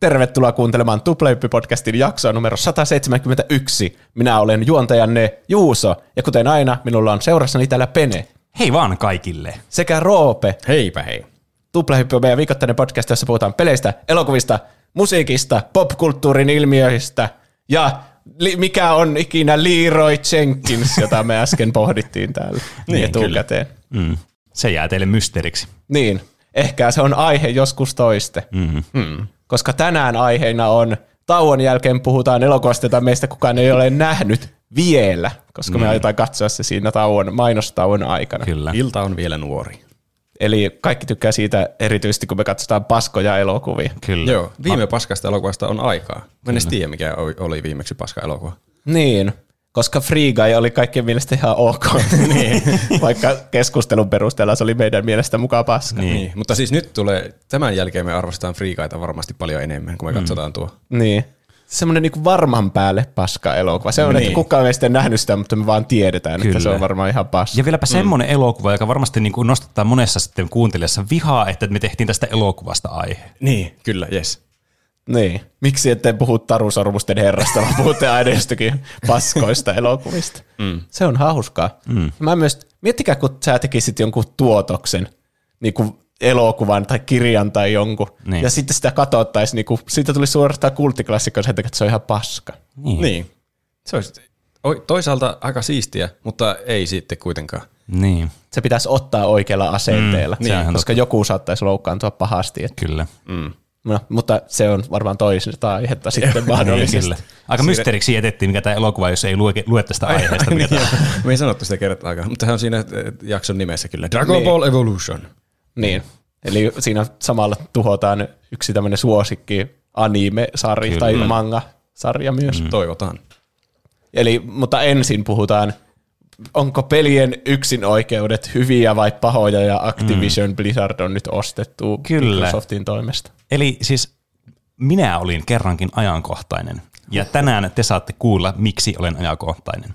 Tervetuloa kuuntelemaan Tuplahyppy-podcastin jaksoa numero 171. Minä olen juontajanne Juuso, ja kuten aina, minulla on seurassani täällä Pene. Hei vaan kaikille. Sekä Roope. Heipä hei. Tuplahyppy on meidän viikoittainen podcast, jossa puhutaan peleistä, elokuvista, musiikista, popkulttuurin ilmiöistä ja li- mikä on ikinä Leroy Jenkins, jota me äsken pohdittiin täällä niin, etukäteen. Mm. Se jää teille mysteeriksi. Niin, ehkä se on aihe joskus toiste. Mm-hmm. Mm. Koska tänään aiheena on, tauon jälkeen puhutaan elokuvasta, jota meistä kukaan ei ole nähnyt vielä, koska mm. me aiotaan katsoa se siinä tauon, mainostauon aikana. Kyllä. Ilta on vielä nuori. Eli kaikki tykkää siitä erityisesti, kun me katsotaan paskoja elokuvia. Kyllä. Joo, viime paskasta elokuvasta on aikaa. Mä en edes tiedä, mikä oli- oli viimeksi paska elokuva. Niin, koska Free Guy oli kaikkien mielestä ihan ok, niin. vaikka keskustelun perusteella se oli meidän mielestä mukaan paska. Niin. Niin. Mutta siis nyt tulee, tämän jälkeen me arvostetaan Freekaita varmasti paljon enemmän, kun me katsotaan tuo. Niin. Semmoinen niinku varman päälle paska elokuva. Se on, niin. Niin. että kukaan meistä ei nähnyt sitä, mutta me vaan tiedetään, Kyllä. että se on varmaan ihan paska. Ja vieläpä mm. semmoinen elokuva, joka varmasti niin kuin nostattaa monessa sitten kuuntelijassa vihaa, että me tehtiin tästä elokuvasta aihe. Niin, kyllä, yes. Niin. Miksi ette puhu Taru Sormusten herrasta, vaan puhutte aina jostakin paskoista elokuvista. Mm. Se on hauskaa. Mm. Mä myös, miettikää, kun sä tekisit jonkun tuotoksen, niin kuin elokuvan tai kirjan tai jonkun, niin. Niin. ja sitten sitä katsottaisiin, niin kuin, siitä tuli suorastaan kulttiklassikko, että se on ihan paska. Niin. Niin. Se olisi oi- toisaalta aika siistiä, mutta ei sitten kuitenkaan. niin. Se pitäisi ottaa oikealla asenteella, Mm, ihan koska joku saattaisi loukkaantua pahasti. Että, Kyllä. No, mutta se on varmaan toista aihetta sitten Niin, mahdollisesti. kyllä. Aika mysteeriksi jätettiin, mikä tämä elokuva, jos ei lue, lue tästä aiheesta. niin, me ei sanottu sitä kertaakaan, mutta se on siinä jakson nimessä kyllä. Dragon niin. Ball Evolution. Niin. Eli siinä samalla tuhotaan yksi tämmöinen suosikki anime-sarja Kyllä. tai manga-sarja myös. Mm. Toivotaan. Eli, mutta ensin puhutaan, onko pelien yksin oikeudet hyviä vai pahoja ja Activision mm. Blizzard on nyt ostettu Kyllä. Microsoftin toimesta. Eli siis minä olin kerrankin ajankohtainen. Ja tänään te saatte kuulla, miksi olen ajankohtainen.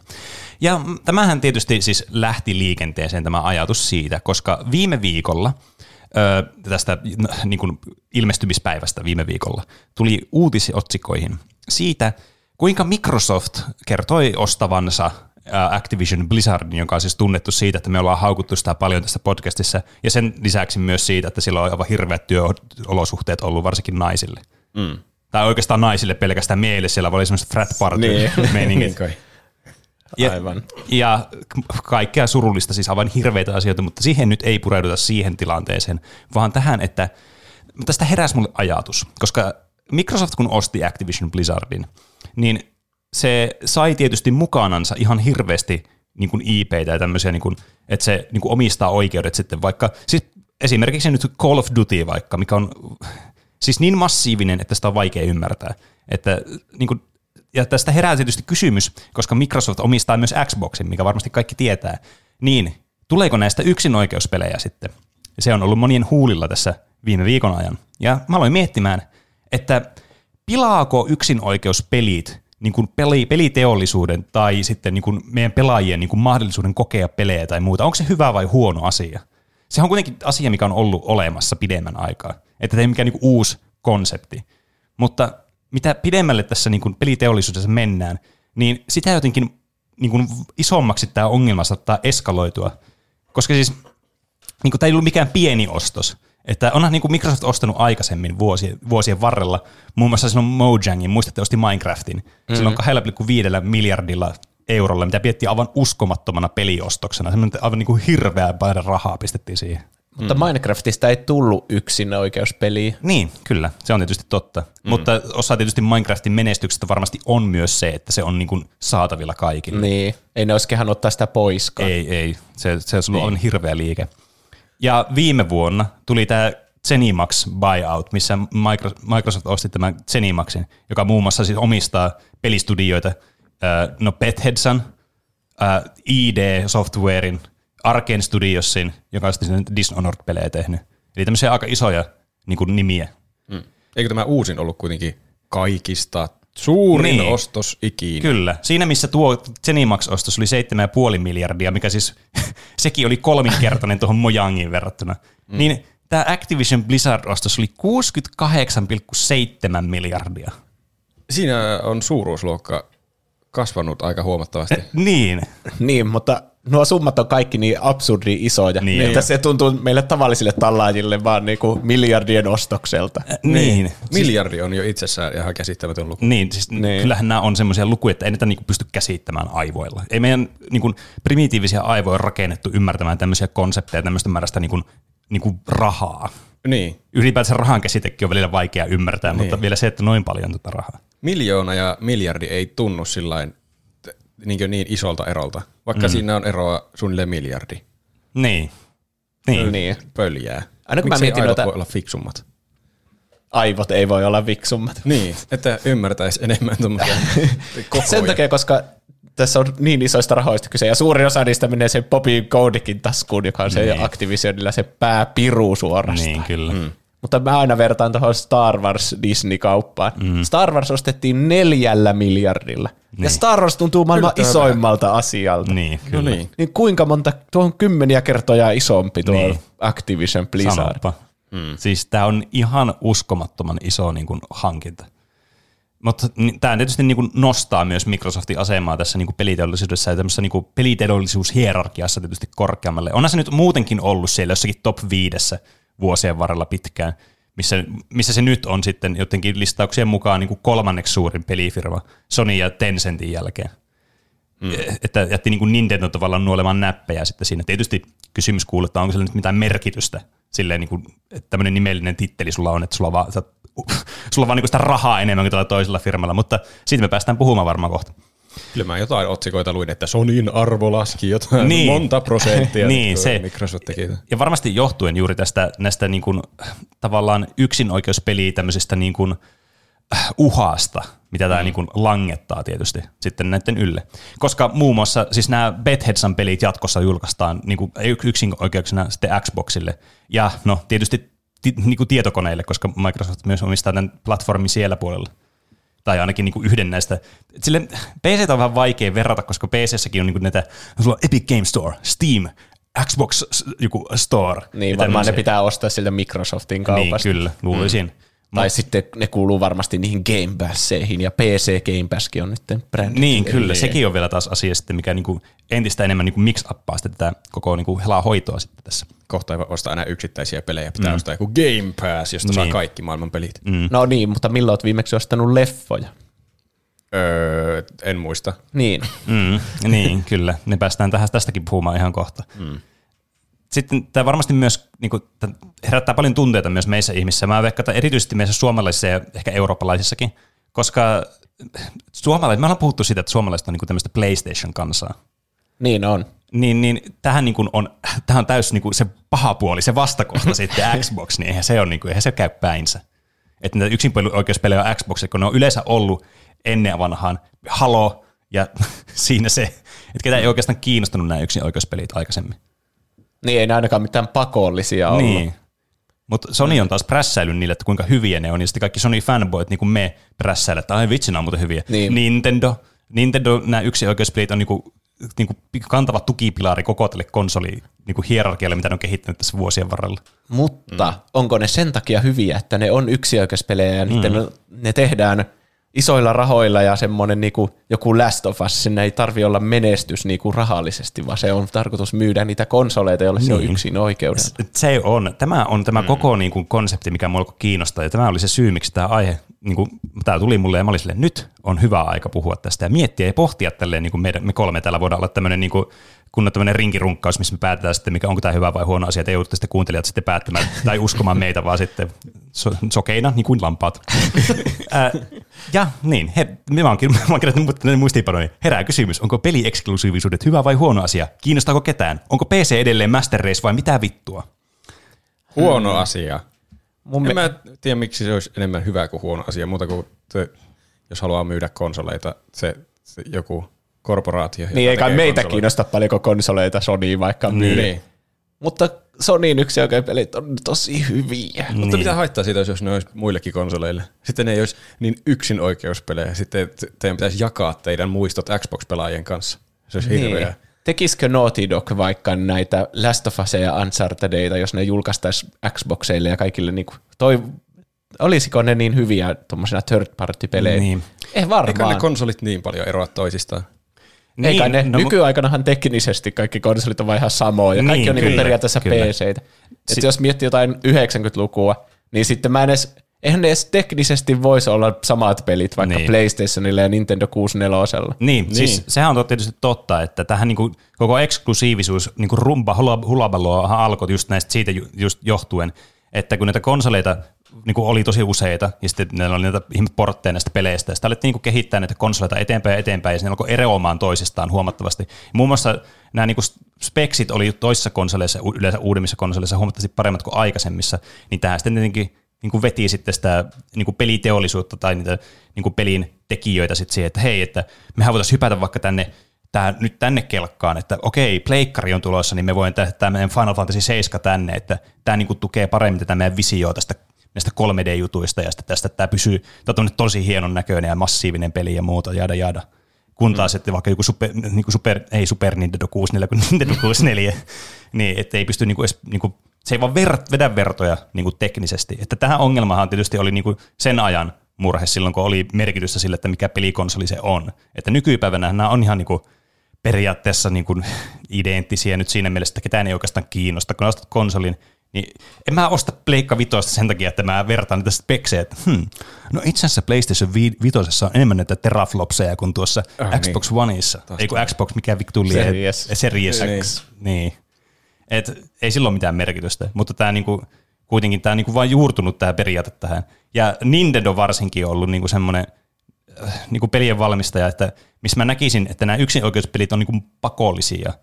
Ja tämähän tietysti siis lähti liikenteeseen tämä ajatus siitä, koska viime viikolla, tästä n- niin kuin ilmestymispäivästä viime viikolla, tuli uutisotsikoihin siitä, kuinka Microsoft kertoi ostavansa Activision Blizzardin, joka on siis tunnettu siitä, että me ollaan haukuttu sitä paljon tässä podcastissa, ja sen lisäksi myös siitä, että sillä on aivan hirveät työolosuhteet ollut varsinkin naisille. Mm. Tai oikeastaan naisille pelkästään miehille, siellä oli semmoiset frat party Niin. Niin. Ja, Aivan. ja kaikkea surullista, siis aivan hirveitä asioita, mutta siihen nyt ei pureuduta siihen tilanteeseen, vaan tähän, että tästä heräsi mulle ajatus, koska Microsoft kun osti Activision Blizzardin, niin se sai tietysti mukanansa ihan hirveästi niin kuin IPtä ja tämmöisiä, niin kuin, että se niin kuin omistaa oikeudet sitten vaikka, siis esimerkiksi nyt Call of Duty vaikka, mikä on siis niin massiivinen, että sitä on vaikea ymmärtää. Että, niin kuin, ja tästä herää tietysti kysymys, koska Microsoft omistaa myös Xboxin, mikä varmasti kaikki tietää, niin tuleeko näistä yksinoikeuspelejä sitten? Se on ollut monien huulilla tässä viime viikon ajan. Ja mä aloin miettimään, että pilaako yksinoikeuspelit niin kuin peli, peliteollisuuden tai sitten niin kuin meidän pelaajien niin kuin mahdollisuuden kokea pelejä tai muuta? Onko se hyvä vai huono asia? Se on kuitenkin asia, mikä on ollut olemassa pidemmän aikaa. Että ei mikään niin kuin uusi konsepti. Mutta mitä pidemmälle tässä niin kuin peliteollisuudessa mennään, niin sitä jotenkin niin kuin isommaksi tämä ongelma saattaa eskaloitua. Koska siis niin kuin, tämä ei ollut mikään pieni ostos. Että onhan niin kuin Microsoft ostanut aikaisemmin vuosien, vuosien varrella, muun muassa silloin Mojangin, muistatte, osti Minecraftin, mm-hmm. silloin 2,5 miljardilla eurolla, mitä piettiin aivan uskomattomana peliostoksena. Semmoinen aivan niin kuin hirveä määrä rahaa pistettiin siihen. Mutta Minecraftista ei tullut yksin oikeuspeliä. Niin, kyllä, se on tietysti totta. Mm. Mutta osa tietysti Minecraftin menestyksestä varmasti on myös se, että se on niin kuin saatavilla kaikille. Niin. Ei ne olisikin ottaa sitä poiskaan. Ei, ei. Se, se on niin. hirveä liike. Ja viime vuonna tuli tämä Zenimax buyout, missä Micro- Microsoft osti tämän Zenimaxin, joka muun muassa siis omistaa pelistudioita, äh, no Bethesdan, äh, ID Softwarein, Arkane Studiosin, joka on sitten Dishonored-pelejä tehnyt. Eli tämmöisiä aika isoja niin kuin nimiä. Mm. Eikö tämä uusin ollut kuitenkin kaikista suurin Niin. ostos ikinä? Kyllä. Siinä missä tuo Zenimax-ostos oli 7,5 miljardia, mikä siis sekin oli kolminkertainen tuohon Mojangiin verrattuna, mm. niin tämä Activision Blizzard-ostos oli 68,7 miljardia. Siinä on suuruusluokka kasvanut aika huomattavasti. Niin, Niin, mutta nuo summat on kaikki niin absurdi isoja, Niin. niin. että se tuntuu meille tavallisille tallaajille vaan niinku miljardien ostokselta. niin. Miljardi on jo itsessään ihan käsittämätön luku. Niin, siis niin. Niin. kyllähän nämä on semmoisia lukuja, että ei niitä niinku pysty käsittämään aivoilla. Ei meidän niinku, primitiivisiä aivoja rakennettu ymmärtämään tämmöisiä konsepteja, tämmöistä määrästä niinku, niinku rahaa. Niin. Ylipäänsä rahan käsitekin on välillä vaikea ymmärtää, niin. mutta vielä se, että noin paljon tuota rahaa. Miljoona ja miljardi ei tunnu sillain niin, niin isolta erolta, vaikka mm. siinä on eroa suunnilleen miljardi. Niin. Niin. Niin. Pöljää. Aina kun mä Miksi mietin aivot noita- voi olla fiksummat? Aivot ei voi olla viksummat. Niin, että ymmärtäisi enemmän tuommoisia kokoja. Sen takia, koska tässä on niin isoista rahoista kyse, ja suuri osa niistä menee sen Bobby Goldikin taskuun, joka on se Niin. Activisionilla se pääpiru suorastaan. Niin, kyllä. Mm. Mutta mä aina vertaan tuohon Star Wars Disney-kauppaan. Mm. Star Wars ostettiin neljällä miljardilla. Niin. Ja Star Wars tuntuu maailman Yllättävää. isoimmalta asialta. Niin, No kyllä. niin. Niin kuinka monta, tuo on kymmeniä kertoja isompi tuo Niin. niin. Activision Blizzard. Sanoppa. Mm. Siis tämä on ihan uskomattoman iso niin kuin, hankinta. Mutta tämä tietysti niin kuin, nostaa myös Microsoftin asemaa tässä niin kuin, peliteollisuudessa ja tämmöisessä niin kuin, peliteollisuushierarkiassa tietysti korkeammalle. Onhan se nyt muutenkin ollut siellä jossakin top viidessä vuosien varrella pitkään, missä, missä se nyt on sitten jotenkin listauksien mukaan niin kuin kolmanneksi suurin pelifirma Sony ja Tencentin jälkeen. Mm. Että jätti niin kuin Nintendo tavallaan nuolemaan näppejä sitten siinä. Tietysti kysymys kuuluu, että onko sillä nyt mitään merkitystä, silleen niin kuin, että tämmöinen nimellinen titteli sulla on, että sulla on vaan, sä, sulla on vaan niin kuin sitä rahaa enemmän kuin toisella firmalla, mutta siitä me päästään puhumaan varmaan kohta. Kyllä mä jotain otsikoita luin, että Sonin arvo laski jotain Niin. niin. monta prosenttia. Niin, kun se- Microsoft teki. Ja varmasti johtuen juuri tästä näistä niin kuin, tavallaan yksinoikeuspeliä tämmöisestä niin kuin, äh, uhasta, mitä tämä mm. niin langettaa tietysti sitten näiden ylle. Koska muun muassa siis nämä Bethesdan pelit jatkossa julkaistaan niin kuin, yksin oikeuksena sitten Xboxille ja no tietysti ti, niin kuin tietokoneille, koska Microsoft myös omistaa tämän platformin siellä puolella. Tai ainakin niin kuin yhden näistä. Sille PC on vähän vaikea verrata, koska PCssäkin on niin kuin näitä, sulla on Epic Game Store, Steam, Xbox joku Store. Niin, varmaan ne tämmöisiä. pitää ostaa siltä Microsoftin Niin, kaupasta. kyllä, luulisin. Mm. Tai sitten ne kuuluu varmasti niihin Game Passeihin, ja PC Game Passkin on nyt brändi. Niin, kyllä. Sekin on vielä taas asia sitten, mikä niinku entistä enemmän niinku mix-uppaa sitten tätä koko niinku helaa hoitoa sitten tässä. Kohta ei ostaa enää yksittäisiä pelejä, pitää mm. ostaa joku Game Pass, josta niin. saa kaikki maailman pelit. Mm. No niin, mutta milloin olet viimeksi ostanut leffoja? Öö, en muista. Niin. Mm, niin, kyllä. Ne päästään tähän tästäkin puhumaan ihan kohta. Mm. Sitten tämä varmasti myös niin kuin, herättää paljon tunteita myös meissä ihmisissä. Mä veikkaan, että erityisesti meissä suomalaisissa ja ehkä eurooppalaisissakin, koska suomalaiset, me ollaan puhuttu siitä, että suomalaiset on niin kuin tämmöistä PlayStation-kansaa. Niin on. Niin, niin tähän niin kuin on, tähän on täys niin kuin se paha puoli, se vastakohta sitten Xbox, niin eihän se, on, niin kuin, eihän se käy päinsä. Että näitä yksinpelioikeuspelejä on Xbox, kun ne on yleensä ollut ennen vanhaan Halo, ja siinä se, että ketä ei oikeastaan kiinnostunut nämä yksin-oikeuspelit aikaisemmin. Niin ei ne ainakaan mitään pakollisia ollut. Niin. Mutta Sony on taas prässäillyt niille, että kuinka hyviä ne on, ja sitten kaikki Sony-fanboyt, niin kuin me prässäillä, että ai vitsi, nämä on muuten hyviä. Niin. Nintendo, Nintendo, nämä yksin-oikeuspelit on niinku, niinku kantava tukipilari koko tälle konsoli niinku hierarkialle, mitä ne on kehittänyt tässä vuosien varrella. Mutta mm. onko ne sen takia hyviä, että ne on yksioikeuspelejä ja mm. ne tehdään isoilla rahoilla ja semmoinen niinku, joku Last of Us, sinne ei tarvi olla menestys niinku rahallisesti, vaan se on tarkoitus myydä niitä konsoleita, joille niin. se on Niin. yksin oikeuden. Se on. Tämä on tämä mm. koko niin kuin, konsepti, mikä mua alkoi kiinnostaa, ja tämä oli se syy, miksi tämä aihe, niin kuin, tämä tuli mulle, ja mä olin silleen, nyt on hyvä aika puhua tästä, ja miettiä ja pohtia tälleen, niin kuin meidän, me kolme täällä voidaan olla tämmöinen niin kuin, kun on tämmöinen rinkirunkkaus, missä me päätetään sitten, mikä onko tämä hyvä vai huono asia, että ei joudutte sitten kuuntelijat sitten päättämään tai uskomaan meitä, vaan sitten so, sokeina, niin kuin lampaat. Ää, ja niin, he, mä oon, mä oon kirjoittanut muistiinpanoja. Herää kysymys, onko pelieksklusiivisuudet hyvä vai huono asia? Kiinnostaako ketään? Onko PC edelleen Master Race vai mitä vittua? Huono hmm. asia. Mun En me- mä tiedä, miksi se olisi enemmän hyvä kuin huono asia, muuta kuin te, jos haluaa myydä konsoleita, se, se joku korporaatio. niin ei kai tekee meitä konsoleita. kiinnosta paljonko konsoleita Sony vaikka myy. Niin. Mutta Sonyin yksioikeupelit on tosi hyviä. Mutta Niin. mitä haittaa siitä, jos ne olisi muillekin konsoleille? Sitten ne ei olisi niin yksin oikeuspelejä. Sitten te- teidän pitäisi jakaa teidän muistot Xbox-pelaajien kanssa. Se olisi Niin. hirveä tekisikö Naughty Dog vaikka näitä Last of Us ja Unchartedeita, jos ne julkaistaisi Xboxeille ja kaikille, niin kuin, toi, olisiko ne niin hyviä tuommoisena third party pelejä? Niin. Eh Eikä varmaan. ne konsolit niin paljon eroa toisistaan. Niin, Eikä ne, no, no, nykyaikanahan teknisesti kaikki konsolit on vaan ihan samoja. Niin, Kaikki on niin kyllä, periaatteessa kyllä. PCitä. Si- jos miettii jotain 90-lukua, niin sitten mä en edes, eihän ne edes teknisesti voisi olla samat pelit vaikka Niin. niin. PlayStationilla ja Nintendo 64. Niin, niin, siis sehän on tietysti totta, että tähän niinku, koko eksklusiivisuus, niinku rumba hula- hulabaloahan alkoi just näistä siitä ju- just johtuen, että kun näitä konsoleita niinku oli tosi useita, ja sitten näillä oli ihme portteja näistä peleistä, ja sitten alettiin niinku kehittää näitä konsoleita eteenpäin ja eteenpäin, ja ne alkoi eroamaan toisistaan huomattavasti. Muun muassa nämä niinku speksit oli toisissa konsoleissa, yleensä uudemmissa konsoleissa huomattavasti paremmat kuin aikaisemmissa, niin tähän sitten tietenkin niin kuin veti sitten sitä niin kuin peliteollisuutta tai niitä niin kuin pelin tekijöitä sitten siihen, että hei, että mehän voitaisiin hypätä vaikka tänne tää, nyt tänne kelkkaan, että okei, pleikkari on tulossa, niin me voin tehdä tämä meidän Final Fantasy 7 tänne, että tämä niin kuin tukee paremmin tätä meidän visioa tästä näistä 3D-jutuista ja sitten tästä, että tämä pysyy tämä on tosi hienon näköinen ja massiivinen peli ja muuta, jada jada. Kun taas sitten vaikka joku super, niin kuin super, ei Super Nintendo 64, kun Nintendo 64, niin että ei pysty niin kuin edes, niin kuin, se ei vaan ver, vedä vertoja niin kuin teknisesti. Että tähän ongelmahan tietysti oli niin kuin sen ajan murhe silloin, kun oli merkitystä sille, että mikä pelikonsoli se on. Että nykypäivänä nämä on ihan niin kuin periaatteessa niin kuin identtisiä nyt siinä mielessä, että ketään ei oikeastaan kiinnosta. Kun ostat konsolin, niin en mä osta Pleikka Vitoista sen takia, että mä vertaan niitä speksejä, että hmm, no itse asiassa PlayStation 5 on enemmän näitä teraflopseja kuin tuossa Ah, ah, Xbox niin. Oneissa. Ei kun Xbox, mikä vittu lie. Series. Series X. Niin. Et ei sillä ole mitään merkitystä, mutta tämä niinku, kuitenkin tämä niinku vain juurtunut tämä periaate tähän. Ja Nintendo varsinkin on ollut niinku semmoinen äh, niinku pelien valmistaja, että missä mä näkisin, että nämä yksinoikeuspelit on niinku pakollisia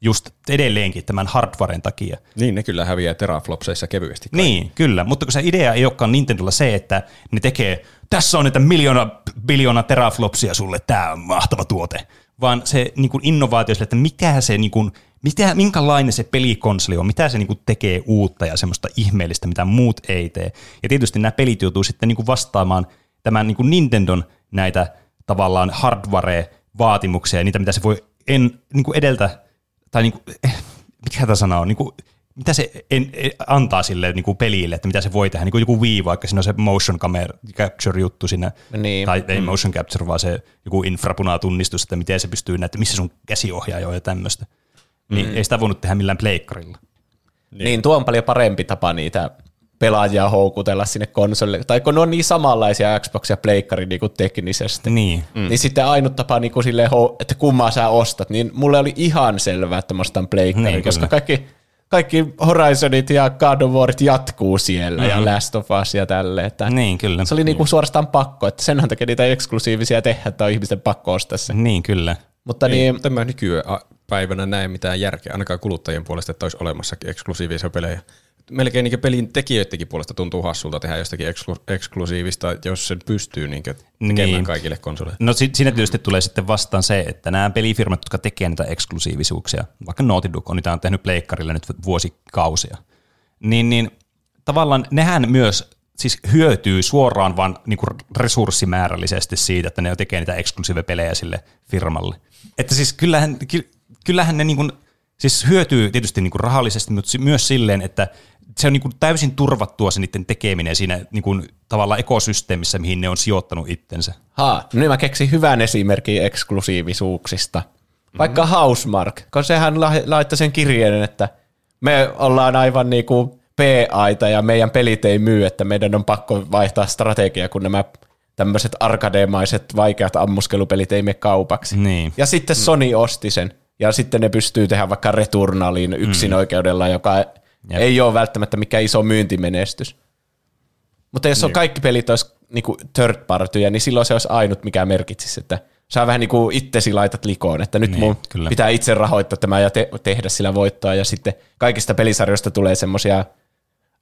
just edelleenkin tämän hardwaren takia. Niin, ne kyllä häviää teraflopseissa kevyesti. kai. Niin, kyllä, mutta kun se idea ei olekaan Nintendolla se, että ne tekee, tässä on näitä miljoona, biljoona teraflopsia sulle, tämä on mahtava tuote, vaan se niin kuin innovaatio sille, että mikä se, niin kuin, mitä, minkälainen se pelikonsoli on, mitä se niin kuin tekee uutta ja semmoista ihmeellistä, mitä muut ei tee. Ja tietysti nämä pelit joutuu sitten niin kuin vastaamaan tämän niin kuin Nintendon näitä tavallaan hardware-vaatimuksia ja niitä, mitä se voi en, niin kuin edeltä, tai niin kuin, eh, mikä tämä sana on, niin kuin, mitä se en, en, antaa sille niin kuin pelille, että mitä se voi tehdä, niin kuin joku Wii, vaikka siinä on se motion camera capture juttu siinä, Niin. tai ei motion capture, vaan se joku infrapunatunnistus, että miten se pystyy näitä, missä sun käsiohjaaja on ja tämmöistä. Niin ei sitä voinut tehdä millään pleikkarilla. Niin. niin tuo on paljon parempi tapa niitä pelaajia houkutella sinne konsolille. Tai kun ne on niin samanlaisia Xbox ja Pleikkari niin kuin teknisesti. Niin. Mm. Niin sitten ainut tapa, niin kuin silleen, että kummaa sä ostat, niin mulle oli ihan selvää, että mä ostan Pleikkari, Niin, niin, koska kyllä. kaikki, kaikki Horizonit ja God of Warit jatkuu siellä mm-hmm. ja Last of Us ja tälleen. Että Niin, kyllä. Se oli niinku suorastaan pakko, että senhän takia niitä eksklusiivisia tehdä, että on ihmisten pakko ostaa se. Niin, kyllä. Mutta Niin, niin, mutta en mä nykypäivänä näe mitään järkeä, ainakaan kuluttajien puolesta, että olisi olemassakin eksklusiivisia pelejä. Melkein niin pelin tekijöidenkin puolesta tuntuu hassulta tehdä jostakin eksklu- eksklusiivista, jos sen pystyy niin tekemään Niin. kaikille konsoleille. No si- siinä tietysti tulee sitten vastaan se, että nämä pelifirmat, jotka tekee näitä eksklusiivisuuksia, vaikka Naughty Dog on niitä on tehnyt pleikkarille nyt vuosikausia, niin, niin tavallaan nehän myös siis hyötyy suoraan vaan niinku resurssimäärällisesti siitä, että ne tekee niitä eksklusiivipelejä sille firmalle. Että siis kyllähän, ky- kyllähän ne niinku, siis hyötyy tietysti niinku rahallisesti, mutta myös silleen, että se on niinku täysin turvattua se niiden tekeminen siinä niinku tavallaan ekosysteemissä, mihin ne on sijoittanut itsensä. ha, no niin mä keksin hyvän esimerkin eksklusiivisuuksista. Vaikka mm-hmm. Housemark, kun sehän la- laittoi sen kirjeen, että me ollaan aivan niinku P-aita ja meidän pelit ei myy, että meidän on pakko vaihtaa strategia, kun nämä tämmöiset arkademaiset vaikeat ammuskelupelit ei mene kaupaksi. Niin. Ja sitten Sony osti sen. Ja sitten ne pystyy tehdä vaikka Returnaliin yksin oikeudella, joka Jep. ei ole välttämättä mikään iso myyntimenestys. Mutta jos on kaikki pelit olisi niinku third partyja, niin silloin se olisi ainut, mikä merkitsisi, että sä vähän niin kuin itsesi laitat likoon, että nyt Niin, niin, mun kyllä. pitää itse rahoittaa tämä ja te- tehdä sillä voittoa, ja sitten kaikista pelisarjoista tulee semmoisia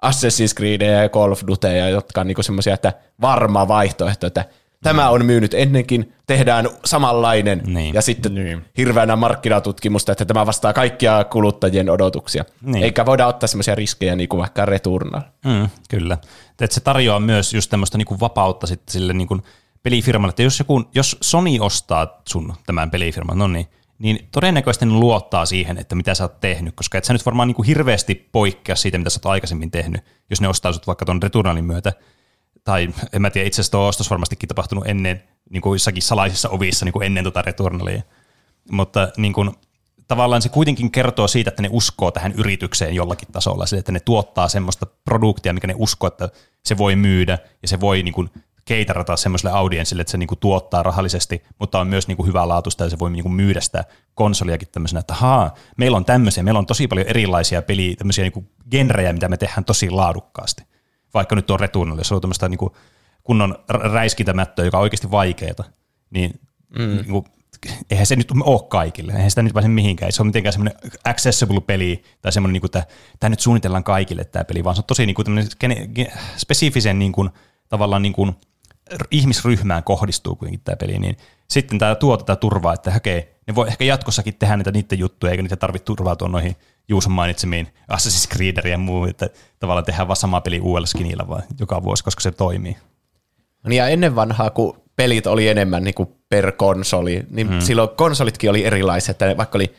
Assassin's Creedia ja Call of Dutyja, jotka on niinku semmoisia, että varma vaihtoehto, että tämä on myynyt ennenkin, tehdään samanlainen, Niin. ja sitten niin. hirveänä markkinatutkimusta, että tämä vastaa kaikkia kuluttajien odotuksia. Niin. Niin. Eikä voida ottaa semmoisia riskejä niin kuin vaikka Returnal. Mm, kyllä. Että se tarjoaa myös just tämmöistä niinku vapautta sitten sille niinku pelifirmalle, että jos, joku, jos Sony ostaa sun tämän pelifirman, no niin, niin todennäköisesti ne luottaa siihen, että mitä sä oot tehnyt, koska et sä nyt varmaan niin kuin hirveästi poikkea siitä, mitä sä oot aikaisemmin tehnyt, jos ne ostaa sut vaikka tuon Returnalin myötä. Tai en mä tiedä, itse asiassa tuo ostos varmastikin tapahtunut ennen, niin kuin jossakin salaisissa ovissa niin kuin ennen tuota Returnalia. Mutta niin kuin, tavallaan se kuitenkin kertoo siitä, että ne uskoo tähän yritykseen jollakin tasolla, sille, että ne tuottaa semmoista produktia, mikä ne uskoo, että se voi myydä ja se voi niin kuin keiterata semmoiselle audienssille, että se niinku tuottaa rahallisesti, mutta on myös niinku hyvää laatusta ja se voi niinku myydä sitä konsoliakin tämmöisenä, että haa, meillä on tämmöisiä, meillä on tosi paljon erilaisia peliä, tämmöisiä niinku genrejä, mitä me tehdään tosi laadukkaasti. Vaikka nyt on Returnal, jos on tämmöistä niinku kunnon räiskintämättöä, joka on oikeasti vaikeaa, niin mm. niinku, eihän se nyt ole kaikille, eihän sitä nyt pääse mihinkään, ei se ole mitenkään semmoinen accessible peli tai semmoinen, niinku, että tämä nyt suunnitellaan kaikille tämä peli, vaan se on tosi niinku, spesifisen niinku, tavallaan niinku, ihmisryhmään kohdistuu kuitenkin tämä peli, niin sitten tämä tuo tätä turvaa, että okei, ne voi ehkä jatkossakin tehdä niitä niiden juttuja, eikä niitä tarvitse turvautua noihin Juuson mainitsemiin Assassin's Creed ja muu, että tavallaan tehdään vaan sama peli uudella skinillä vaan joka vuosi, koska se toimii. Niin ja ennen vanhaa, kun pelit oli enemmän niin kuin per konsoli, niin hmm. silloin konsolitkin oli erilaiset, että vaikka oli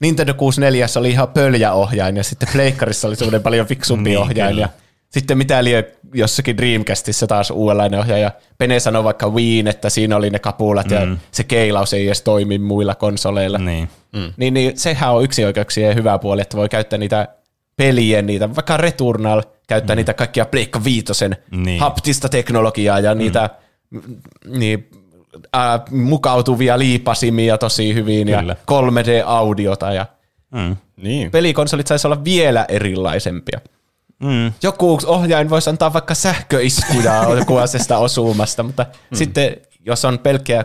Nintendo 64 oli ihan pöljä ohjain ja sitten Pleikkarissa oli semmoinen paljon fiksumpi niin, ohjain kyllä. ja sitten mitä liian jossakin Dreamcastissa taas uudenlainen ohjaaja. Pene sanoi vaikka Wii, että siinä oli ne kapulat mm. ja se keilaus ei edes toimi muilla konsoleilla. Niin. Mm. Niin, niin sehän on yksi oikeuksien hyvä puoli, että voi käyttää niitä pelien, niitä, vaikka Returnal, käyttää mm. niitä kaikkia Pleikka Viitosen niin. haptista teknologiaa ja mm. niitä niin, äh, mukautuvia liipasimia tosi hyvin Kyllä. ja 3D-audiota ja mm. niin. pelikonsolit saisi olla vielä erilaisempia. Mm. Joku ohjain voisi antaa vaikka sähköiskuja joku asiasta osumasta, mutta mm. sitten jos on pelkkiä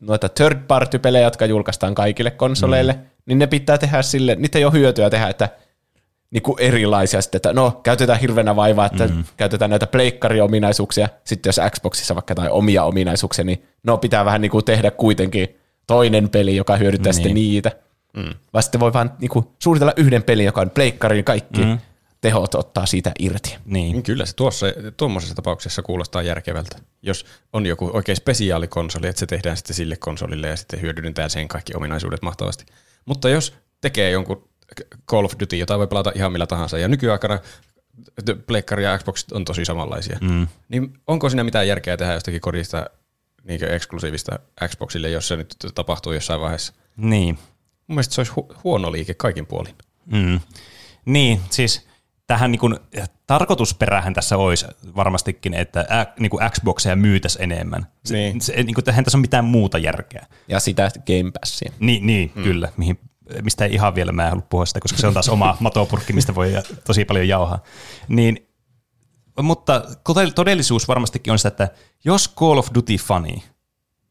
noita third party pelejä, jotka julkaistaan kaikille konsoleille, mm. niin ne pitää tehdä sille, niitä ei ole hyötyä tehdä, että niin kuin erilaisia sitten, että no, käytetään hirveänä vaivaa, että mm. käytetään näitä pleikkariominaisuuksia, sitten jos Xboxissa vaikka tai omia ominaisuuksia, niin no pitää vähän niin kuin tehdä kuitenkin toinen peli, joka hyödyttää niin. sitten niitä. Mm. Vai sitten voi vaan niin kuin, suunnitella yhden pelin, joka on pleikkariin kaikki, mm tehot ottaa siitä irti. Niin. niin. Kyllä se tuossa, tuommoisessa tapauksessa kuulostaa järkevältä. Jos on joku oikein spesiaalikonsoli, että se tehdään sitten sille konsolille ja sitten hyödynnetään sen kaikki ominaisuudet mahtavasti. Mutta jos tekee jonkun Call of Duty, jota voi pelata ihan millä tahansa, ja nykyaikana Pleikkari ja Xbox on tosi samanlaisia, mm. niin onko siinä mitään järkeä tehdä jostakin kodista niin eksklusiivista Xboxille, jos se nyt tapahtuu jossain vaiheessa? Niin. Mun mielestä se olisi hu- huono liike kaikin puolin. Mm. Niin, siis tähän niin kuin, tarkoitusperähän tässä olisi varmastikin, että ä, niin kuin Xboxia myytäisi enemmän. Se, niin. se, niin kuin, tähän tässä on mitään muuta järkeä. Ja sitä Game Passia. Niin, niin hmm. kyllä, mihin, mistä ei ihan vielä mä en halua puhua sitä, koska se on taas oma matopurkki, mistä voi tosi paljon jauhaa. Niin, mutta todellisuus varmastikin on sitä, että jos Call of Duty-fani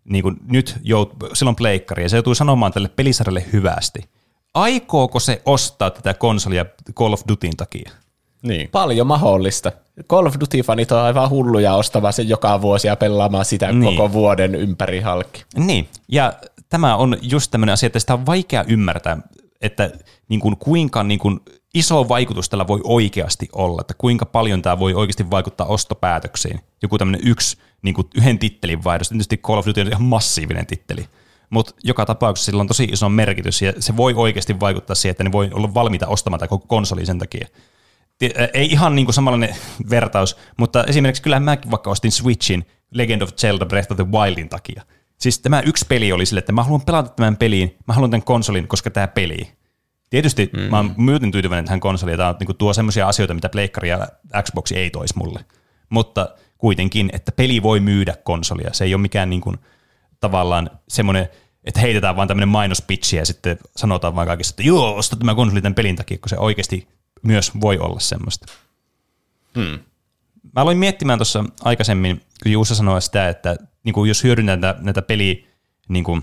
niin kuin nyt jout, silloin pleikkari, ja se joutuu sanomaan tälle pelisarjalle hyvästi, aikooko se ostaa tätä konsolia Call of Dutyn takia? Niin. Paljon mahdollista. Call of Duty-fanit on aivan hulluja ostamaan sen joka vuosi ja pelaamaan sitä niin. koko vuoden ympäri halki. Niin, ja tämä on just tämmöinen asia, että sitä on vaikea ymmärtää, että niin kuin, kuinka niin kuin, iso vaikutus tällä voi oikeasti olla, että kuinka paljon tämä voi oikeasti vaikuttaa ostopäätöksiin. Joku tämmöinen yksi, niin kuin, yhden tittelin vaihdos. Tietysti Call of Duty on ihan massiivinen titteli, mutta joka tapauksessa sillä on tosi iso merkitys ja se voi oikeasti vaikuttaa siihen, että ne voi olla valmiita ostamaan koko konsoli sen takia ei ihan niin kuin samanlainen vertaus, mutta esimerkiksi kyllä mäkin vaikka ostin Switchin Legend of Zelda Breath of the Wildin takia. Siis tämä yksi peli oli sille, että mä haluan pelata tämän peliin, mä haluan tämän konsolin, koska tämä peli. Tietysti mm. mä oon myöten tyytyväinen tähän konsoliin, tämä niin tuo semmoisia asioita, mitä Pleikkari ja Xbox ei toisi mulle. Mutta kuitenkin, että peli voi myydä konsolia. Se ei ole mikään niin kuin, tavallaan semmoinen, että heitetään vaan tämmöinen mainospitchi ja sitten sanotaan vaan kaikissa, että joo, osta tämä konsoli tämän pelin takia, kun se oikeasti myös voi olla semmoista. Hmm. Mä aloin miettimään tuossa aikaisemmin, kun Juusa sanoi sitä, että niin kuin jos hyödynnetään näitä, näitä peli, niin kuin,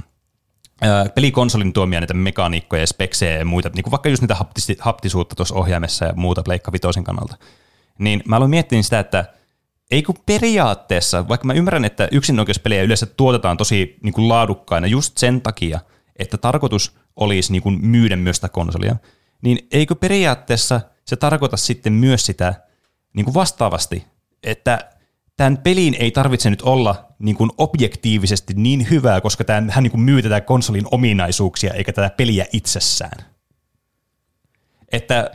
ää, pelikonsolin tuomia näitä mekaniikkoja ja speksejä ja muita, niin kuin vaikka just niitä haptisi, haptisuutta tuossa ohjaimessa ja muuta Pleikka Vitoisen kannalta, niin mä aloin miettiä sitä, että ei kun periaatteessa, vaikka mä ymmärrän, että yksinoikeuspelejä yleensä tuotetaan tosi niin kuin laadukkaina just sen takia, että tarkoitus olisi niin kuin myydä myös sitä konsolia, niin eikö periaatteessa se tarkoita sitten myös sitä niin kuin vastaavasti, että tämän pelin ei tarvitse nyt olla niin kuin objektiivisesti niin hyvää, koska tämän, hän niin kuin myy tätä konsolin ominaisuuksia eikä tätä peliä itsessään. Että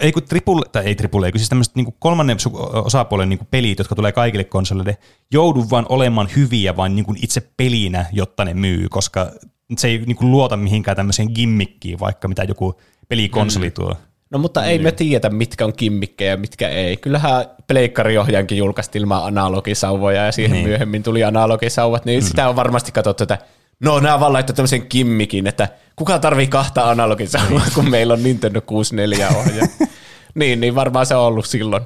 ei kun triple, tai ei triple, ei kun siis tämmöiset niin kolmannen osapuolen niin pelit, jotka tulee kaikille konsoleille, joudu vaan olemaan hyviä vain niin itse pelinä, jotta ne myy, koska se ei niin luota mihinkään tämmöiseen gimmikkiin, vaikka mitä joku pelikonsoli mm. tuo. No mutta ei mm. me tiedetä, mitkä on kimmikkejä ja mitkä ei. Kyllähän pleikkariohjaankin julkaistiin ilman analogisauvoja ja siihen niin. myöhemmin tuli analogisauvat, niin mm. sitä on varmasti katsottu, että no nämä vaan laittoi tämmöisen kimmikin, että kuka tarvii kahta analogisauvaa, niin. kun meillä on Nintendo 64 ohjaa. niin, niin varmaan se on ollut silloin.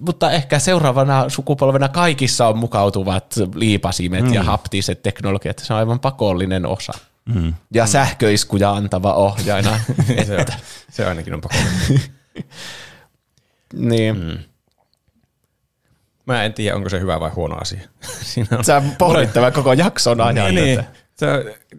Mutta ehkä seuraavana sukupolvena kaikissa on mukautuvat liipasimet mm. ja haptiset teknologiat. Se on aivan pakollinen osa. Mm. Ja mm. sähköiskuja antava ohjaina. se, on, se ainakin on pakollinen. niin. Mm. Mä en tiedä, onko se hyvä vai huono asia. Siinä on Sä pohdit koko jakson ajan. Niin, niin. Se,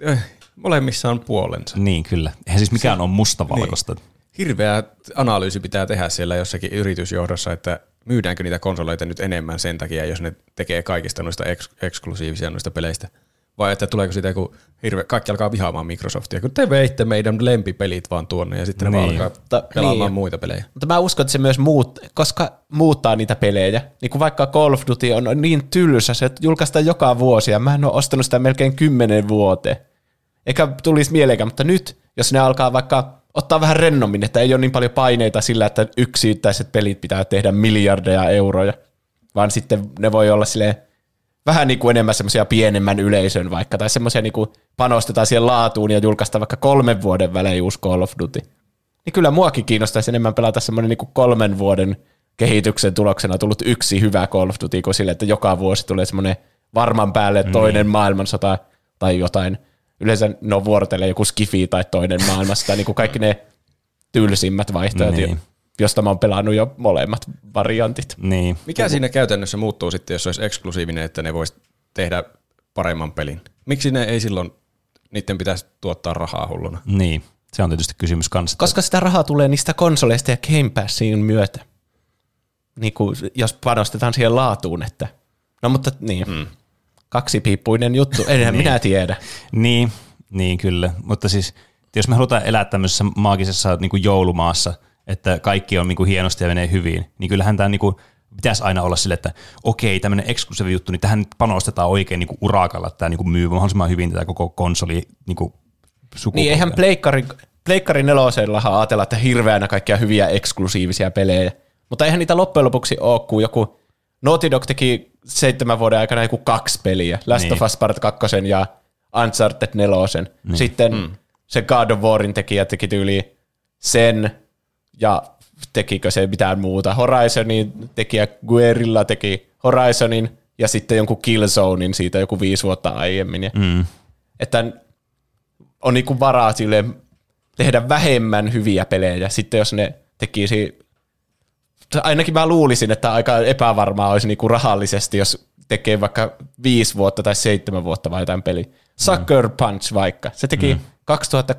äh, molemmissa on puolensa. Niin, kyllä. Eihän siis mikään se, on mustavalkoista. Niin. Hirveä analyysi pitää tehdä siellä jossakin yritysjohdossa, että myydäänkö niitä konsoleita nyt enemmän sen takia, jos ne tekee kaikista noista eks- eksklusiivisia noista peleistä – vai että tuleeko siitä joku hirveä, kaikki alkaa vihaamaan Microsoftia, kun te veitte meidän lempipelit vaan tuonne ja sitten niin. ne vaan alkaa pelaamaan niin. muita pelejä. Mutta mä uskon, että se myös muut, koska muuttaa niitä pelejä. Niin kuin vaikka Call of Duty on niin tylsä, se julkaistaan joka vuosi ja mä en ole ostanut sitä melkein kymmenen vuoteen. Eikä tulisi mieleenkään, mutta nyt, jos ne alkaa vaikka ottaa vähän rennommin, että ei ole niin paljon paineita sillä, että yksittäiset pelit pitää tehdä miljardeja euroja, vaan sitten ne voi olla silleen, vähän niin kuin enemmän semmoisia pienemmän yleisön vaikka, tai semmoisia niin kuin panostetaan siihen laatuun ja julkaista vaikka kolmen vuoden välein uusi Call of Duty. Niin kyllä muakin kiinnostaisi enemmän pelata semmoinen niin kuin kolmen vuoden kehityksen tuloksena tullut yksi hyvä Call of Duty, kuin sille, että joka vuosi tulee semmoinen varman päälle mm. toinen mm. maailmansota tai jotain. Yleensä no vuorotelee joku skifi tai toinen maailmasta, niin kuin kaikki ne tylsimmät vaihtoehdot. Niin josta mä oon pelannut jo molemmat variantit. Niin. Mikä siinä käytännössä muuttuu sitten, jos se olisi eksklusiivinen, että ne vois tehdä paremman pelin? Miksi ne ei silloin, niiden pitäisi tuottaa rahaa hulluna? Niin, se on tietysti kysymys kanssa. Koska sitä rahaa tulee niistä konsoleista ja Game Passin myötä. Niin kuin, jos panostetaan siihen laatuun, että no mutta niin, hmm. kaksipiippuinen juttu, enhän niin. minä tiedä. Niin, niin kyllä, mutta siis jos me halutaan elää tämmöisessä maagisessa niin kuin joulumaassa – että kaikki on niinku hienosti ja menee hyvin, niin kyllähän tämä niinku pitäisi aina olla sille, että okei, tämmöinen eksklusiivi juttu, niin tähän nyt panostetaan oikein niinku urakalla, että tämä niinku myy mahdollisimman hyvin tätä koko konsoli niinku Niin, eihän Pleikkari, Pleikkari nelosellahan ajatella, että hirveänä kaikkia hyviä eksklusiivisia pelejä, mutta eihän niitä loppujen lopuksi ole, kun joku Naughty Dog teki seitsemän vuoden aikana joku kaksi peliä, Last niin. of Us Part 2 ja Uncharted 4. Niin. Sitten mm. se God of Warin tekijä teki tyyli sen, ja tekikö se mitään muuta. Horizonin tekijä Guerilla teki Horizonin ja sitten jonkun Killzonein siitä joku viisi vuotta aiemmin. Mm. Että on niinku varaa sille tehdä vähemmän hyviä pelejä. Sitten jos ne tekisi, ainakin mä luulisin, että aika epävarmaa olisi niinku rahallisesti, jos tekee vaikka viisi vuotta tai seitsemän vuotta vai jotain peli. Sucker Punch vaikka. Se teki mm. 2000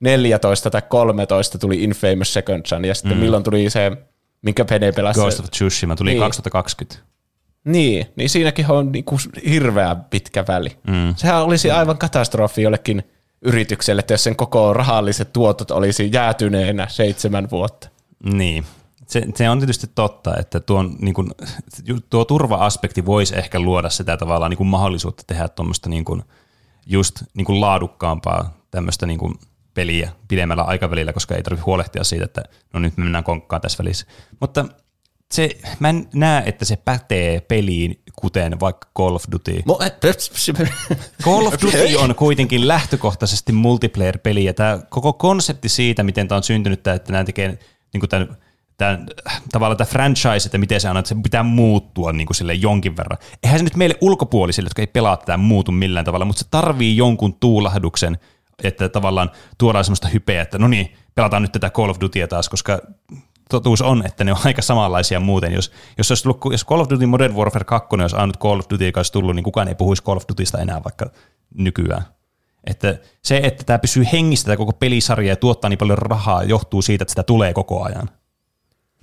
14 tai 13 tuli Infamous Second Son, ja sitten mm. milloin tuli se, minkä Pene pelasi? Ghost of Tsushima tuli niin. 2020. Niin, niin siinäkin on niinku hirveä pitkä väli. Mm. Sehän olisi aivan katastrofi jollekin yritykselle, että jos sen koko rahalliset tuotot olisi jäätyneenä seitsemän vuotta. Niin, se, se on tietysti totta, että tuon, niin kuin, tuo turva-aspekti voisi ehkä luoda sitä tavallaan niin kuin mahdollisuutta tehdä tuommoista niin kuin, just niin kuin laadukkaampaa tämmöistä niin kuin, peliä pidemmällä aikavälillä, koska ei tarvitse huolehtia siitä, että no nyt me mennään konkkaan tässä välissä. Mutta se, mä en näe, että se pätee peliin, kuten vaikka Call of Duty. Call of Duty on kuitenkin lähtökohtaisesti multiplayer-peli, ja tämä koko konsepti siitä, miten tämä on syntynyt, että nämä tekee niin tämän, tämän, tavallaan tämä franchise, että miten se on, että se pitää muuttua niin kuin sille jonkin verran. Eihän se nyt meille ulkopuolisille, jotka ei pelaa tätä, muutu millään tavalla, mutta se tarvii jonkun tuulahduksen, että tavallaan tuodaan semmoista hypeä, että no niin, pelataan nyt tätä Call of Dutya taas, koska totuus on, että ne on aika samanlaisia muuten. Jos, jos, olisi tullut, jos Call of Duty Modern Warfare 2 olisi ainut Call of Duty, joka olisi tullut, niin kukaan ei puhuisi Call of Dutysta enää vaikka nykyään. Että se, että tämä pysyy hengissä tämä koko pelisarja ja tuottaa niin paljon rahaa, johtuu siitä, että sitä tulee koko ajan.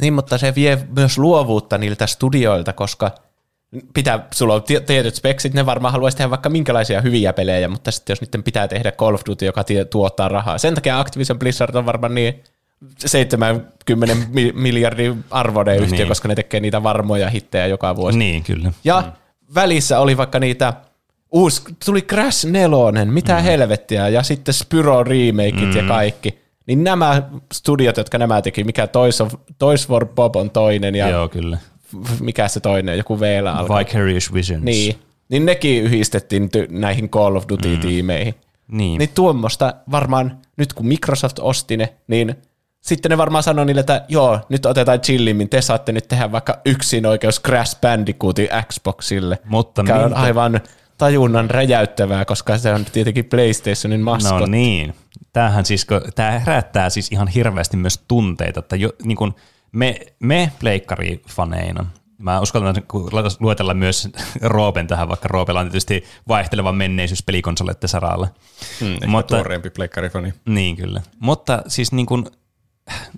Niin, mutta se vie myös luovuutta niiltä studioilta, koska pitää, sulla on tietyt speksit, ne varmaan haluaisi tehdä vaikka minkälaisia hyviä pelejä, mutta sitten jos niiden pitää tehdä Call of Duty, joka tuottaa rahaa. Sen takia Activision Blizzard on varmaan niin 70 miljardin arvoinen yhtiö, niin. koska ne tekee niitä varmoja hittejä joka vuosi. Niin, kyllä. Ja mm. välissä oli vaikka niitä uusi, tuli Crash 4, mitä mm. helvettiä, ja sitten Spyro remakeit mm. ja kaikki. Niin nämä studiot, jotka nämä teki, mikä Toys, of, Toys for Bob on toinen, ja Joo, kyllä. Mikä se toinen, joku v alkaa. Vicarious Visions. Niin, niin nekin yhdistettiin ty- näihin Call of Duty-tiimeihin. Mm. Niin. Niin tuommoista varmaan, nyt kun Microsoft osti ne, niin sitten ne varmaan sanoi niille, että joo, nyt otetaan chillimmin, te saatte nyt tehdä vaikka yksin oikeus Crash Bandicootin Xboxille. Mutta mikä on aivan tajunnan räjäyttävää, koska se on tietenkin PlayStationin maskot. No niin. Tämähän siis, tämä herättää siis ihan hirveästi myös tunteita, että jo, niin kuin me, me pleikkarifaneina, Mä uskallan luetella myös Roopen tähän, vaikka Roopella on tietysti vaihteleva menneisyys pelikonsoleiden saralla. Hmm, Mutta, tuoreempi pleikkarifani. Niin kyllä. Mutta siis niin kuin,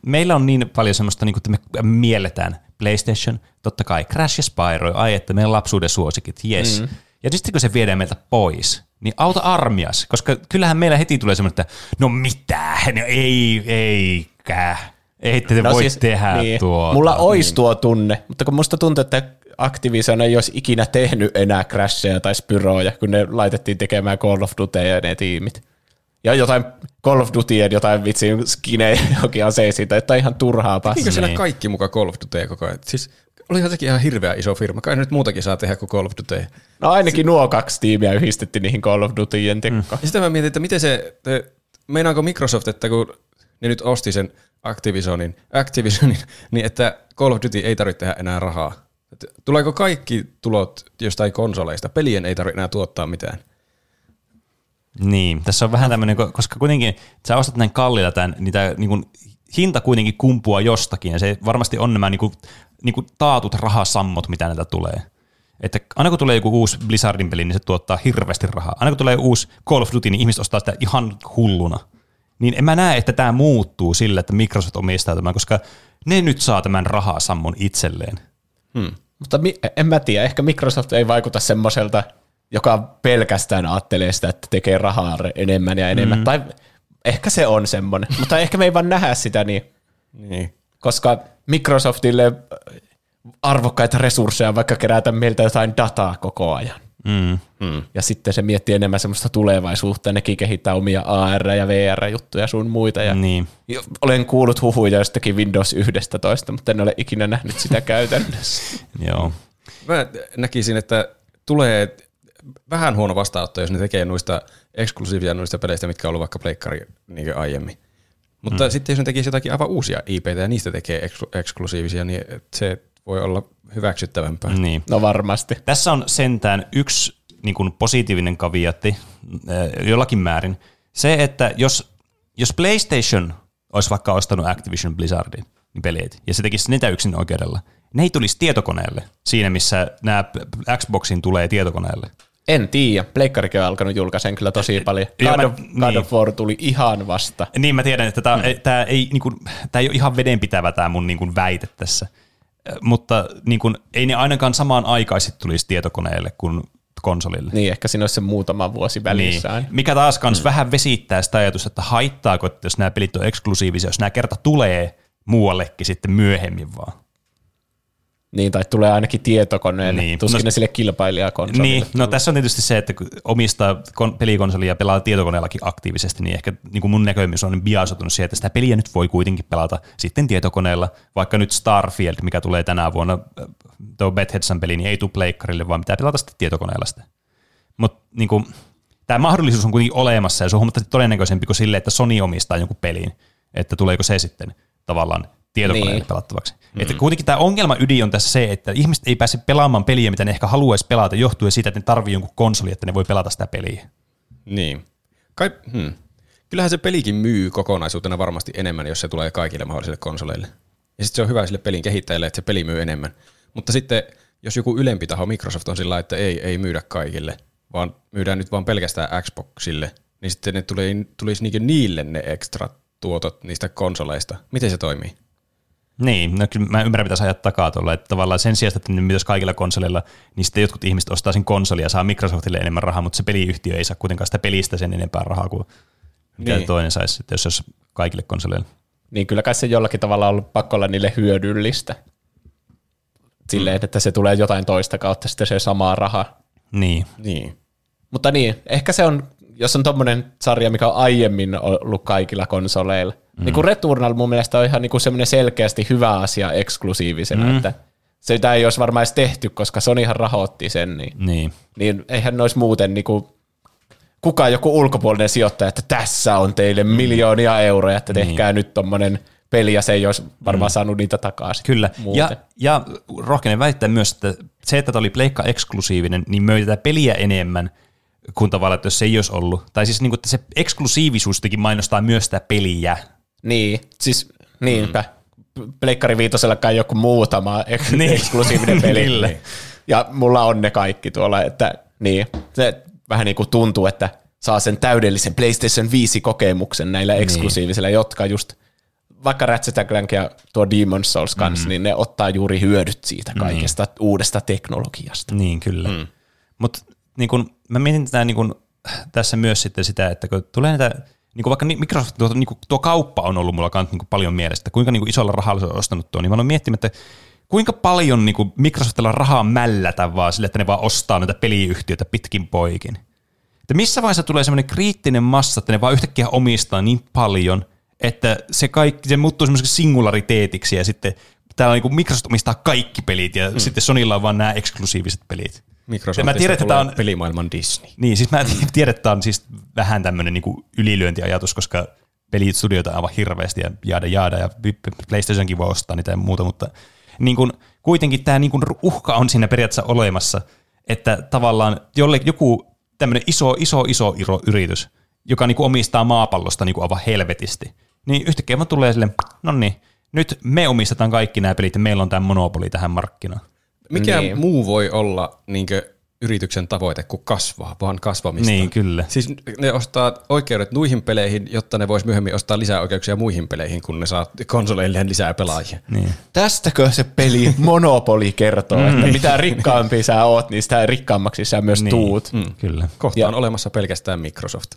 meillä on niin paljon semmoista, niin kuin, että me mielletään PlayStation, totta kai Crash ja Spyro, ai että meidän lapsuuden suosikit, yes. Mm. Ja sitten kun se viedään meiltä pois, niin auta armias, koska kyllähän meillä heti tulee semmoinen, että no mitä, no ei, eikä, ei te no voi siis, tehdä niin. tuota. Mulla olisi niin. tuo tunne, mutta kun musta tuntuu, että Activision ei olisi ikinä tehnyt enää Crashia tai Spyroja, kun ne laitettiin tekemään Call of Duty ja ne tiimit. Ja jotain Call of Duty ja jotain vitsi skinejä jokin asee siitä, että on ihan turhaa passia. Eikö siellä niin. kaikki mukaan Call of Duty koko ajan? Siis olihan sekin ihan hirveä iso firma. Kai nyt muutakin saa tehdä kuin Call of Duty. No ainakin si- nuo kaksi tiimiä yhdistettiin niihin Call of Dutyjen tekko. Mm. Ja sitten mä mietin, että miten se, te, meinaako Microsoft, että kun ne nyt osti sen Activisionin, Activisionin niin että Call of Duty ei tarvitse tehdä enää rahaa. Tuleeko kaikki tulot jostain konsoleista? Pelien ei tarvitse enää tuottaa mitään. Niin, tässä on vähän tämmöinen, koska kuitenkin sä ostat näin kallilla tämän, niin tämä niin kuin, hinta kuitenkin kumpua jostakin, ja se varmasti on nämä niin kuin, niin kuin taatut rahasammot, mitä näitä tulee. Että aina kun tulee joku uusi Blizzardin peli, niin se tuottaa hirveästi rahaa. Aina kun tulee uusi Call of Duty, niin ihmiset ostaa sitä ihan hulluna. Niin en mä näe, että tämä muuttuu sillä, että Microsoft omistaa tämän, koska ne nyt saa tämän rahasammon itselleen. Hmm. Mutta mi- en mä tiedä, ehkä Microsoft ei vaikuta semmoiselta joka pelkästään ajattelee sitä, että tekee rahaa enemmän ja enemmän. Mm. Tai ehkä se on semmoinen, mutta ehkä me ei vaan nähdä sitä niin. niin. Koska Microsoftille arvokkaita resursseja vaikka kerätä meiltä jotain dataa koko ajan. Mm. Mm. Ja sitten se miettii enemmän semmoista tulevaisuutta, nekin kehittää omia AR- ja VR-juttuja sun muita. Ja niin. Olen kuullut huhuja jostakin Windows 11, mutta en ole ikinä nähnyt sitä käytännössä. Joo. Mä näkisin, että tulee vähän huono vastaanotto, jos ne tekee noista eksklusiivia noista peleistä, mitkä on ollut vaikka pleikkari niin aiemmin. Mutta hmm. sitten jos ne tekisi jotakin aivan uusia IPtä ja niistä tekee eks- eksklusiivisia, niin se voi olla hyväksyttävämpää. Niin. No varmasti. Tässä on sentään yksi niin kuin positiivinen kaviatti äh, jollakin määrin. Se, että jos, jos PlayStation olisi vaikka ostanut Activision Blizzardin niin peleet, ja se tekisi niitä yksin oikeudella, ne ei tulisi tietokoneelle siinä, missä nämä Xboxin tulee tietokoneelle. En tiedä. Pleikkarikin on alkanut julkaisen kyllä tosi paljon. God, of, God niin. of War tuli ihan vasta. Niin, mä tiedän, että tämä, mm. tämä, ei, niin kuin, tämä ei ole ihan vedenpitävä tämä mun niin kuin, väite tässä. Mutta niin kuin, ei ne ainakaan samaan aikaisesti tulisi tietokoneelle kuin konsolille. Niin, ehkä siinä olisi se muutama vuosi välissä. Niin. Mikä taas kans mm. vähän vesittää sitä ajatusta, että haittaako, että jos nämä pelit on eksklusiivisia, jos nämä kerta tulee muuallekin sitten myöhemmin vaan. Niin, tai tulee ainakin tietokoneen, niin. tuskin no, ne sille kilpailijakonsolille. Niin, no tässä on tietysti se, että kun omistaa pelikonsolia ja pelaa tietokoneellakin aktiivisesti, niin ehkä niin kuin mun näkemys on biasotunut siihen, että sitä peliä nyt voi kuitenkin pelata sitten tietokoneella, vaikka nyt Starfield, mikä tulee tänä vuonna, äh, tuo Bethesdan peli, niin ei tule pleikkarille, vaan pitää pelata sitten tietokoneella sitä. Mutta niin kuin, tämä mahdollisuus on kuitenkin olemassa ja se on huomattavasti todennäköisempi kuin sille, että Sony omistaa jonkun pelin, että tuleeko se sitten tavallaan tietokoneelle niin. pelattavaksi. Mm. Että kuitenkin tämä ongelma ydin on tässä se, että ihmiset ei pääse pelaamaan peliä, mitä ne ehkä haluaisi pelata, johtuen siitä, että ne tarvii jonkun konsoli, että ne voi pelata sitä peliä. Niin. Kai, hmm. Kyllähän se pelikin myy kokonaisuutena varmasti enemmän, jos se tulee kaikille mahdollisille konsoleille. Ja sitten se on hyvä sille pelin kehittäjälle, että se peli myy enemmän. Mutta sitten, jos joku ylempi taho Microsoft on sillä että ei, ei myydä kaikille, vaan myydään nyt vaan pelkästään Xboxille, niin sitten ne tuli, tulisi niille ne ekstra tuotot niistä konsoleista. Miten se toimii? Niin, no kyllä mä ymmärrän, mitä sä ajat takaa tuolla, että tavallaan sen sijaan, että ne myytäisi kaikilla konsoleilla, niin sitten jotkut ihmiset ostaa sen konsolin ja saa Microsoftille enemmän rahaa, mutta se peliyhtiö ei saa kuitenkaan sitä pelistä sen enempää rahaa kuin mitä Niin. toinen saisi, jos se olisi kaikille konsoleille. Niin kyllä kai se jollakin tavalla on ollut pakko olla niille hyödyllistä. Silleen, että se tulee jotain toista kautta sitten se sama raha. Niin, Niin. Mutta niin, ehkä se on, jos on tommonen sarja, mikä on aiemmin ollut kaikilla konsoleilla. Mm. Niin kuin Returnal mun mielestä on ihan niin kuin semmoinen selkeästi hyvä asia eksklusiivisena, mm. että sitä ei olisi varmaan edes tehty, koska Sonyhan rahoitti sen, niin, niin. niin eihän ne olisi muuten niin kuin, kukaan joku ulkopuolinen sijoittaja, että tässä on teille miljoonia euroja, että tehkää niin. nyt tommonen peli, ja se ei olisi varmaan mm. saanut niitä takaisin. Kyllä, muuten. ja, ja rohkenen väittää myös, että se, että tämä oli pleikka eksklusiivinen, niin möi tätä peliä enemmän kuin tavallaan, että jos se ei olisi ollut. Tai siis, niin kuin, että se eksklusiivisuus jotenkin mainostaa myös sitä peliä. Niin, siis niinpä. Mm. Pleikkari viitosellakaan joku muutama Niin. eksklusiivinen peli. Kyllä. Ja mulla on ne kaikki tuolla, että niin, se vähän niin kuin tuntuu, että saa sen täydellisen PlayStation 5-kokemuksen näillä eksklusiivisilla, jotka just vaikka Ratchet Clank ja tuo Demon's Souls kanssa, mm. niin ne ottaa juuri hyödyt siitä kaikesta niin. uudesta teknologiasta. Niin, kyllä. Mm. Mutta niin kun, mä mietin tätä niin kun, tässä myös sitten sitä, että kun tulee näitä, niin kun vaikka ni- Microsoft, tuo, niin kun, tuo kauppa on ollut mulla kans, niin kun paljon mielestä, kuinka niin kun isolla rahalla se on ostanut tuo, niin mä olen miettinyt, että kuinka paljon niin kun Microsoftilla on rahaa mällätä vaan sille, että ne vaan ostaa näitä peliyhtiöitä pitkin poikin. Että missä vaiheessa tulee semmoinen kriittinen massa, että ne vaan yhtäkkiä omistaa niin paljon, että se, kaikki, se muuttuu semmoiseksi singulariteetiksi ja sitten täällä on niin kuin Microsoft omistaa kaikki pelit ja mm. sitten Sonylla on vaan nämä eksklusiiviset pelit. Microsoftista Mä tiedän, että tää on- pelimaailman Disney. Niin, siis mä tiedän, että tämä on siis vähän tämmöinen niin ylilyöntiajatus, koska pelistudioita on aivan hirveästi ja jaada jaada ja PlayStationkin voi ostaa niitä ja muuta, mutta niin kuin, kuitenkin tämä niin kuin uhka on siinä periaatteessa olemassa, että tavallaan jolle joku tämmöinen iso, iso, iso yritys, joka niin kuin omistaa maapallosta niin kuin aivan helvetisti, niin yhtäkkiä vaan tulee sille, no niin, nyt me omistetaan kaikki nämä pelit ja meillä on tämä monopoli tähän markkinaan. Mikä Niin. muu voi olla niinkö, yrityksen tavoite kuin kasvaa, vaan kasvamista? Niin, kyllä. Siis ne ostaa oikeudet nuihin peleihin, jotta ne vois myöhemmin ostaa lisää oikeuksia muihin peleihin, kun ne saa konsoleilleen lisää pelaajia. Niin. Tästäkö se peli Monopoli kertoo, että mitä rikkaampi sä oot, niin sitä rikkaammaksi sä myös Niin. tuut. Mm. Kyllä. Kohta Ja- on olemassa pelkästään Microsoft.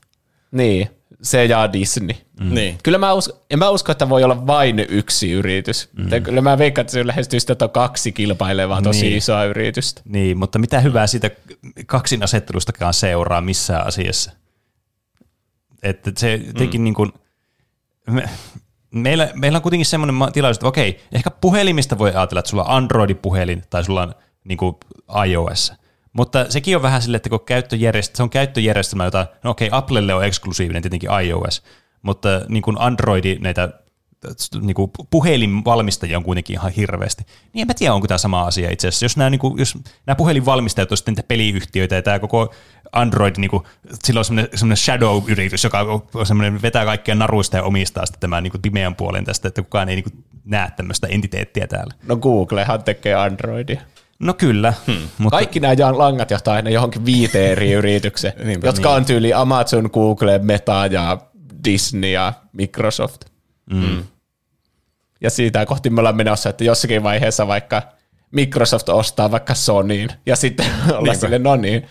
Niin, se ja Disney. Mm. Niin. Kyllä mä, usko, en mä usko, että voi olla vain yksi yritys. Mm. Kyllä mä veikkaan, että se lähestyy sitä, että on kaksi kilpailevaa tosi Niin. isoa yritystä. Niin, mutta mitä hyvää siitä kaksin asettelustakaan seuraa missään asiassa. Että se jotenkin mm. niin kuin, me, meillä, meillä on kuitenkin semmoinen tilaisuus, että okei, ehkä puhelimista voi ajatella, että sulla on Android-puhelin tai sulla on niin kuin iOS. Mutta sekin on vähän silleen, että kun käyttöjärjestelmä, se on käyttöjärjestelmä, jota, no okei, Applelle on eksklusiivinen tietenkin iOS, mutta niin kuin Androidi näitä niin kuin puhelinvalmistajia on kuitenkin ihan hirveästi. Niin en mä tiedä, onko tämä sama asia itse asiassa. Jos nämä, niin kuin, jos nämä puhelinvalmistajat sitten niitä peliyhtiöitä ja tämä koko Android, niin kuin, sillä on semmoinen, semmoinen shadow-yritys, joka on semmoinen, vetää kaikkia naruista ja omistaa sitten tämän niin kuin pimeän puolen tästä, että kukaan ei niin kuin, näe tämmöistä entiteettiä täällä. No Googlehan tekee Androidia. No kyllä, hmm. mutta Kaikki nämä ja- langat johtaa aina johonkin viiteen eri yritykseen, Niinpä, jotka on tyyli Amazon, Google, Meta ja Disney ja Microsoft. Mm. Ja siitä kohti me ollaan menossa, että jossakin vaiheessa vaikka Microsoft ostaa vaikka Sonyin ja sitten olla sille, no niin,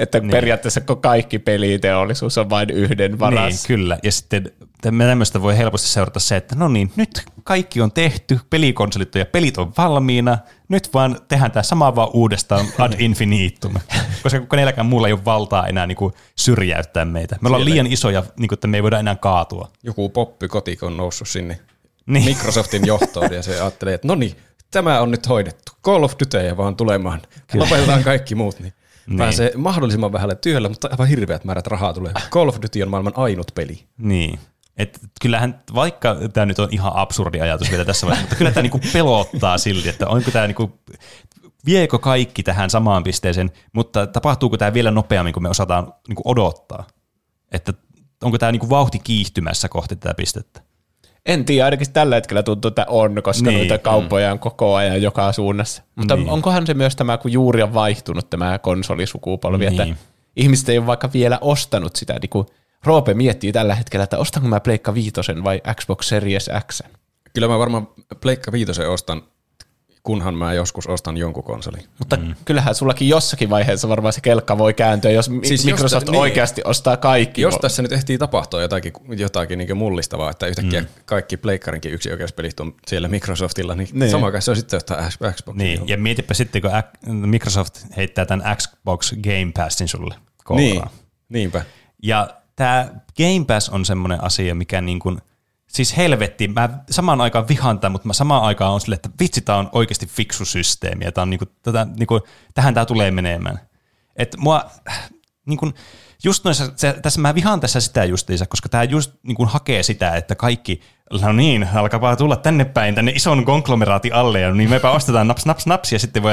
että niin. periaatteessa kun kaikki peliteollisuus on vain yhden niin, varassa. kyllä. Ja sitten tämmöistä voi helposti seurata se, että no niin, nyt kaikki on tehty, pelikonsolit on ja pelit on valmiina, nyt vaan tehdään tämä sama vaan uudestaan ad infinitum. Koska kenelläkään muulla ei ole valtaa enää niin kuin syrjäyttää meitä. Me ollaan Siellä- liian isoja, niin kuin, että me ei voida enää kaatua. Joku poppi kotiko on noussut sinne Niin. Microsoftin johtoon ja se ajattelee, että no niin, tämä on nyt hoidettu. Call of Dutyä vaan tulemaan. Lopetetaan kaikki muut, niin, Niin. pääsee mahdollisimman vähällä työllä, mutta aivan hirveät määrät rahaa tulee. Call of Duty on maailman ainut peli. Niin. Et kyllähän, vaikka tämä nyt on ihan absurdi ajatus vielä tässä vaiheessa, mutta kyllä tämä niinku pelottaa silti, että onko tämä niinku, viekö kaikki tähän samaan pisteeseen, mutta tapahtuuko tämä vielä nopeammin kuin me osataan niinku odottaa? Että onko tämä niinku vauhti kiihtymässä kohti tätä pistettä? En tiedä, ainakin tällä hetkellä tuntuu, että on, koska Niin, noita kauppoja on koko ajan joka suunnassa. Mutta niin. onkohan se myös tämä, kun juuri on vaihtunut tämä konsolisukupolvi, Niin. että ihmiset ei ole vaikka vielä ostanut sitä. Niin kuin Roope miettii tällä hetkellä, että ostanko mä Pleikka Viitosen vai Xbox Series X. Kyllä mä varmaan Pleikka Viitosen ostan, kunhan mä joskus ostan jonkun konsolin. Mutta mm. kyllähän sullakin jossakin vaiheessa varmaan se kelkka voi kääntyä, jos siis Microsoft josta, niin, oikeasti ostaa kaikki. Jos tässä nyt ehtii tapahtua jotakin, jotakin niin mullistavaa, että yhtäkkiä mm. kaikki Pleikkarinkin yksi oikeuspelit on siellä Microsoftilla, niin, niin. sama kai se on sitten jostain Xbox. Niin, ja mietipä sitten, kun Microsoft heittää tämän Xbox Game Passin sulle kouraan. Niin, niinpä. Ja tämä Game Pass on semmoinen asia, mikä niin kuin – siis helvetti, mä samaan aikaan vihaan tämän, mutta mä samaan aikaan on silleen, että vitsi, tämä on oikeasti fiksu systeemi, ja tää on niinku, tätä, niinku, tähän tämä tulee menemään. Että mua, niinku, just noissa, se, tässä mä vihaan tässä sitä justiinsa, koska tämä just niinku, hakee sitä, että kaikki, no niin, alkaa tulla tänne päin, tänne ison konglomeraati alle, ja niin mepä ostetaan naps, naps, naps, ja sitten voi,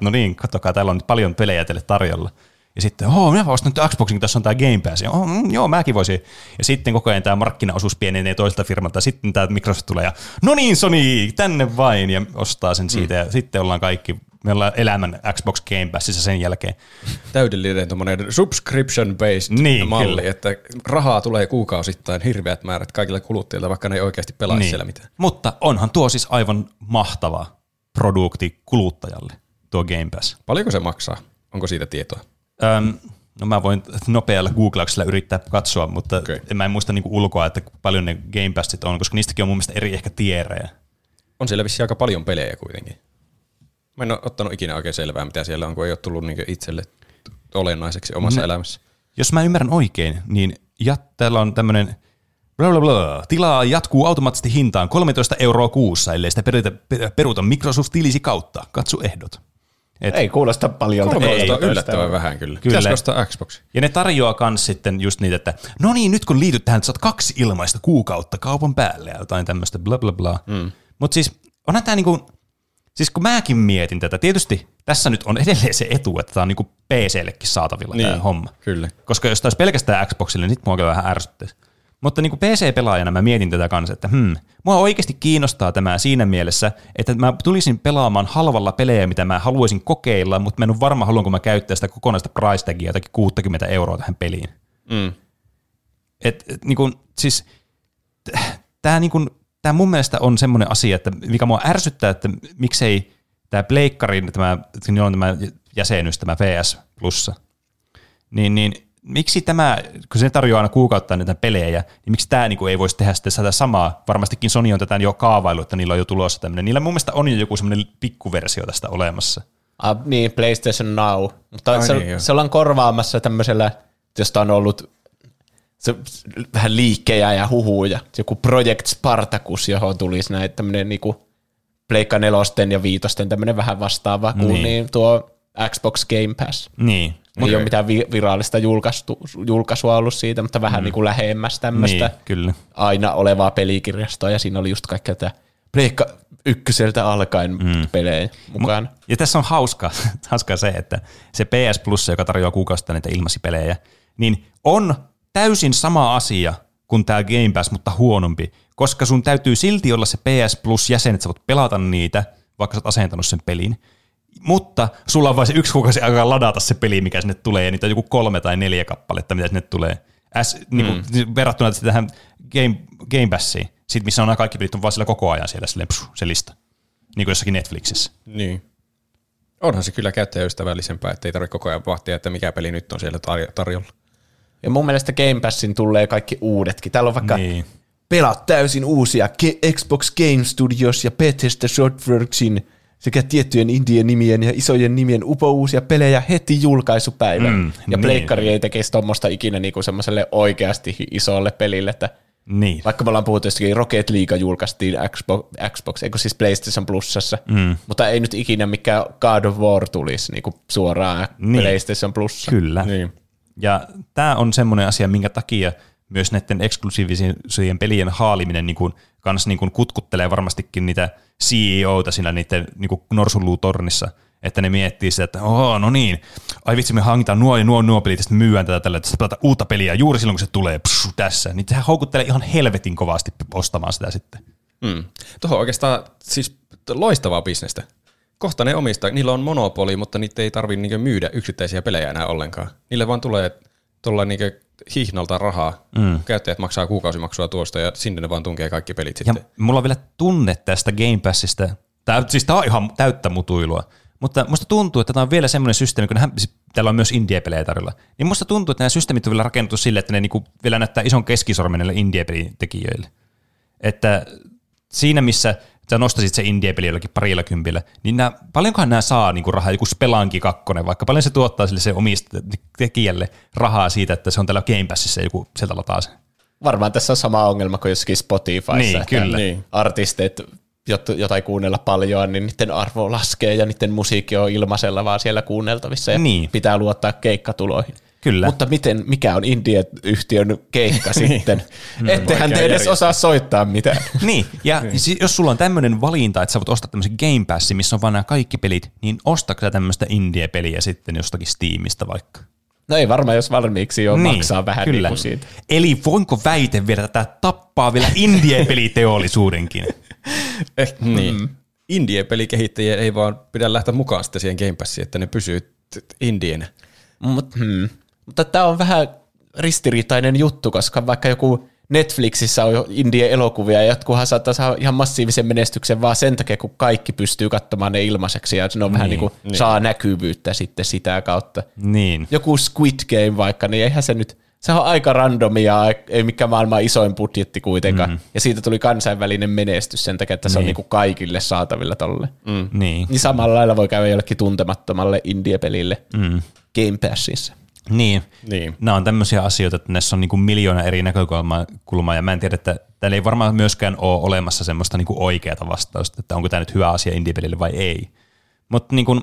no niin, katsokaa, täällä on paljon pelejä teille tarjolla. Ja sitten, oh, minä ostan nyt Xboxin, kun tässä on tämä Game Pass. Ja, oh, mm, joo, mäkin voisin. Ja sitten koko ajan tämä markkinaosuus pienenee toiselta firmalta. Sitten tämä Microsoft tulee ja, no niin Sony, tänne vain. Ja ostaa sen siitä. Mm. Ja sitten ollaan kaikki, me ollaan elämän Xbox Game Passissa sen jälkeen. Täydellinen tuommoinen subscription-based niin, malli, kyllä. että rahaa tulee kuukausittain hirveät määrät kaikille kuluttajille, vaikka ne ei oikeasti pelaa niin. siellä mitään. Mutta onhan tuo siis aivan mahtava produkti kuluttajalle, tuo Game Pass. Paljonko se maksaa? Onko siitä tietoa? Öm, no mä voin nopealla googlauksella yrittää katsoa, mutta okay. en mä en muista niinku ulkoa, että paljon ne Game Passit on, koska niistäkin on mun mielestä eri ehkä tierejä. On siellä vissiin aika paljon pelejä kuitenkin. Mä en ole ottanut ikinä oikein selvää, mitä siellä on, kun ei ole tullut niinku itselle olennaiseksi omassa no, elämässä. Jos mä ymmärrän oikein, niin jat, täällä on tämmöinen Bla bla bla. Tilaa jatkuu automaattisesti hintaan 13 euroa kuussa, ellei sitä peruta, peruta Microsoft-tilisi kautta. Katso ehdot. Et ei kuulosta paljon. Kuulostaa yllättävän vähän kyllä. kyllä. Pitäisikö ostaa Xbox? Ja ne tarjoaa myös sitten just niitä, että no niin, nyt kun liityt tähän, saat kaksi ilmaista kuukautta kaupan päälle ja jotain tämmöistä bla bla bla. Mm. Mutta siis onhan tämä niinku, siis kun mäkin mietin tätä, tietysti tässä nyt on edelleen se etu, että tämä on niinku PC-llekin saatavilla niin, tämä homma. Kyllä. Koska jos tämä olisi pelkästään Xboxille, niin sitten mua kyllä vähän ärsyttäisi. Mutta niin kuin PC-pelaajana mä mietin tätä kanssa, että hmm, mua oikeasti kiinnostaa tämä siinä mielessä, että mä tulisin pelaamaan halvalla pelejä, mitä mä haluaisin kokeilla, mutta mä en ole varma, haluanko mä käyttää sitä kokonaista price tagia, jotakin 60 euroa tähän peliin. Mm. Et, et niin kuin, siis, tämä niin kuin, tää mun mielestä on semmoinen asia, että mikä mua ärsyttää, että miksei tämä Pleikkarin, tämä, on tämä jäsenyys, tämä PS Plussa, niin, niin miksi tämä, kun se tarjoaa aina kuukautta näitä pelejä, niin miksi tämä niin kuin ei voisi tehdä sitten sitä samaa? Varmastikin Sony on tätä jo kaavailu, että niillä on jo tulossa tämmöinen. Niillä mun mielestä on jo joku semmoinen pikkuversio tästä olemassa. Ah, niin, PlayStation Now. Mutta Ai se, niin, se ollaan korvaamassa tämmöisellä, josta on ollut se, vähän liikkejä ja huhuja. Joku Project Spartacus, johon tulisi näitä tämmöinen niinku Pleikka nelosten ja viitosten tämmöinen vähän vastaava kuin niin. niin tuo Xbox Game Pass. Niin. Ei okay. ole mitään vi- virallista julkaistu, julkaisua ollut siitä, mutta vähän mm. niin kuin lähemmäs tämmöistä niin, kyllä. aina olevaa pelikirjastoa, ja siinä oli just kaikkea tätä Pleikka ykköseltä alkaen mm. pelejä mukaan. Ja tässä on hauska, hauska se, että se PS Plus, joka tarjoaa kuukausta niitä ilmasipelejä, niin on täysin sama asia kuin tämä Game Pass, mutta huonompi, koska sun täytyy silti olla se PS Plus jäsen, että sä voit pelata niitä, vaikka sä oot asentanut sen pelin mutta sulla on vain se yksi kuukausi aikaa ladata se peli, mikä sinne tulee, ja niitä on joku kolme tai neljä kappaletta, mitä sinne tulee. S, niin kuin, mm. verrattuna tähän Game, Game Passiin, sit missä on kaikki pelit on vaan siellä koko ajan siellä sille, psu, se lista. Niin kuin jossakin Netflixissä. Niin. Onhan se kyllä käyttäjäystävällisempää, että ei tarvitse koko ajan vahtia, että mikä peli nyt on siellä tarjolla. Ja mun mielestä Game Passin tulee kaikki uudetkin. Täällä on vaikka niin. pelaa täysin uusia Xbox Game Studios ja Bethesda Softworksin sekä tiettyjen indien nimien ja isojen nimien upouusia pelejä heti julkaisupäivän. Mm, ja niin. Pleikkari ei tekisi tuommoista ikinä niinku semmoiselle oikeasti isolle pelille, että niin. Vaikka me ollaan puhuttu jostakin Rocket League julkaistiin Xbox, Xbox eikö siis PlayStation Plusassa, mm. mutta ei nyt ikinä mikään God of War tulisi niinku suoraan niin. PlayStation Plussa. Kyllä. Niin. Ja tämä on semmoinen asia, minkä takia myös näiden eksklusiivisien pelien haaliminen niin kuin, kans niin kuin kutkuttelee varmastikin niitä CEOita siinä niiden niin kuin norsunluutornissa, että ne miettii sitä, että oh, no niin, ai vitsi me hankitaan nuo ja nuo, nuo pelit, sitten myydään tätä tällä, että pelata uutta peliä juuri silloin, kun se tulee pssu, tässä, niin sehän houkuttelee ihan helvetin kovasti ostamaan sitä sitten. Mm. Tuohon oikeastaan siis loistavaa bisnestä. Kohta ne omistaa, niillä on monopoli, mutta niitä ei tarvitse myydä yksittäisiä pelejä enää ollenkaan. Niille vaan tulee tuolla niinku hihnalta rahaa. Mm. Käyttäjät maksaa kuukausimaksua tuosta ja sinne ne vaan tunkee kaikki pelit Ja sitten. mulla on vielä tunne tästä Game Passista. Tää, siis tää on ihan täyttä mutuilua. Mutta musta tuntuu, että tämä on vielä semmoinen systeemi, kun hän, siis täällä on myös indie-pelejä tarjolla, niin musta tuntuu, että nämä systeemit on vielä rakennettu sille, että ne niinku vielä näyttää ison keskisormen näille indie-pelin tekijöille. Että siinä, missä sä nostasit se indie-peli jollakin parilla kympillä, niin nää, paljonkohan nämä saa niinku rahaa, joku Spelanki 2, vaikka paljon se tuottaa sille se omista tekijälle rahaa siitä, että se on täällä Game Passissa joku sieltä lataa sen. Varmaan tässä on sama ongelma kuin jossakin Spotifyssa. Niin, että kyllä. Niin. Artistit, jot- jotain kuunnella paljon, niin niiden arvo laskee ja niiden musiikki on ilmaisella vaan siellä kuunneltavissa ja Niin. pitää luottaa keikkatuloihin. Kyllä. Mutta miten, mikä on Indie-yhtiön keikka sitten? Ettehän te edes osaa soittaa mitään. Niin, ja si- jos sulla on tämmöinen valinta, että sä voit ostaa tämmöisen Game Passin, missä on vaan nämä kaikki pelit, niin ostatko sä tämmöistä indie-peliä sitten jostakin Steamista vaikka? No ei varmaan, jos valmiiksi jo niin, maksaa vähän kyllä. Niin kuin siitä. Eli voinko väite vielä, että tämä tappaa vielä indie-peliteollisuudenkin? Eh, niin. Indie-pelikehittäjien ei vaan pidä lähteä mukaan sitten siihen Game Passiin, että ne pysyy indienä. Mut, hmm. Mutta tämä on vähän ristiriitainen juttu, koska vaikka joku Netflixissä on jo indie-elokuvia, ja jotkuhan saattaa saada ihan massiivisen menestyksen vaan sen takia, kun kaikki pystyy katsomaan ne ilmaiseksi, ja ne on vähän niin kuin niin. saa näkyvyyttä sitten sitä kautta. niin. Joku Squid Game vaikka, niin eihän se nyt, se on aika randomia, ei mikään maailman isoin budjetti kuitenkaan, mm. ja siitä tuli kansainvälinen menestys sen takia, että se on Niin. niin kuin kaikille saatavilla tolle. Mm. Niin. Niin samalla lailla voi käydä jollekin tuntemattomalle indie-pelille mm. Game Passissa. Niin. Niin. Nämä on tämmöisiä asioita, että näissä on niin kuin miljoona eri näkökulmaa, kulmaa, ja mä en tiedä, että täällä ei varmaan myöskään ole olemassa semmoista niin kuin oikeata vastausta, että onko tämä nyt hyvä asia indie-pelille vai ei. Mutta niin kuin,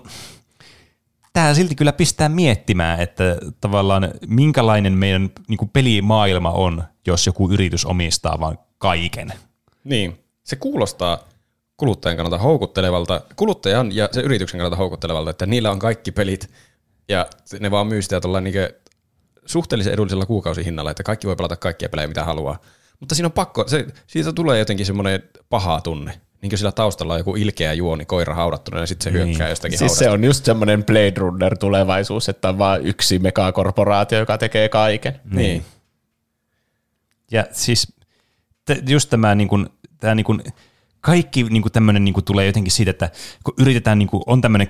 tämä silti kyllä pistää miettimään, että tavallaan minkälainen meidän niin kuin pelimaailma on, jos joku yritys omistaa vaan kaiken. Niin. Se kuulostaa kuluttajan kannalta houkuttelevalta, kuluttajan ja se yrityksen kannalta houkuttelevalta, että niillä on kaikki pelit ja ne vaan myy sitä tuolla niinku suhteellisen edullisella kuukausihinnalla, että kaikki voi pelata kaikkia pelejä mitä haluaa. Mutta siinä on pakko, se, siitä tulee jotenkin semmoinen paha tunne. Niin kuin sillä taustalla on joku ilkeä juoni, koira haudattuna ja sitten se Niin. hyökkää jostakin Siis se on just semmoinen Blade Runner tulevaisuus, että on vaan yksi megakorporaatio, joka tekee kaiken. Niin. Ja siis just tämä, niin kuin, tämä niin kuin, kaikki niin kuin tämmöinen niin kuin tulee jotenkin siitä, että kun yritetään, niin kuin, on tämmöinen,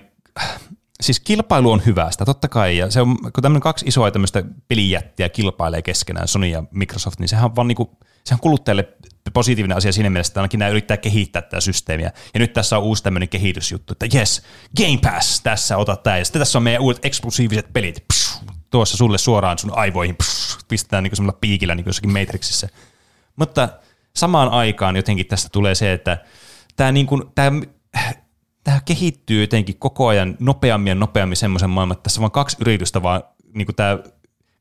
siis kilpailu on hyvästä, totta kai, ja se on, kun tämmöinen kaksi isoa tämmöistä pelijättiä kilpailee keskenään, Sony ja Microsoft, niin sehän on vaan niin kuin, sehän kuluttajalle positiivinen asia siinä mielessä, että ainakin nämä yrittää kehittää tätä systeemiä. Ja nyt tässä on uusi tämmöinen kehitysjuttu, että yes, Game Pass, tässä ota tämä. Ja sitten tässä on meidän uudet eksklusiiviset pelit. Psh, tuossa sulle suoraan sun aivoihin. Psh, pistetään niin semmoilla piikillä niin kuin jossakin Matrixissa. Mutta samaan aikaan jotenkin tästä tulee se, että tämä, niin kuin, tämä kehittyy jotenkin koko ajan nopeammin ja nopeammin semmoisen maailman, että tässä on vain kaksi yritystä, vaan niin kuin tämä,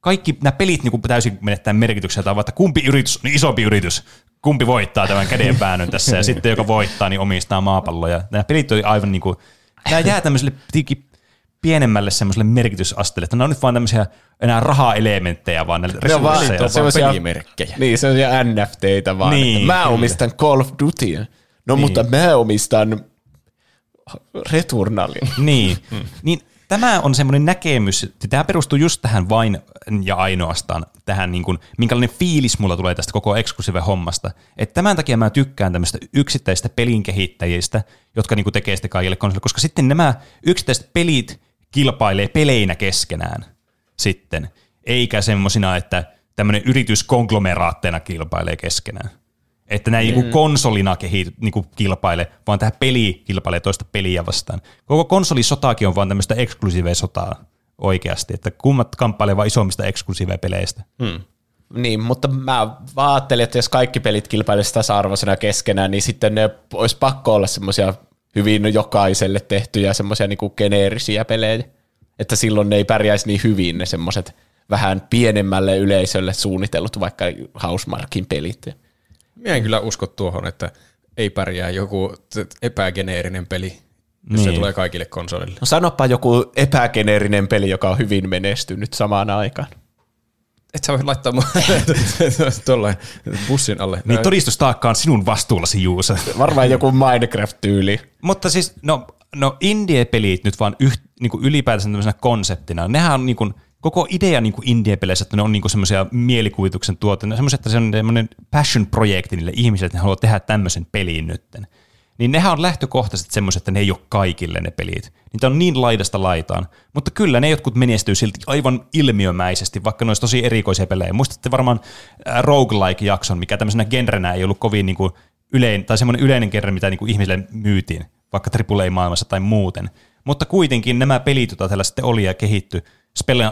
kaikki nämä pelit niin kuin täysin menettää merkityksiä, tai vaan, että kumpi yritys on isompi yritys, kumpi voittaa tämän kädenväännön tässä, ja sitten joka voittaa, niin omistaa maapalloja. Nämä pelit oli aivan niin kuin, nämä jää tämmöiselle pienemmälle semmoiselle merkitysasteelle, että nämä on nyt vaan tämmöisiä enää raha-elementtejä vaan näille Ne on vaan- resursseja. on se on vaan siellä- pelimerkkejä. Niin, se on jo NFTitä vaan. Niin, että mä kyllä. omistan Call of Dutya. No, Niin. mutta mä omistan Returnalin. Niin, niin tämä on semmoinen näkemys, että tämä perustuu just tähän vain ja ainoastaan tähän, niin kuin, minkälainen fiilis mulla tulee tästä koko Exclusive-hommasta. Että tämän takia mä tykkään tämmöistä yksittäistä pelin kehittäjistä, jotka niin kuin tekee sitä kaikille konsolille, koska sitten nämä yksittäiset pelit kilpailee peleinä keskenään sitten, eikä semmosina, että tämmöinen yritys konglomeraatteina kilpailee keskenään. Että nämä ei mm. konsolina kehity, niinku kilpaile, vaan tämä peli kilpailee toista peliä vastaan. Koko konsolisotaakin on vaan tämmöistä eksklusiivea sotaa oikeasti, että kummat kamppailee vaan isommista eksklusiivea peleistä. Hmm. Niin, mutta mä ajattelin, että jos kaikki pelit kilpailisivat tasa-arvoisena keskenään, niin sitten ne olisi pakko olla semmoisia hyvin jokaiselle tehtyjä semmoisia niinku geneerisiä pelejä. Että silloin ne ei pärjäisi niin hyvin ne semmoiset vähän pienemmälle yleisölle suunnitellut vaikka Housemarkin pelit. Mä en kyllä usko tuohon, että ei pärjää joku epägeneerinen peli, jos niin. se tulee kaikille konsolille. No sanopa joku epägeneerinen peli, joka on hyvin menestynyt samaan aikaan. Et sä voi laittaa mua bussin alle. Niin todistustaakka on sinun vastuullasi, Juusa. Varmaan joku Minecraft-tyyli. Mutta siis, no, no indie-pelit nyt vaan yht, niin kuin ylipäätänsä tämmöisenä konseptina, nehän on niin kuin, koko idea niin kuin indie-peleissä, että ne on niin semmoisia mielikuvituksen tuotteita, semmoisia, että se on semmoinen passion-projekti niille ihmisille, että ne haluaa tehdä tämmöisen peliin nytten. Niin nehän on lähtökohtaisesti semmoiset, että ne ei ole kaikille ne pelit. Niitä on niin laidasta laitaan. Mutta kyllä ne jotkut menestyy silti aivan ilmiömäisesti, vaikka ne olisi tosi erikoisia pelejä. Muistatte varmaan äh, roguelike-jakson, mikä tämmöisenä genrenä ei ollut kovin niin kuin ylein, tai semmoinen yleinen genre, mitä niin kuin ihmisille myytiin, vaikka AAA-maailmassa tai muuten. Mutta kuitenkin nämä pelit, joita tällä sitten oli ja kehitty,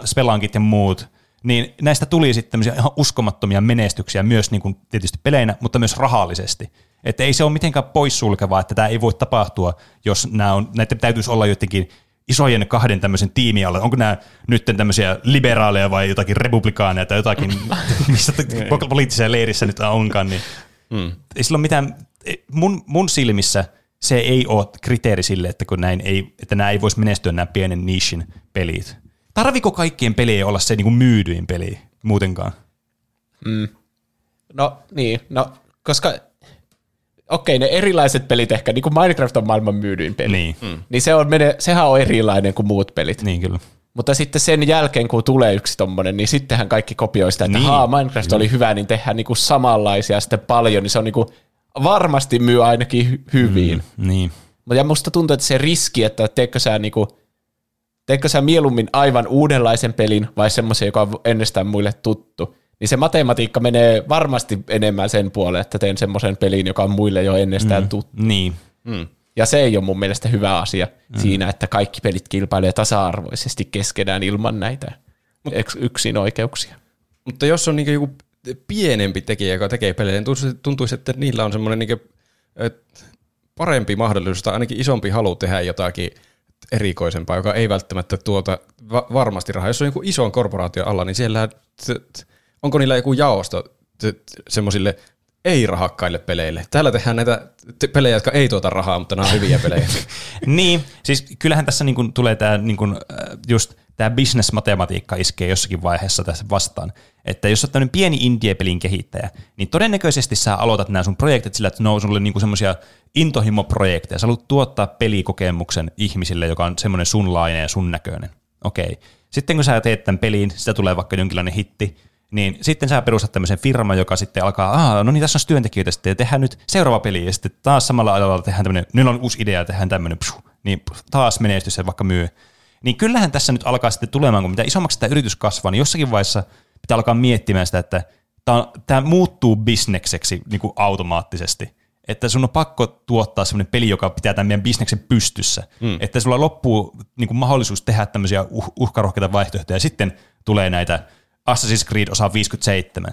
Spelankit ja muut, niin näistä tuli sitten tämmöisiä ihan uskomattomia menestyksiä myös niin kuin tietysti peleinä, mutta myös rahallisesti. Että ei se ole mitenkään poissulkevaa, että tämä ei voi tapahtua, jos nämä on, näiden täytyisi olla jotenkin isojen kahden tämmöisen tiimin alle. Onko nämä nyt tämmöisiä liberaaleja vai jotakin republikaaneja tai jotakin, missä poliittisessa leirissä nyt onkaan, niin mm. ei sillä ole mitään, mun, mun silmissä se ei ole kriteeri sille, että, kun näin ei, että nämä ei voisi menestyä nämä pienen nishin pelit. Tarviko kaikkien pelien olla se niin kuin myydyin peli muutenkaan? Mm. No niin, no koska okei, ne erilaiset pelit ehkä, niin kuin Minecraft on maailman myydyin peli, niin, mm. niin se on, sehän on erilainen kuin muut pelit. Niin kyllä. Mutta sitten sen jälkeen, kun tulee yksi tommonen, niin sittenhän kaikki kopioi sitä, että niin. haa, Minecraft kyllä. oli hyvä, niin tehdään niinku samanlaisia sitten paljon, niin se on niinku, varmasti myy ainakin hy- hyvin. Mm, niin. Ja musta tuntuu, että se riski, että teekö sä, niinku, teekö sä mieluummin aivan uudenlaisen pelin vai semmoisen, joka on ennestään muille tuttu, niin se matematiikka menee varmasti enemmän sen puolelle, että teen semmoisen pelin, joka on muille jo ennestään mm, tuttu. Niin. Mm. Ja se ei ole mun mielestä hyvä asia mm. siinä, että kaikki pelit kilpailee tasa-arvoisesti keskenään ilman näitä Mut, yksin oikeuksia. Mutta jos on niin joku pienempi tekijä, joka tekee pelejä, niin tuntuisi, että niillä on semmoinen niin parempi mahdollisuus tai ainakin isompi halu tehdä jotakin erikoisempaa, joka ei välttämättä tuota va- varmasti rahaa. Jos on joku ison korporaatio alla, niin siellä onko niillä joku jaosto semmoisille ei-rahakkaille peleille. Täällä tehdään näitä pelejä, jotka ei tuota rahaa, mutta nämä on hyviä pelejä. niin, siis kyllähän tässä niin kuin tulee tämä niin kuin, just tämä business-matematiikka iskee jossakin vaiheessa tässä vastaan. Että jos olet tämmöinen pieni indie-pelin kehittäjä, niin todennäköisesti sä aloitat nämä sun projektit sillä, että ne on sulle niinku semmoisia intohimoprojekteja. Sä haluat tuottaa pelikokemuksen ihmisille, joka on semmoinen sunlainen ja sun näköinen. Okei. Sitten kun sä teet tämän peliin, sitä tulee vaikka jonkinlainen hitti, niin sitten sä perustat tämmöisen firman, joka sitten alkaa, Aa, no niin tässä on työntekijöitä sitten, tehdään nyt seuraava peli, ja sitten taas samalla alalla tehdään tämmöinen, nyt on uusi idea, tehdään tämmöinen, niin taas menestys ja vaikka myy. Niin kyllähän tässä nyt alkaa sitten tulemaan, kun mitä isommaksi tämä yritys kasvaa, niin jossakin vaiheessa pitää alkaa miettimään sitä, että tämä, tämä muuttuu bisnekseksi niin kuin automaattisesti. Että sun on pakko tuottaa semmoinen peli, joka pitää tämän meidän bisneksen pystyssä. Mm. Että sulla loppuu niin kuin mahdollisuus tehdä tämmöisiä uh- uhkarohkeita vaihtoehtoja, ja sitten tulee näitä Assassin's Creed osa 57.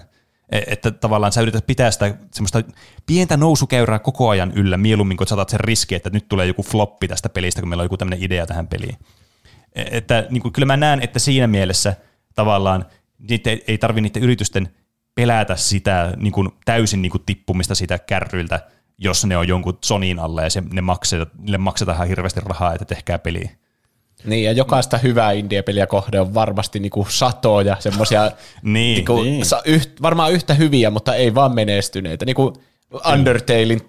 E, että tavallaan sä yrität pitää sitä semmoista pientä nousukäyrää koko ajan yllä, mieluummin kun saatat sen riski, että nyt tulee joku floppi tästä pelistä, kun meillä on joku tämmöinen idea tähän peliin. E, että niin kuin, kyllä mä näen, että siinä mielessä tavallaan niitä ei, ei tarvi niiden yritysten pelätä sitä niin kuin täysin niin kuin tippumista siitä kärryiltä, jos ne on jonkun Sonin alle ja se, ne maksetaan, niille maksetaan ihan hirveästi rahaa, että tehkää peliä. Niin, ja jokaista hyvää indie-peliä kohde on varmasti niinku satoja semmoisia, niin, niinku, niin. yht, varmaan yhtä hyviä, mutta ei vaan menestyneitä. Niinku Undertalein,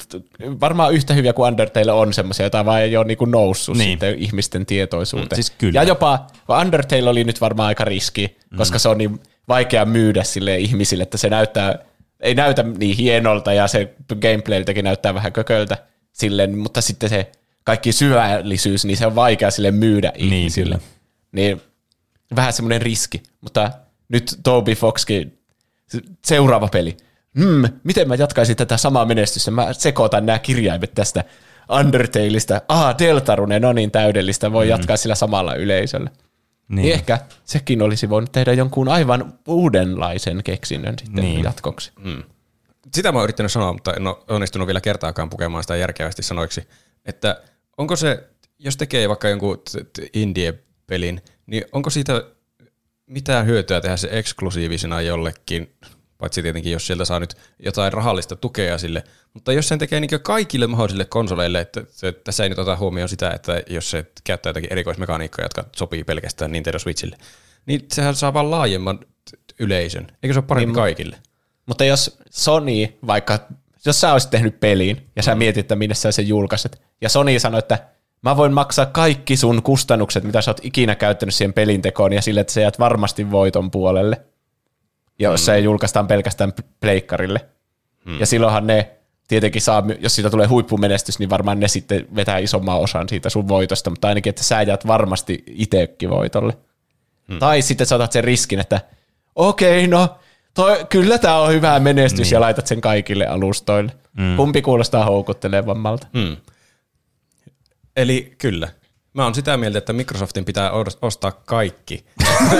varmaan yhtä hyviä kuin Undertale on semmoisia, joita vaan ei ole niinku noussut niin. sitten ihmisten tietoisuuteen. Mm, siis kyllä. Ja jopa, Undertale oli nyt varmaan aika riski, koska mm. se on niin vaikea myydä sille ihmisille, että se näyttää, ei näytä niin hienolta ja se gameplayltäkin näyttää vähän kököltä silleen, mutta sitten se kaikki syvällisyys, niin se on vaikea sille myydä niin, ihmisille. Niin vähän semmoinen riski, mutta nyt Toby Foxkin seuraava peli. Hmm, miten mä jatkaisin tätä samaa menestystä? Mä sekoitan nämä kirjaimet tästä Undertaleista. Ah, Deltarune, no niin täydellistä, voi mm. jatkaa sillä samalla yleisöllä. Niin. niin ehkä sekin olisi voinut tehdä jonkun aivan uudenlaisen keksinnön sitten niin. jatkoksi. Mm. Sitä mä oon yrittänyt sanoa, mutta en ole onnistunut vielä kertaakaan pukemaan sitä järkevästi sanoiksi, että onko se, jos tekee vaikka jonkun indie-pelin, niin onko siitä mitään hyötyä tehdä se eksklusiivisena jollekin, paitsi tietenkin jos sieltä saa nyt jotain rahallista tukea sille, mutta jos sen tekee niin kaikille mahdollisille konsoleille, että se, tässä ei nyt ota huomioon sitä, että jos se käyttää jotakin erikoismekaniikkaa, jotka sopii pelkästään Nintendo Switchille, niin sehän saa vaan laajemman yleisön. Eikö se ole parempi niin, kaikille? Mutta jos Sony vaikka jos sä olisit tehnyt peliin ja sä mietit, että minne sä sen julkaiset, ja Sony sanoi, että mä voin maksaa kaikki sun kustannukset, mitä sä oot ikinä käyttänyt siihen pelintekoon, ja sille, että sä jäät varmasti voiton puolelle. Ja jos se julkaistaan pelkästään pleikkarille. Hmm. Ja silloinhan ne tietenkin saa, jos siitä tulee huippumenestys, niin varmaan ne sitten vetää isomman osan siitä sun voitosta, mutta ainakin, että sä jäät varmasti itsekin voitolle. Hmm. Tai sitten sä otat sen riskin, että okei, okay, no toi, kyllä tämä on hyvä menestys niin. ja laitat sen kaikille alustoille. Hmm. Kumpi kuulostaa houkuttelevammalta? Hmm. Eli kyllä. Mä oon sitä mieltä, että Microsoftin pitää ostaa kaikki.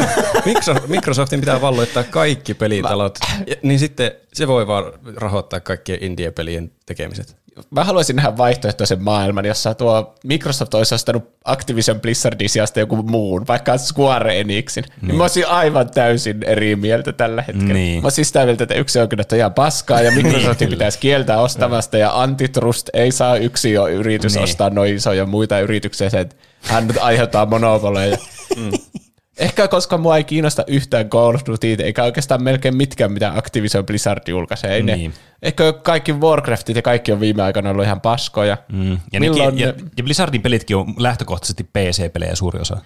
Microsoftin pitää valloittaa kaikki pelitalot, niin sitten se voi vaan rahoittaa kaikkien indie-pelien tekemiset mä haluaisin nähdä vaihtoehtoisen maailman, jossa tuo Microsoft olisi ostanut Activision Blizzardin sijasta joku muun, vaikka Square Enixin. Niin. niin mä olisin aivan täysin eri mieltä tällä hetkellä. Niin. Mä olisin sitä mieltä, että yksi oikeudet on ihan paskaa ja Microsoftin niin, pitäisi kieltää ostamasta ja antitrust ei saa yksi jo yritys niin. ostaa noin isoja muita yrityksiä, että hän aiheuttaa monopoleja. Mm. Ehkä koska mua ei kiinnosta yhtään Call of Duty, eikä oikeastaan melkein mitkään, mitä Activision Blizzard julkaisee. Ei niin. ne, ehkä kaikki Warcraftit ja kaikki on viime aikoina ollut ihan paskoja. Mm. Ja, ne, ja, ne... ja Blizzardin pelitkin on lähtökohtaisesti PC-pelejä suuri osa.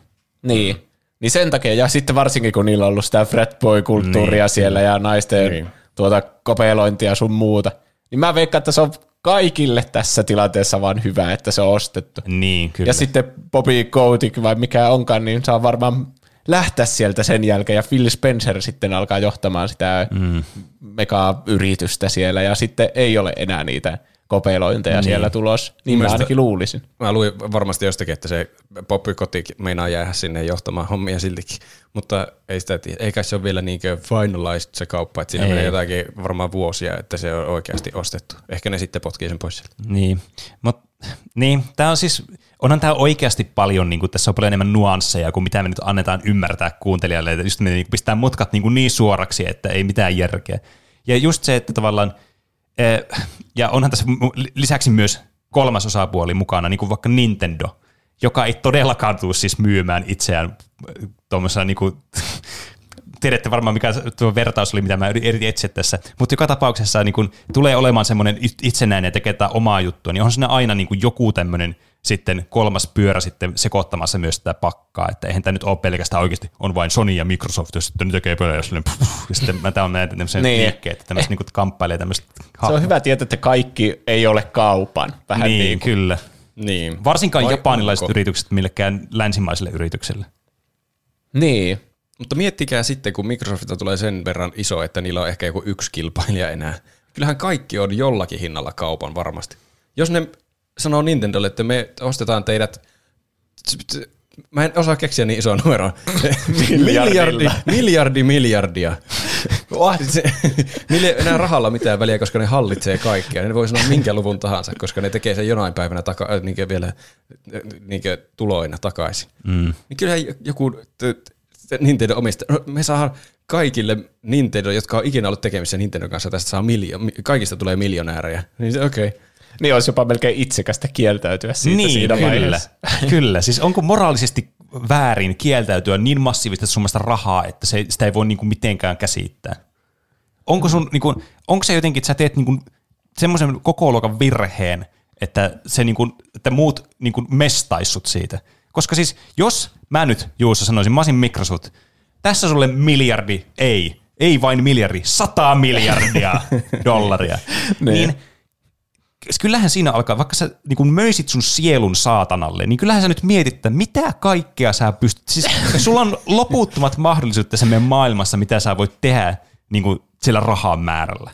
Niin. Niin sen takia, ja sitten varsinkin kun niillä on ollut sitä fratboy-kulttuuria niin. siellä ja naisten niin. tuota kopelointia sun muuta, niin mä veikkaan, että se on kaikille tässä tilanteessa vaan hyvä, että se on ostettu. Niin, kyllä. Ja sitten Bobby Kotick vai mikä onkaan, niin saa varmaan lähteä sieltä sen jälkeen, ja Phil Spencer sitten alkaa johtamaan sitä mm. mega-yritystä siellä, ja sitten ei ole enää niitä kopelointeja niin. siellä tulos. Niin mä ainakin luulisin. Mä luin varmasti jostakin, että se Poppy Koti meinaa jäädä sinne johtamaan hommia siltikin, mutta ei sitä tiedä. Eikä se ole vielä niinkö finalized se kauppa, että siinä ei. menee jotakin varmaan vuosia, että se on oikeasti ostettu. Ehkä ne sitten potkii sen pois sieltä. Niin, mutta niin, tämä on siis, onhan tämä oikeasti paljon, niin kuin, tässä on paljon enemmän nuansseja kuin mitä me nyt annetaan ymmärtää kuuntelijalle, että just me niin pistää mutkat niin, niin suoraksi, että ei mitään järkeä. Ja just se, että tavallaan, eh, ja onhan tässä lisäksi myös kolmas osapuoli mukana, niin kuin vaikka Nintendo, joka ei todellakaan tule siis myymään itseään tuommoisena niin kuin, tiedätte varmaan, mikä tuo vertaus oli, mitä mä yritin etsiä tässä, mutta joka tapauksessa niin kun tulee olemaan semmoinen itsenäinen ja tekee omaa juttua, niin on siinä aina niin joku tämmöinen sitten kolmas pyörä sitten sekoittamassa myös sitä pakkaa, että eihän tämä nyt ole pelkästään oikeasti, on vain Sony ja Microsoft, jos sitten ne tekee pelejä, ja sitten mä tämä on näitä tämmöisiä niin. liikkeitä, tämmöiset niin kamppailee tämmöistä. Se on hyvä tietää, että kaikki ei ole kaupan. Vähän niin, niin kuin. kyllä. Niin. Varsinkaan Vai japanilaiset onko? yritykset millekään länsimaiselle yritykselle. Niin, mutta miettikää sitten, kun Microsoftilta tulee sen verran iso, että niillä on ehkä joku yksi kilpailija enää. Kyllähän kaikki on jollakin hinnalla kaupan varmasti. Jos ne sanoo Nintendolle, että me ostetaan teidät Mä en osaa keksiä niin isoa numeroa. miljardi, miljardi miljardia. Niillä ei enää rahalla mitään väliä, koska ne hallitsee kaikkea. Ne voi sanoa minkä luvun tahansa, koska ne tekee sen jonain päivänä taka, niin vielä niin tuloina takaisin. Mm. Niin kyllähän joku Nintendo omista. No, me saadaan kaikille Nintendo, jotka on ikinä ollut tekemisissä Nintendo kanssa, tästä saa miljo- kaikista tulee miljonäärejä. Niin se okei. Okay. Niin olisi jopa melkein itsekästä kieltäytyä siitä niin, siinä kyllä. vaiheessa. kyllä, siis onko moraalisesti väärin kieltäytyä niin massiivista summasta rahaa, että se, sitä ei voi niinku mitenkään käsittää? Onko, sun, niinku, onko se jotenkin, että sä teet niinku semmoisen koko luokan virheen, että, se niinku, että muut niinku mestaissut siitä? Koska siis jos mä nyt Juuso sanoisin, mä olisin Microsoft, tässä sulle miljardi, ei, ei vain miljardi, sata miljardia dollaria, niin, niin kyllähän siinä alkaa, vaikka sä niin kun möisit sun sielun saatanalle, niin kyllähän sä nyt mietit, että mitä kaikkea sä pystyt, siis sulla on loputtomat mahdollisuudet tässä meidän maailmassa, mitä sä voit tehdä niin kuin sillä rahan määrällä.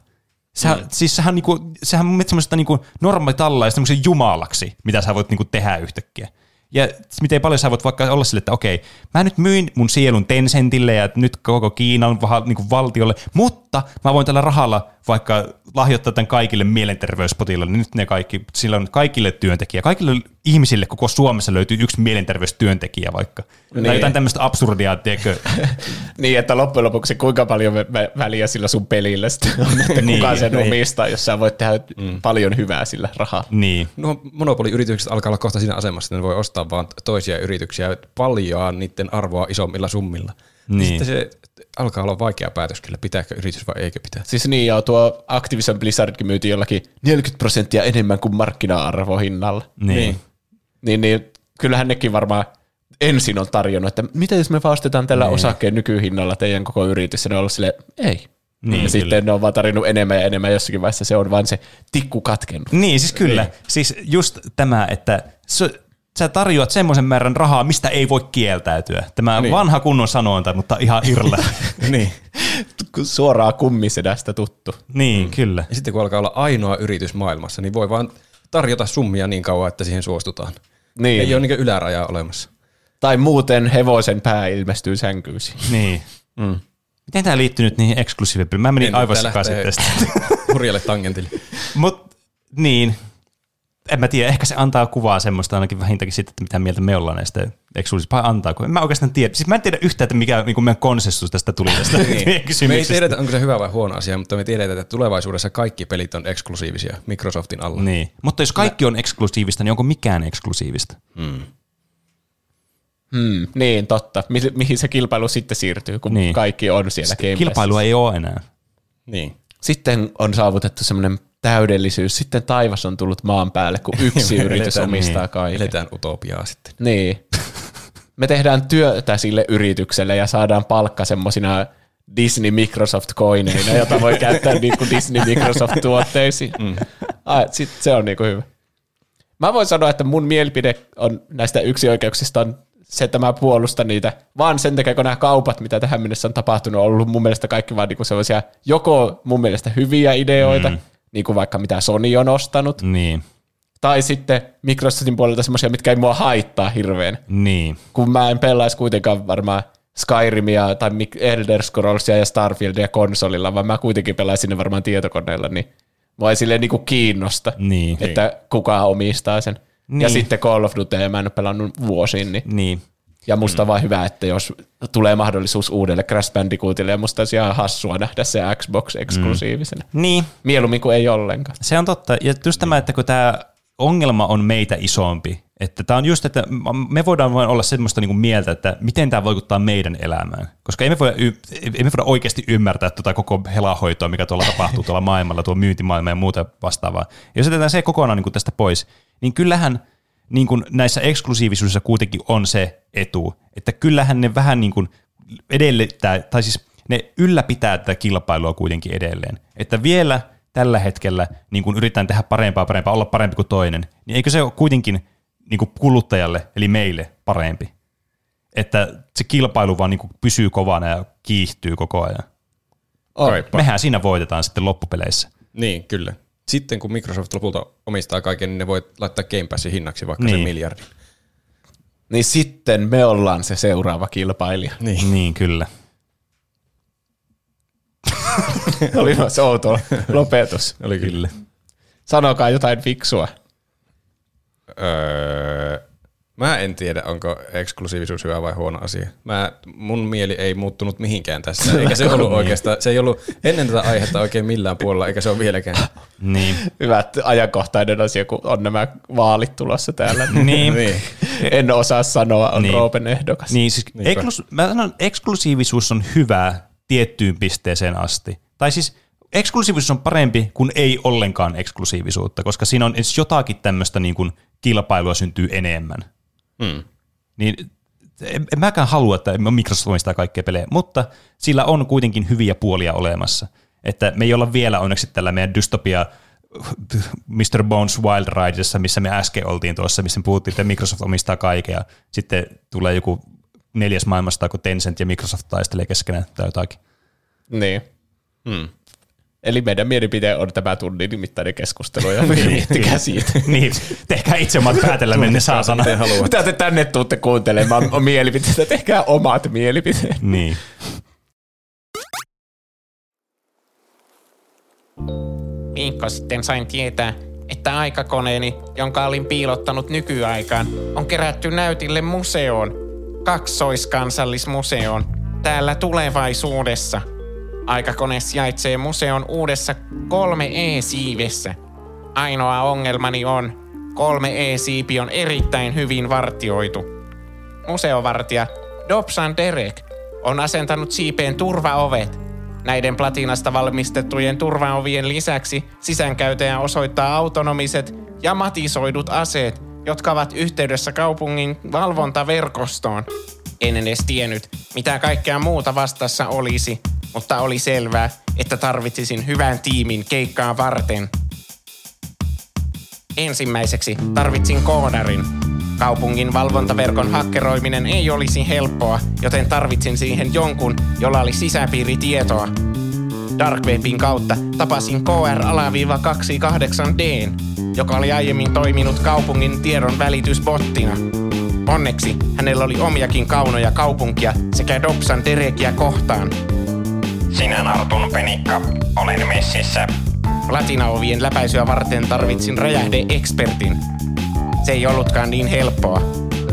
Sä, mm. Siis sehän, niin kuin, sehän on semmoista niin normaalitalla ja semmoisen jumalaksi, mitä sä voit niin kuin, tehdä yhtäkkiä. Ja miten paljon sä voit vaikka olla sille, että okei, mä nyt myin mun sielun Tencentille ja nyt koko Kiinan niin valtiolle, mutta mä voin tällä rahalla vaikka lahjoittaa tämän kaikille mielenterveyspotilaille. Nyt ne kaikki, sillä on kaikille työntekijä, kaikille ihmisille koko Suomessa löytyy yksi mielenterveystyöntekijä vaikka. Niin. Tai jotain tämmöistä absurdia, tiedätkö? niin, että loppujen lopuksi kuinka paljon väliä sillä sun pelillä on, että niin, kuka sen niin. omistaa, jos sä voit tehdä mm. paljon hyvää sillä rahaa. Niin. No monopoliyritykset alkaa olla kohta siinä asemassa, että ne voi ostaa vaan toisia yrityksiä paljon niiden arvoa isommilla summilla. Niin. Sitten se alkaa olla vaikea päätös kyllä, pitääkö yritys vai eikö pitää. Siis niin, ja tuo Activision Blizzardkin myytiin jollakin 40 prosenttia enemmän kuin markkina-arvo hinnalla. Niin. niin. Niin, niin kyllähän nekin varmaan ensin on tarjonnut, että miten jos me vaan ostetaan tällä Niin. osakkeen nykyhinnalla teidän koko yritys, ja ne on ollut silleen, ei. Niin, ja kyllä. sitten ne on vaan tarjonnut enemmän ja enemmän jossakin vaiheessa, se on vain se tikku katkennut. Niin, siis kyllä. Siis just tämä, että sä, sä tarjoat semmoisen määrän rahaa, mistä ei voi kieltäytyä. Tämä niin. vanha kunnon sanonta, mutta ihan irla. niin. Suoraa kummisedästä tuttu. niin, mm. kyllä. Ja sitten kun alkaa olla ainoa yritys maailmassa, niin voi vaan tarjota summia niin kauan, että siihen suostutaan. Niin. Ei ole niin ylärajaa olemassa. Tai muuten hevosen pää ilmestyy sänkyysi. Niin. Mm. Miten tämä liittyy nyt niihin eksklusiivipeliin? Mä menin En, aivan sekaisin tästä. Hurjalle tangentille. Mut niin, en mä tiedä, ehkä se antaa kuvaa semmoista ainakin vähintäänkin sitten, että mitä mieltä me ollaan näistä eksklusiivisista, vai antaako? En mä oikeastaan tiedä. Siis mä en tiedä yhtään, että mikä niin meidän konsensus tästä tuli tästä Niin. Me ei tiedetä, onko se hyvä vai huono asia, mutta me tiedetään, että tulevaisuudessa kaikki pelit on eksklusiivisia Microsoftin alla. Niin. Mutta jos kaikki on eksklusiivista, niin onko mikään eksklusiivista? Hmm, niin, totta. Mi- mihin se kilpailu sitten siirtyy, kun Niin. niin. kaikki on siellä Game Kilpailua ei ole enää. Niin. Sitten on saavutettu semmoinen täydellisyys. Sitten taivas on tullut maan päälle, kun yksi yritys Eletään- omistaa niin. kaiken. Eletään utopiaa sitten. Niin. Me tehdään työtä sille yritykselle ja saadaan palkka semmosina Disney Microsoft coineina, jota voi käyttää niinku Disney Microsoft tuotteisiin. Mm. Sit se on niinku hyvä. Mä voin sanoa, että mun mielipide on näistä yksioikeuksista on se, että mä puolustan niitä, vaan sen takia, kun nämä kaupat, mitä tähän mennessä on tapahtunut, on ollut mun mielestä kaikki vaan niinku sellaisia joko mun mielestä hyviä ideoita, mm. Niin kuin vaikka mitä Sony on ostanut, Niin. tai sitten Microsoftin puolelta semmoisia, mitkä ei mua haittaa hirveän Niin. kun mä en pelaisi kuitenkaan varmaan Skyrimia tai Elder Scrollsia ja Starfieldia konsolilla, vaan mä kuitenkin pelaisin ne varmaan tietokoneella, niin mua ei silleen niinku kiinnosta, Niin. että kuka omistaa sen. Niin. Ja sitten Call of Duty, mä en ole pelannut vuosiin, niin Niin. Ja musta on vaan hyvä, että jos tulee mahdollisuus uudelle Crash Bandicootille, ja musta olisi ihan hassua nähdä se Xbox eksklusiivisena. Mm. Niin. Mieluummin kuin ei ollenkaan. Se on totta. Ja just tämä, että kun tämä ongelma on meitä isompi, että tämä on just, että me voidaan vain olla semmoista niinku mieltä, että miten tämä vaikuttaa meidän elämään. Koska ei me voida, y- ei me voida oikeasti ymmärtää tuota koko helahoitoa, mikä tuolla tapahtuu tuolla maailmalla, tuo myyntimaailma ja muuta vastaavaa. Ja jos jätetään se kokonaan niinku tästä pois, niin kyllähän niin kuin näissä eksklusiivisuudessa kuitenkin on se etu, että kyllähän ne vähän niin kuin edellyttää, tai siis ne ylläpitää tätä kilpailua kuitenkin edelleen. Että vielä tällä hetkellä niin kun yritetään tehdä parempaa, parempaa, olla parempi kuin toinen, niin eikö se ole kuitenkin niin kuin kuluttajalle, eli meille parempi? Että se kilpailu vaan niin kuin pysyy kovana ja kiihtyy koko ajan. Kaipa. Mehän siinä voitetaan sitten loppupeleissä. Niin, kyllä. Sitten kun Microsoft lopulta omistaa kaiken, niin ne voi laittaa Game Passin hinnaksi vaikka Niin. sen miljardin. Niin sitten me ollaan se seuraava kilpailija. Niin, niin kyllä. Oli se outo lopetus. Oli kyllä. Sanokaa jotain fiksua. Öö, mä en tiedä, onko eksklusiivisuus hyvä vai huono asia. Mä, mun mieli ei muuttunut mihinkään tässä, eikä se ollut oikeastaan, se ei ollut ennen tätä aihetta oikein millään puolella, eikä se ole vieläkään. Niin. Hyvä ajankohtainen asia, kun on nämä vaalit tulossa täällä. Niin. niin. En osaa sanoa, on Niin. Roopen ehdokas. Niin, siis eklus, mä sanon, eksklusiivisuus on hyvä tiettyyn pisteeseen asti. Tai siis eksklusiivisuus on parempi kuin ei ollenkaan eksklusiivisuutta, koska siinä on edes jotakin tämmöistä niin kuin kilpailua syntyy enemmän. Mm. Niin en, en mäkään halua, että Microsoft omistaa kaikkea pelejä, mutta sillä on kuitenkin hyviä puolia olemassa. Että me ei olla vielä onneksi tällä meidän dystopia Mr. Bones Wild Ridessa, missä me äsken oltiin tuossa, missä me puhuttiin, että Microsoft omistaa kaiken ja sitten tulee joku neljäs maailmasta, kun Tencent ja Microsoft taistelee keskenään tai jotakin. Niin. Mm. Eli meidän mielipide on tämä tunnin mittainen keskustelu ja miettikää siitä. niin, tehkää itse omat päätelmänne saatana. Mitä te tänne tuutte kuuntelemaan on mielipiteitä, tehkää omat mielipiteet. Niin. Viikko sitten sain tietää, että aikakoneeni, jonka olin piilottanut nykyaikaan, on kerätty näytille museoon, kaksoiskansallismuseoon, täällä tulevaisuudessa. Aikakone sijaitsee museon uudessa 3E-siivessä. Ainoa ongelmani on, 3E-siipi on erittäin hyvin vartioitu. Museovartija Dobson Derek on asentanut siipeen turvaovet. Näiden platinasta valmistettujen turvaovien lisäksi sisäänkäytäjä osoittaa autonomiset ja matisoidut aseet, jotka ovat yhteydessä kaupungin valvontaverkostoon. En edes tiennyt, mitä kaikkea muuta vastassa olisi, mutta oli selvää, että tarvitsisin hyvän tiimin keikkaa varten. Ensimmäiseksi tarvitsin koodarin. Kaupungin valvontaverkon hakkeroiminen ei olisi helppoa, joten tarvitsin siihen jonkun, jolla oli sisäpiiritietoa. Darkwebin kautta tapasin KR-28D, joka oli aiemmin toiminut kaupungin tiedon välitysbottina. Onneksi hänellä oli omiakin kaunoja kaupunkia sekä Dobsan Derekiä kohtaan. Sinä Nartun penikka, olen messissä. Latinaovien läpäisyä varten tarvitsin räjähde-ekspertin. Se ei ollutkaan niin helppoa.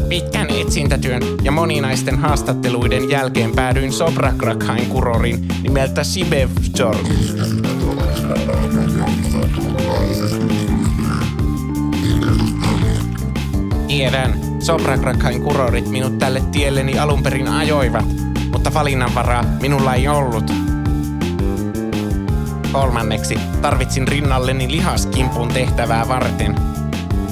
Pitkän etsintätyön ja moninaisten haastatteluiden jälkeen päädyin Sobrakrakhain kurorin nimeltä Sibevjor. Tiedän, Sobrakrakhain kurorit minut tälle tielleni alun perin ajoivat, mutta valinnanvaraa minulla ei ollut. Kolmanneksi tarvitsin rinnalleni lihaskimpun tehtävää varten.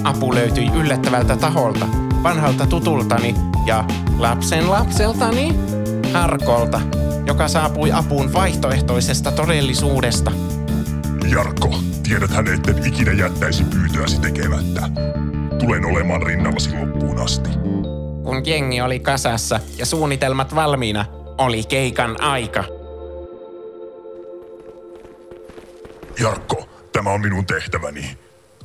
Apu löytyi yllättävältä taholta, vanhalta tutultani ja lapsen lapseltani, Harkolta, joka saapui apuun vaihtoehtoisesta todellisuudesta. Jarkko, tiedäthän, etten ikinä jättäisi pyytöäsi tekemättä. Tulen olemaan rinnallasi loppuun asti. Kun jengi oli kasassa ja suunnitelmat valmiina, oli keikan aika. Jarkko, tämä on minun tehtäväni.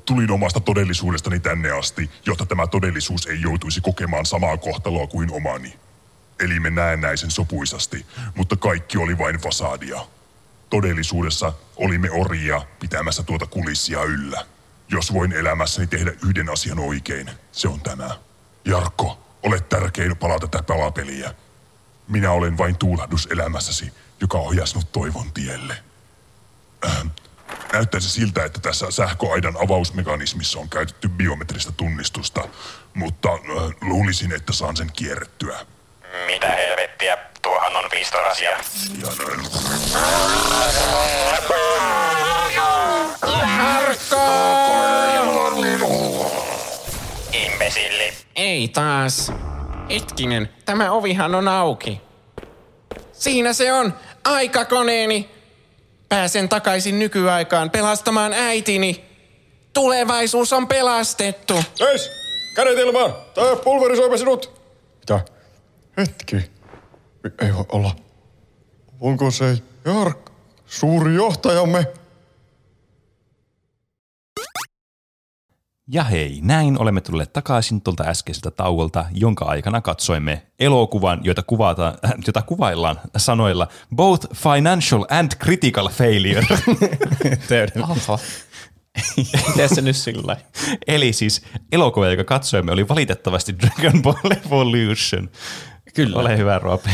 Tulin omasta todellisuudestani tänne asti, jotta tämä todellisuus ei joutuisi kokemaan samaa kohtaloa kuin omani. Elimme näennäisen sopuisasti, mutta kaikki oli vain fasadia. Todellisuudessa olimme orjia pitämässä tuota kulissia yllä. Jos voin elämässäni tehdä yhden asian oikein, se on tämä. Jarkko, olet tärkein pala tätä palapeliä. Minä olen vain tuulahdus elämässäsi, joka ohjaa sinut toivon tielle. Ähm, näyttäisi siltä, että tässä sähköaidan avausmekanismissa on käytetty biometristä tunnistusta, mutta äh, luulisin, että saan sen kierrettyä. Mitä helvettiä, tuohan on pistorasia. Ja näin. Imbesilli. Ei taas. Hetkinen, tämä ovihan on auki. Siinä se on, aikakoneeni. Pääsen takaisin nykyaikaan pelastamaan äitini. Tulevaisuus on pelastettu. Eis! Kädet ilmaan! Tää pulverisoimme sinut! Mitä? Hetki. Ei voi olla. Onko se Jark, suuri johtajamme? Ja hei, näin olemme tulleet takaisin tuolta äskeiseltä tauolta, jonka aikana katsoimme elokuvan, jota, kuvataan, äh, jota kuvaillaan sanoilla both financial and critical failure. Oho. Tee se nyt sillä. Eli siis elokuva, joka katsoimme, oli valitettavasti Dragon Ball Evolution. Kyllä. Ole hyvä, Roope.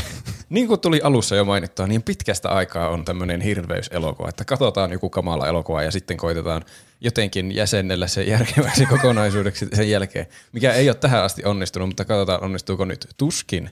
Niin kuin tuli alussa jo mainittua, niin pitkästä aikaa on tämmöinen hirveyselokuva, että katsotaan joku kamala elokuva ja sitten koitetaan jotenkin jäsennellä se järkeväksi kokonaisuudeksi sen jälkeen, mikä ei ole tähän asti onnistunut, mutta katsotaan onnistuuko nyt. Tuskin.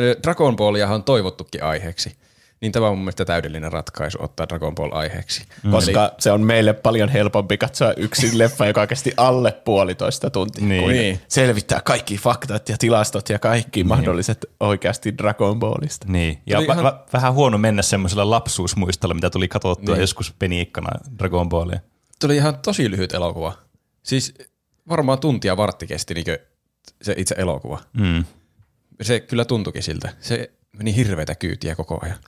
Ö, Dragon Balliahan on toivottukin aiheeksi, niin tämä on mun mielestä täydellinen ratkaisu ottaa Dragon Ball aiheeksi. Koska se on meille paljon helpompi katsoa yksi leffa, joka kesti alle puolitoista tuntia, Niin. kuin Niin. selvittää kaikki faktat ja tilastot ja kaikki mahdolliset oikeasti Dragon Ballista. Niin, ja va- ihan- va- vähän huono mennä semmoisella lapsuusmuistolla, mitä tuli katsottua Niin. joskus peniikkana Dragon Ballia. Tuli ihan tosi lyhyt elokuva. Siis varmaan tuntia vartti kesti niinkö se itse elokuva. Mm. Se kyllä tuntuikin siltä. Se meni hirveitä kyytiä koko ajan.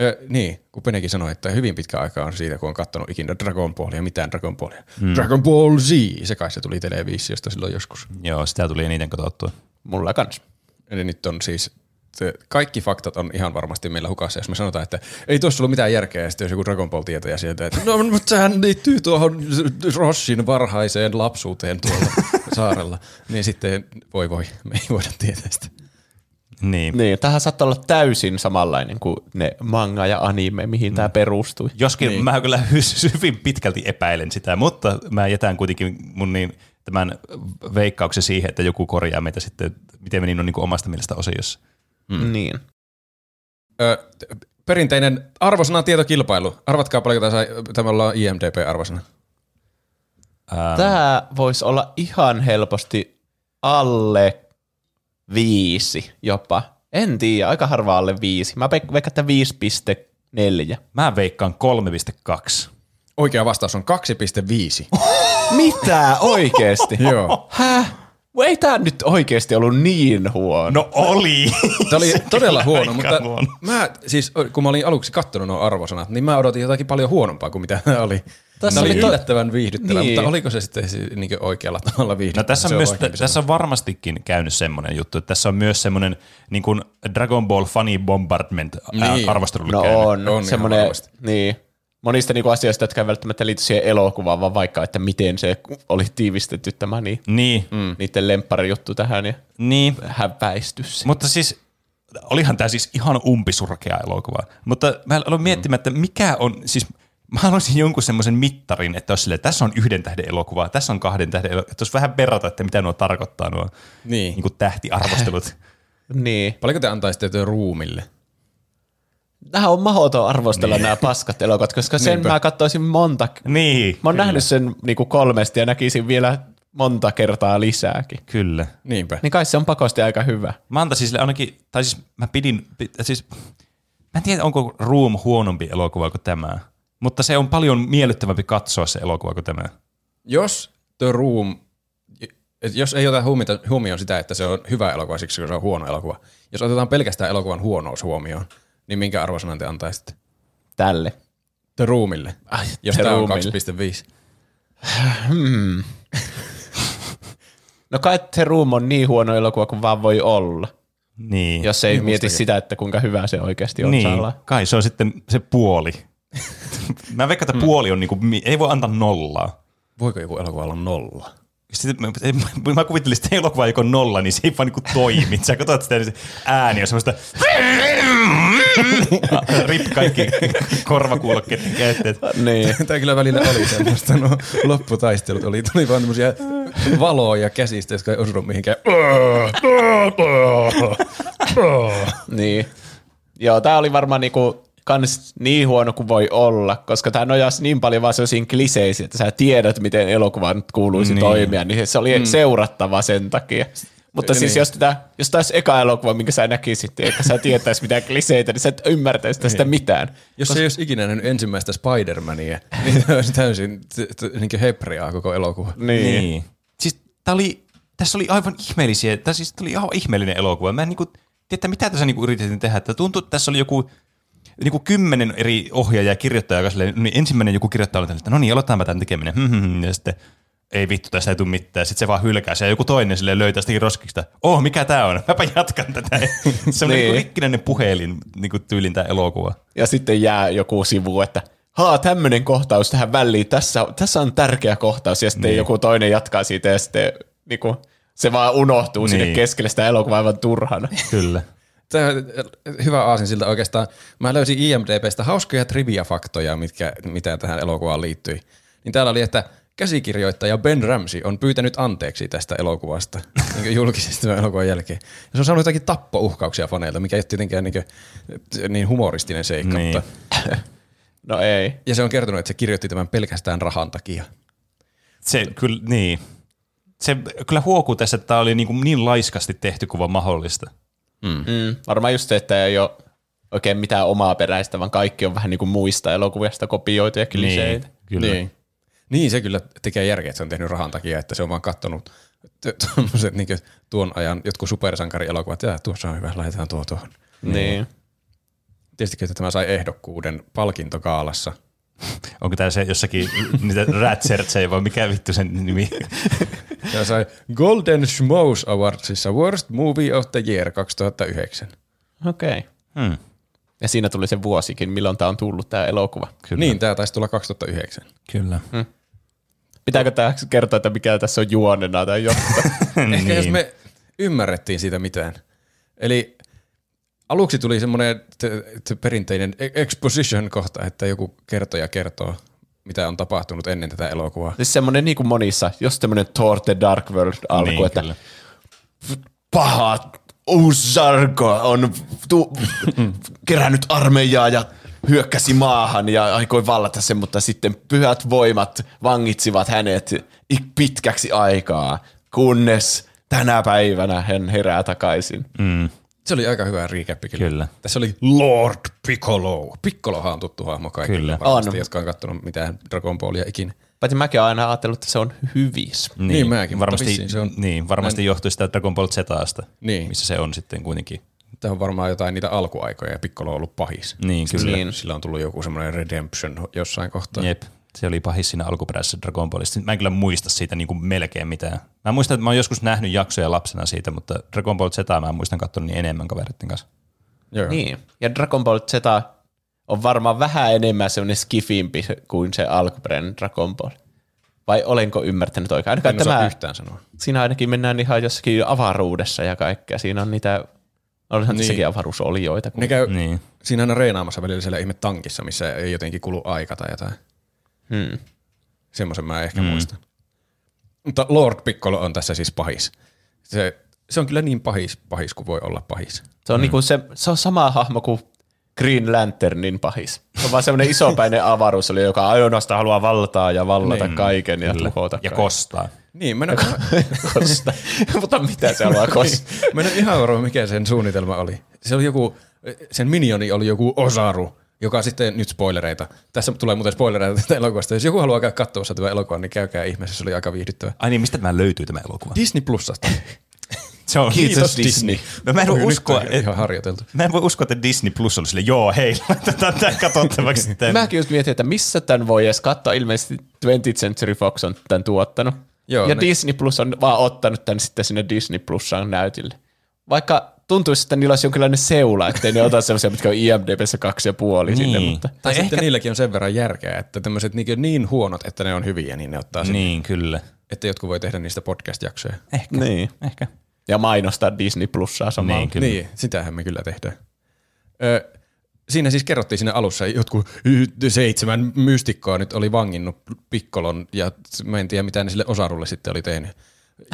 Ö, niin, kun Penekin sanoi, että hyvin pitkä aika on siitä, kun on katsonut ikinä Dragon Ballia, mitään Dragon Ballia. Mm. Dragon Ball Z, se kai se tuli televisiosta silloin joskus. Joo, sitä tuli eniten katsottua. Mulla kans. Eli nyt on siis, kaikki faktat on ihan varmasti meillä hukassa, jos me sanotaan, että ei tuossa ollut mitään järkeä, ja sitten jos joku Dragon Ball tietäjä sieltä, että no, mutta sehän liittyy tuohon Rossin varhaiseen lapsuuteen tuolla saarella, niin sitten voi voi, me ei voida tietää sitä. Niin. Niin, tähän saattaa olla täysin samanlainen kuin ne manga ja anime, mihin mm. tämä perustui. Joskin niin. mä kyllä hy- hyvin pitkälti epäilen sitä, mutta mä jätän kuitenkin mun niin, tämän veikkauksen siihen, että joku korjaa meitä sitten, miten meni no niin kuin omasta mielestä osiossa. Mm. Niin. Ö, perinteinen arvosana tietokilpailu. Arvatkaa paljonko tämä sai, tämä ollaan IMDP-arvosana. Tämä voisi olla ihan helposti alle viisi jopa. En tiedä, aika harva alle viisi. Mä veik- veikkaan, että 5,4. Mä veikkaan 3,2. Oikea vastaus on 2,5. Mitä oikeesti? Joo. Häh? Ei tää nyt oikeesti ollut niin huono. No oli! Tämä oli todella huono, mutta huono. mä siis, kun mä olin aluksi kattonut nuo arvosanat, niin mä odotin jotakin paljon huonompaa kuin mitä tämä oli. Tässä Tämä oli yllättävän viihdyttävä, Niin. mutta oliko se sitten niin oikealla tavalla No viihdyttävä? tässä on, myös, tässä on varmastikin käynyt semmoinen juttu, että tässä on myös semmoinen niin kuin Dragon Ball Funny Bombardment Niin. arvostelu No käynyt. on, On on semmoinen, niin, monista niinku asioista, jotka ei välttämättä liity siihen elokuvaan, vaan vaikka, että miten se oli tiivistetty tämä niin, Niin, mm. niiden lempparijuttu tähän ja niin. häväistys. se. Mutta siis olihan tämä siis ihan umpisurkea elokuva. Mutta mä aloin miettimään, että mikä on, siis mä haluaisin jonkun semmoisen mittarin, että olisi silleen, tässä on yhden tähden elokuva, tässä on kahden tähden elokuva, että olisi vähän verrata, että mitä nuo tarkoittaa nuo Niin. niin kuin tähtiarvostelut. Niin. Paljonko te antaisitte ruumille? Nämä on mahdoton arvostella Niin. nämä paskat elokuvat, koska sen Niinpä. mä katsoisin monta, niin, mä oon nähnyt sen niinku kolmesti ja näkisin vielä monta kertaa lisääkin. kyllä. Niinpä. Niin kai se on pakosti aika hyvä. Mä antaisin sille ainakin, tai siis mä pidin, pi- siis mä en tiedä onko Room huonompi elokuva kuin tämä, mutta se on paljon miellyttävämpi katsoa se elokuva kuin tämä. Jos The Room, et jos ei ota huomioon, huomioon sitä, että se on hyvä elokuva siksi, kun se on huono elokuva. Jos otetaan pelkästään elokuvan huonous huomioon, niin minkä arvosanan te antaisitte? Tälle. The Roomille, Ai, jos The tämä on Roomille. 2,5. No kai The Room on niin huono elokuva kuin vaan voi olla, Niin. jos ei Niin mieti mustakin. sitä, että kuinka hyvä se oikeasti on. niin, kai se on sitten se puoli. mä veikkaan, että puoli on niinku, ei voi antaa nollaa. Voiko joku elokuva olla nolla? Sitten mä, mä, mä kuvittelin, että elokuva joka on nolla, niin se ei vaan niinku toimi. Sä katsot sitä, niin se ääni on semmoista rip kaikki korvakuulokkeet käytteet. Niin. Tämä kyllä välillä oli semmoista, no lopputaistelut oli, tuli vaan tämmöisiä valoja käsistä, jotka ei osunut mihinkään. Niin. Joo, tää oli varmaan niinku kans niin huono kuin voi olla, koska tämä nojasi niin paljon vaan sellaisiin kliseisiin, että sä tiedät, miten elokuvan nyt kuuluisi Niin. niin. toimia, niin se oli mm. seurattava sen takia. Mutta siis Niin. jos, tätä, jos taas eka elokuva, minkä sä näkisit, eikä sä tietäisi mitään kliseitä, niin sä et ymmärtäisi tästä mitään. Jos se ei olisi ikinä nähnyt ensimmäistä Spider-Mania, niin tämä olisi täysin t- t- niin hepreaa koko elokuva. Niin. Niin. Siis tää oli, tässä oli aivan ihmeellisiä, tämä siis oli aivan ihmeellinen elokuva. Mä en niinku, tiedä, mitä tässä niinku yritettiin tehdä. Että tuntui, että tässä oli joku niinku kymmenen eri ohjaajaa ja kirjoittajaa, joka silleen, niin ensimmäinen joku kirjoittaja oli että no niin, aloitetaanpa tämän tekeminen. Hmm, hmm, hmm. Ja sitten ei vittu, tästä ei tule mitään. Sitten se vaan hylkää se ja joku toinen sille löytää sitäkin roskista. Oh, mikä tää on? Mäpä jatkan tätä. se on niin. Niin. rikkinäinen puhelin niinku tyylin tää elokuva. Ja sitten jää joku sivu, että haa, tämmöinen kohtaus tähän väliin, tässä, tässä on tärkeä kohtaus, ja sitten niin. joku toinen jatkaa siitä, ja sitten niinku, se vaan unohtuu niin. sinne Niin. keskelle sitä elokuvaa aivan turhana. Kyllä. Tämä on hyvä aasin siltä oikeastaan. Mä löysin IMDBstä hauskoja trivia-faktoja, mitkä, mitä tähän elokuvaan liittyi. Niin täällä oli, että käsikirjoittaja Ben Ramsey on pyytänyt anteeksi tästä elokuvasta niin julkisesti tämän elokuvan jälkeen. Ja se on saanut jotakin tappouhkauksia faneilta, mikä ei ole tietenkään niin, niin humoristinen seikka. Niin. Mutta, No ei. ja se on kertonut, että se kirjoitti tämän pelkästään rahan takia. Se kyllä, niin. Se kyllä huokuu tässä, että tämä oli niin, kuin niin laiskasti tehty kuin mahdollista. Mm, varmaan just se, että ei ole oikein mitään omaa peräistä, vaan kaikki on vähän niin kuin muista elokuvista kopioituja kliseitä. kyllä. Niin. niin, se kyllä tekee järkeä, että se on tehnyt rahan takia, että se on vaan kattonut t- tommoset, niin tuon ajan jotkut supersankarielokuvat, ja tuossa on hyvä, laitetaan tuo tuohon. Niin. niin. Tietysti, että tämä sai ehdokkuuden palkintokaalassa. Onko tämä se jossakin niitä Ratsertsejä vai mikä vittu sen nimi? Tämä sai Golden Schmoes Awardsissa Worst Movie of the Year 2009. Okei. Okay. Hmm. Ja siinä tuli se vuosikin, milloin tämä on tullut tämä elokuva. Kyllä. Niin, tämä taisi tulla 2009. Kyllä. Pitääkö tämä kertoa, että mikä tässä on juonena tai jotain? Ehkä niin. jos me ymmärrettiin siitä mitään. Eli aluksi tuli semmoinen t- t- perinteinen e- exposition-kohta, että joku kertoja kertoo, mitä on tapahtunut ennen tätä elokuvaa. siis semmoinen niin kuin monissa, jos semmoinen Thor The Dark World alku, Niin, että kyllä. pahat Usargo on tu- kerännyt armeijaa ja hyökkäsi maahan ja aikoi vallata sen, mutta sitten pyhät voimat vangitsivat hänet pitkäksi aikaa, kunnes tänä päivänä hän herää takaisin. Mm, Se oli aika hyvä recap kyllä. Kyllä. Tässä oli Lord Piccolo. Piccolohan on tuttu hahmo kaikille Kyllä. varmasti, On. jotka on katsonut mitään Dragon Ballia ikinä. Paitsi mäkin olen aina ajatellut, että se on hyvis. niin, Niin mäkin, varmasti, se on- niin, varmasti johtuu sitä Dragon Ball Zasta, Niin. missä se on sitten kuitenkin. Tämä on varmaan jotain niitä alkuaikoja ja Piccolo on ollut pahis. Niin, kyllä. Sillä, Niin. sillä on tullut joku semmoinen redemption jossain kohtaa. Jep, se oli pahis siinä alkuperäisessä Dragon Ballissa. Mä en kyllä muista siitä niin kuin melkein mitään. Mä muistan, että mä oon joskus nähnyt jaksoja lapsena siitä, mutta Dragon Ball Z mä muistan katsoa niin enemmän kavereiden kanssa. Joo. Niin. Ja Dragon Ball Z on varmaan vähän enemmän semmoinen skifimpi kuin se alkuperäinen Dragon Ball. Vai olenko ymmärtänyt oikein? Ainakaan En osaa tämä, yhtään sanoa. siinä ainakin mennään ihan jossakin avaruudessa ja kaikkea. Siinä on niitä, olihan Niin. niin. avaruusolioita. Kun, Ne käy Niin. siinä aina reenaamassa välillä siellä ihme tankissa, missä ei jotenkin kulu aika tai jotain. Hmm. Semmoisen mä ehkä mm. muistan. Mutta Lord Piccolo on tässä siis pahis. Se, se on kyllä niin pahis, pahis kuin voi olla pahis. Se on, mm. niinku se, se on sama hahmo kuin Green Lanternin pahis. Se on vaan semmoinen isopäinen avaruus, oli, joka ainoastaan haluaa valtaa ja vallata niin, kaiken ja Kyllä. tuhota Ja kaiken. kostaa. Niin, mä en, kosta. Mutta mitä se haluaa kostaa? mä en ole ihan varma, mikä sen suunnitelma oli. Se oli joku, sen minioni oli joku Osaru, joka sitten, nyt spoilereita. Tässä tulee muuten spoilereita tästä elokuvasta. Jos joku haluaa käydä katsomassa tätä elokuvaa, niin käykää ihmeessä, se oli aika viihdyttävä. Ai niin, mistä tämä löytyy tämä elokuva? Disney Plusasta. Se on Kiitos Disney. No mä en voi uskoa, et, ihan harjoiteltu. mä en voi uskoa, että Disney Plus oli sille, joo hei, laitetaan tämä katsottavaksi. Mäkin just mietin, että missä tämän voi edes katsoa. Ilmeisesti 20th Century Fox on tämän tuottanut. Joo, ja ne- Disney Plus on vaan ottanut tämän sitten sinne Disney Plusaan näytille. Vaikka tuntuisi, että niillä olisi jonkinlainen seula, ettei ne ota sellaisia, mitkä on IMDBssä kaksi ja puoli sinne, Niin. mutta Tai sitten ehkä- niilläkin on sen verran järkeä, että tämmöiset niin, niin huonot, että ne on hyviä, niin ne ottaa sen. Niin, kyllä. Että jotkut voi tehdä niistä podcast-jaksoja. Ehkä. niin. Ehkä. Ja mainostaa Disney Plusaa samalla. Niin, kyllä. Niin, sitähän me kyllä tehdään. Ö, siinä siis kerrottiin siinä alussa, jotkut y- seitsemän mystikkoa nyt oli vanginnut Pikkolon, ja mä en tiedä mitä ne sille osarulle sitten oli tehnyt.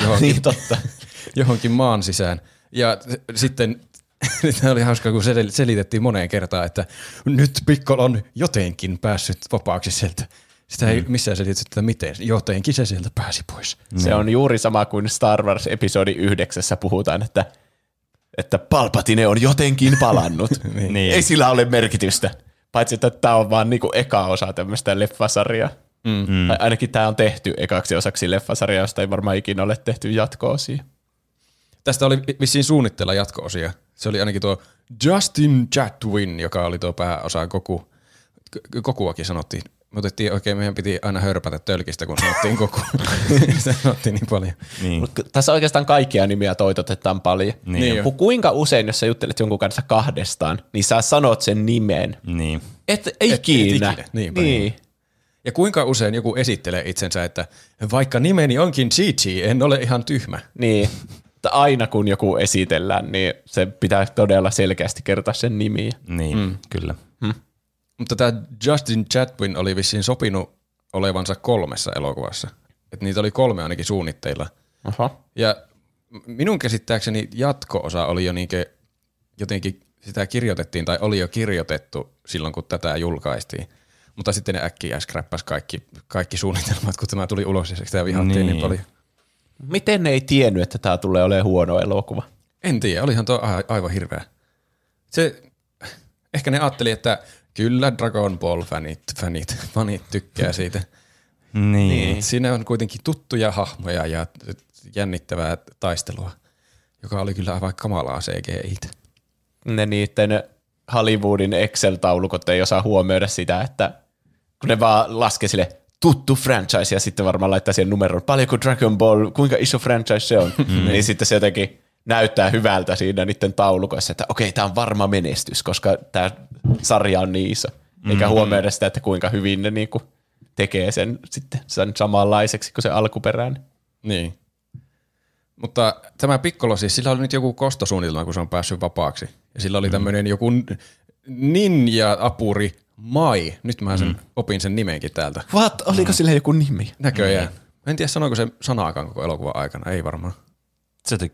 Johonkin, Niin, totta. johonkin maan sisään. Ja sitten Tämä oli hauska, kun sel- selitettiin moneen kertaan, että nyt Piccolo on jotenkin päässyt vapaaksi sieltä. Sitä ei missään selitetty, että miten. Jotenkin se sieltä pääsi pois. Se on juuri sama kuin Star Wars episodi yhdeksässä puhutaan, että, että Palpatine on jotenkin palannut. Niin. Ei sillä ole merkitystä. Paitsi, että tämä on vaan niinku eka osa tämmöistä leffasarjaa. Mm. Tai ainakin tämä on tehty ekaksi osaksi leffasarjaa, josta ei varmaan ikinä ole tehty jatko-osia. Tästä oli vissiin suunnitteilla jatko-osia. Se oli ainakin tuo Justin Chatwin, joka oli tuo pääosa Goku. K- Gokuakin sanottiin. Me otettiin oikein, meidän piti aina hörpätä tölkistä, kun sanottiin. Sitä sanottiin niin paljon. Niin. Mut tässä oikeastaan kaikkia nimiä toitotetaan paljon. Niin Niin Kuinka usein, jos sä juttelet jonkun kanssa kahdestaan, niin sä sanot sen nimen. Niin. Et, ei Et- et ikinä. ikinä, niinpä. niin. Ja kuinka usein joku esittelee itsensä, että vaikka nimeni onkin Gigi, en ole ihan tyhmä. Niin. Aina kun joku esitellään, niin se pitää todella selkeästi kertoa sen nimi. Niin, mm. kyllä. Mutta tämä Justin Chatwin oli vissiin sopinut olevansa kolmessa elokuvassa. Et niitä oli kolme ainakin suunnitteilla. Oho. Ja minun käsittääkseni jatko-osa oli jo niinkö jotenkin, sitä kirjoitettiin tai oli jo kirjoitettu silloin, kun tätä julkaistiin. Mutta sitten ne äkkiä scrappas kaikki, kaikki suunnitelmat, kun tämä tuli ulos ja sitä vihattiin niin Niin. paljon. Miten ne ei tiennyt, että tämä tulee olemaan huono elokuva? En tiedä, olihan tuo a- aivan hirveä. Se, ehkä ne ajatteli, että kyllä Dragon Ball fanit, fanit, fanit tykkää siitä. Niin. Niin. Siinä on kuitenkin tuttuja hahmoja ja jännittävää taistelua, joka oli kyllä aivan kamalaa CGI. Ne niiden Hollywoodin Excel-taulukot ei osaa huomioida sitä, että kun ne vaan laskee sille tuttu franchise ja sitten varmaan laittaa siihen numeron, paljonko Dragon Ball, kuinka iso franchise se on, mm. niin sitten se jotenkin näyttää hyvältä siinä niiden taulukoissa, että okei, tämä on varma menestys, koska tämä sarja on niin iso. Eikä huomioida sitä, että kuinka hyvin ne niinku tekee sen sitten sen samanlaiseksi kuin se alkuperäinen. Niin. Mutta tämä Piccolo siis, sillä oli nyt joku kostosuunnitelma, kun se on päässyt vapaaksi. Ja sillä oli tämmöinen joku ninja-apuri Mai. Nyt mä sen opin sen nimenkin täältä. What? Oliko sillä joku nimi? Näköjään. En tiedä, sanoiko se sanaakaan koko elokuvan aikana. Ei varmaan. Se, te-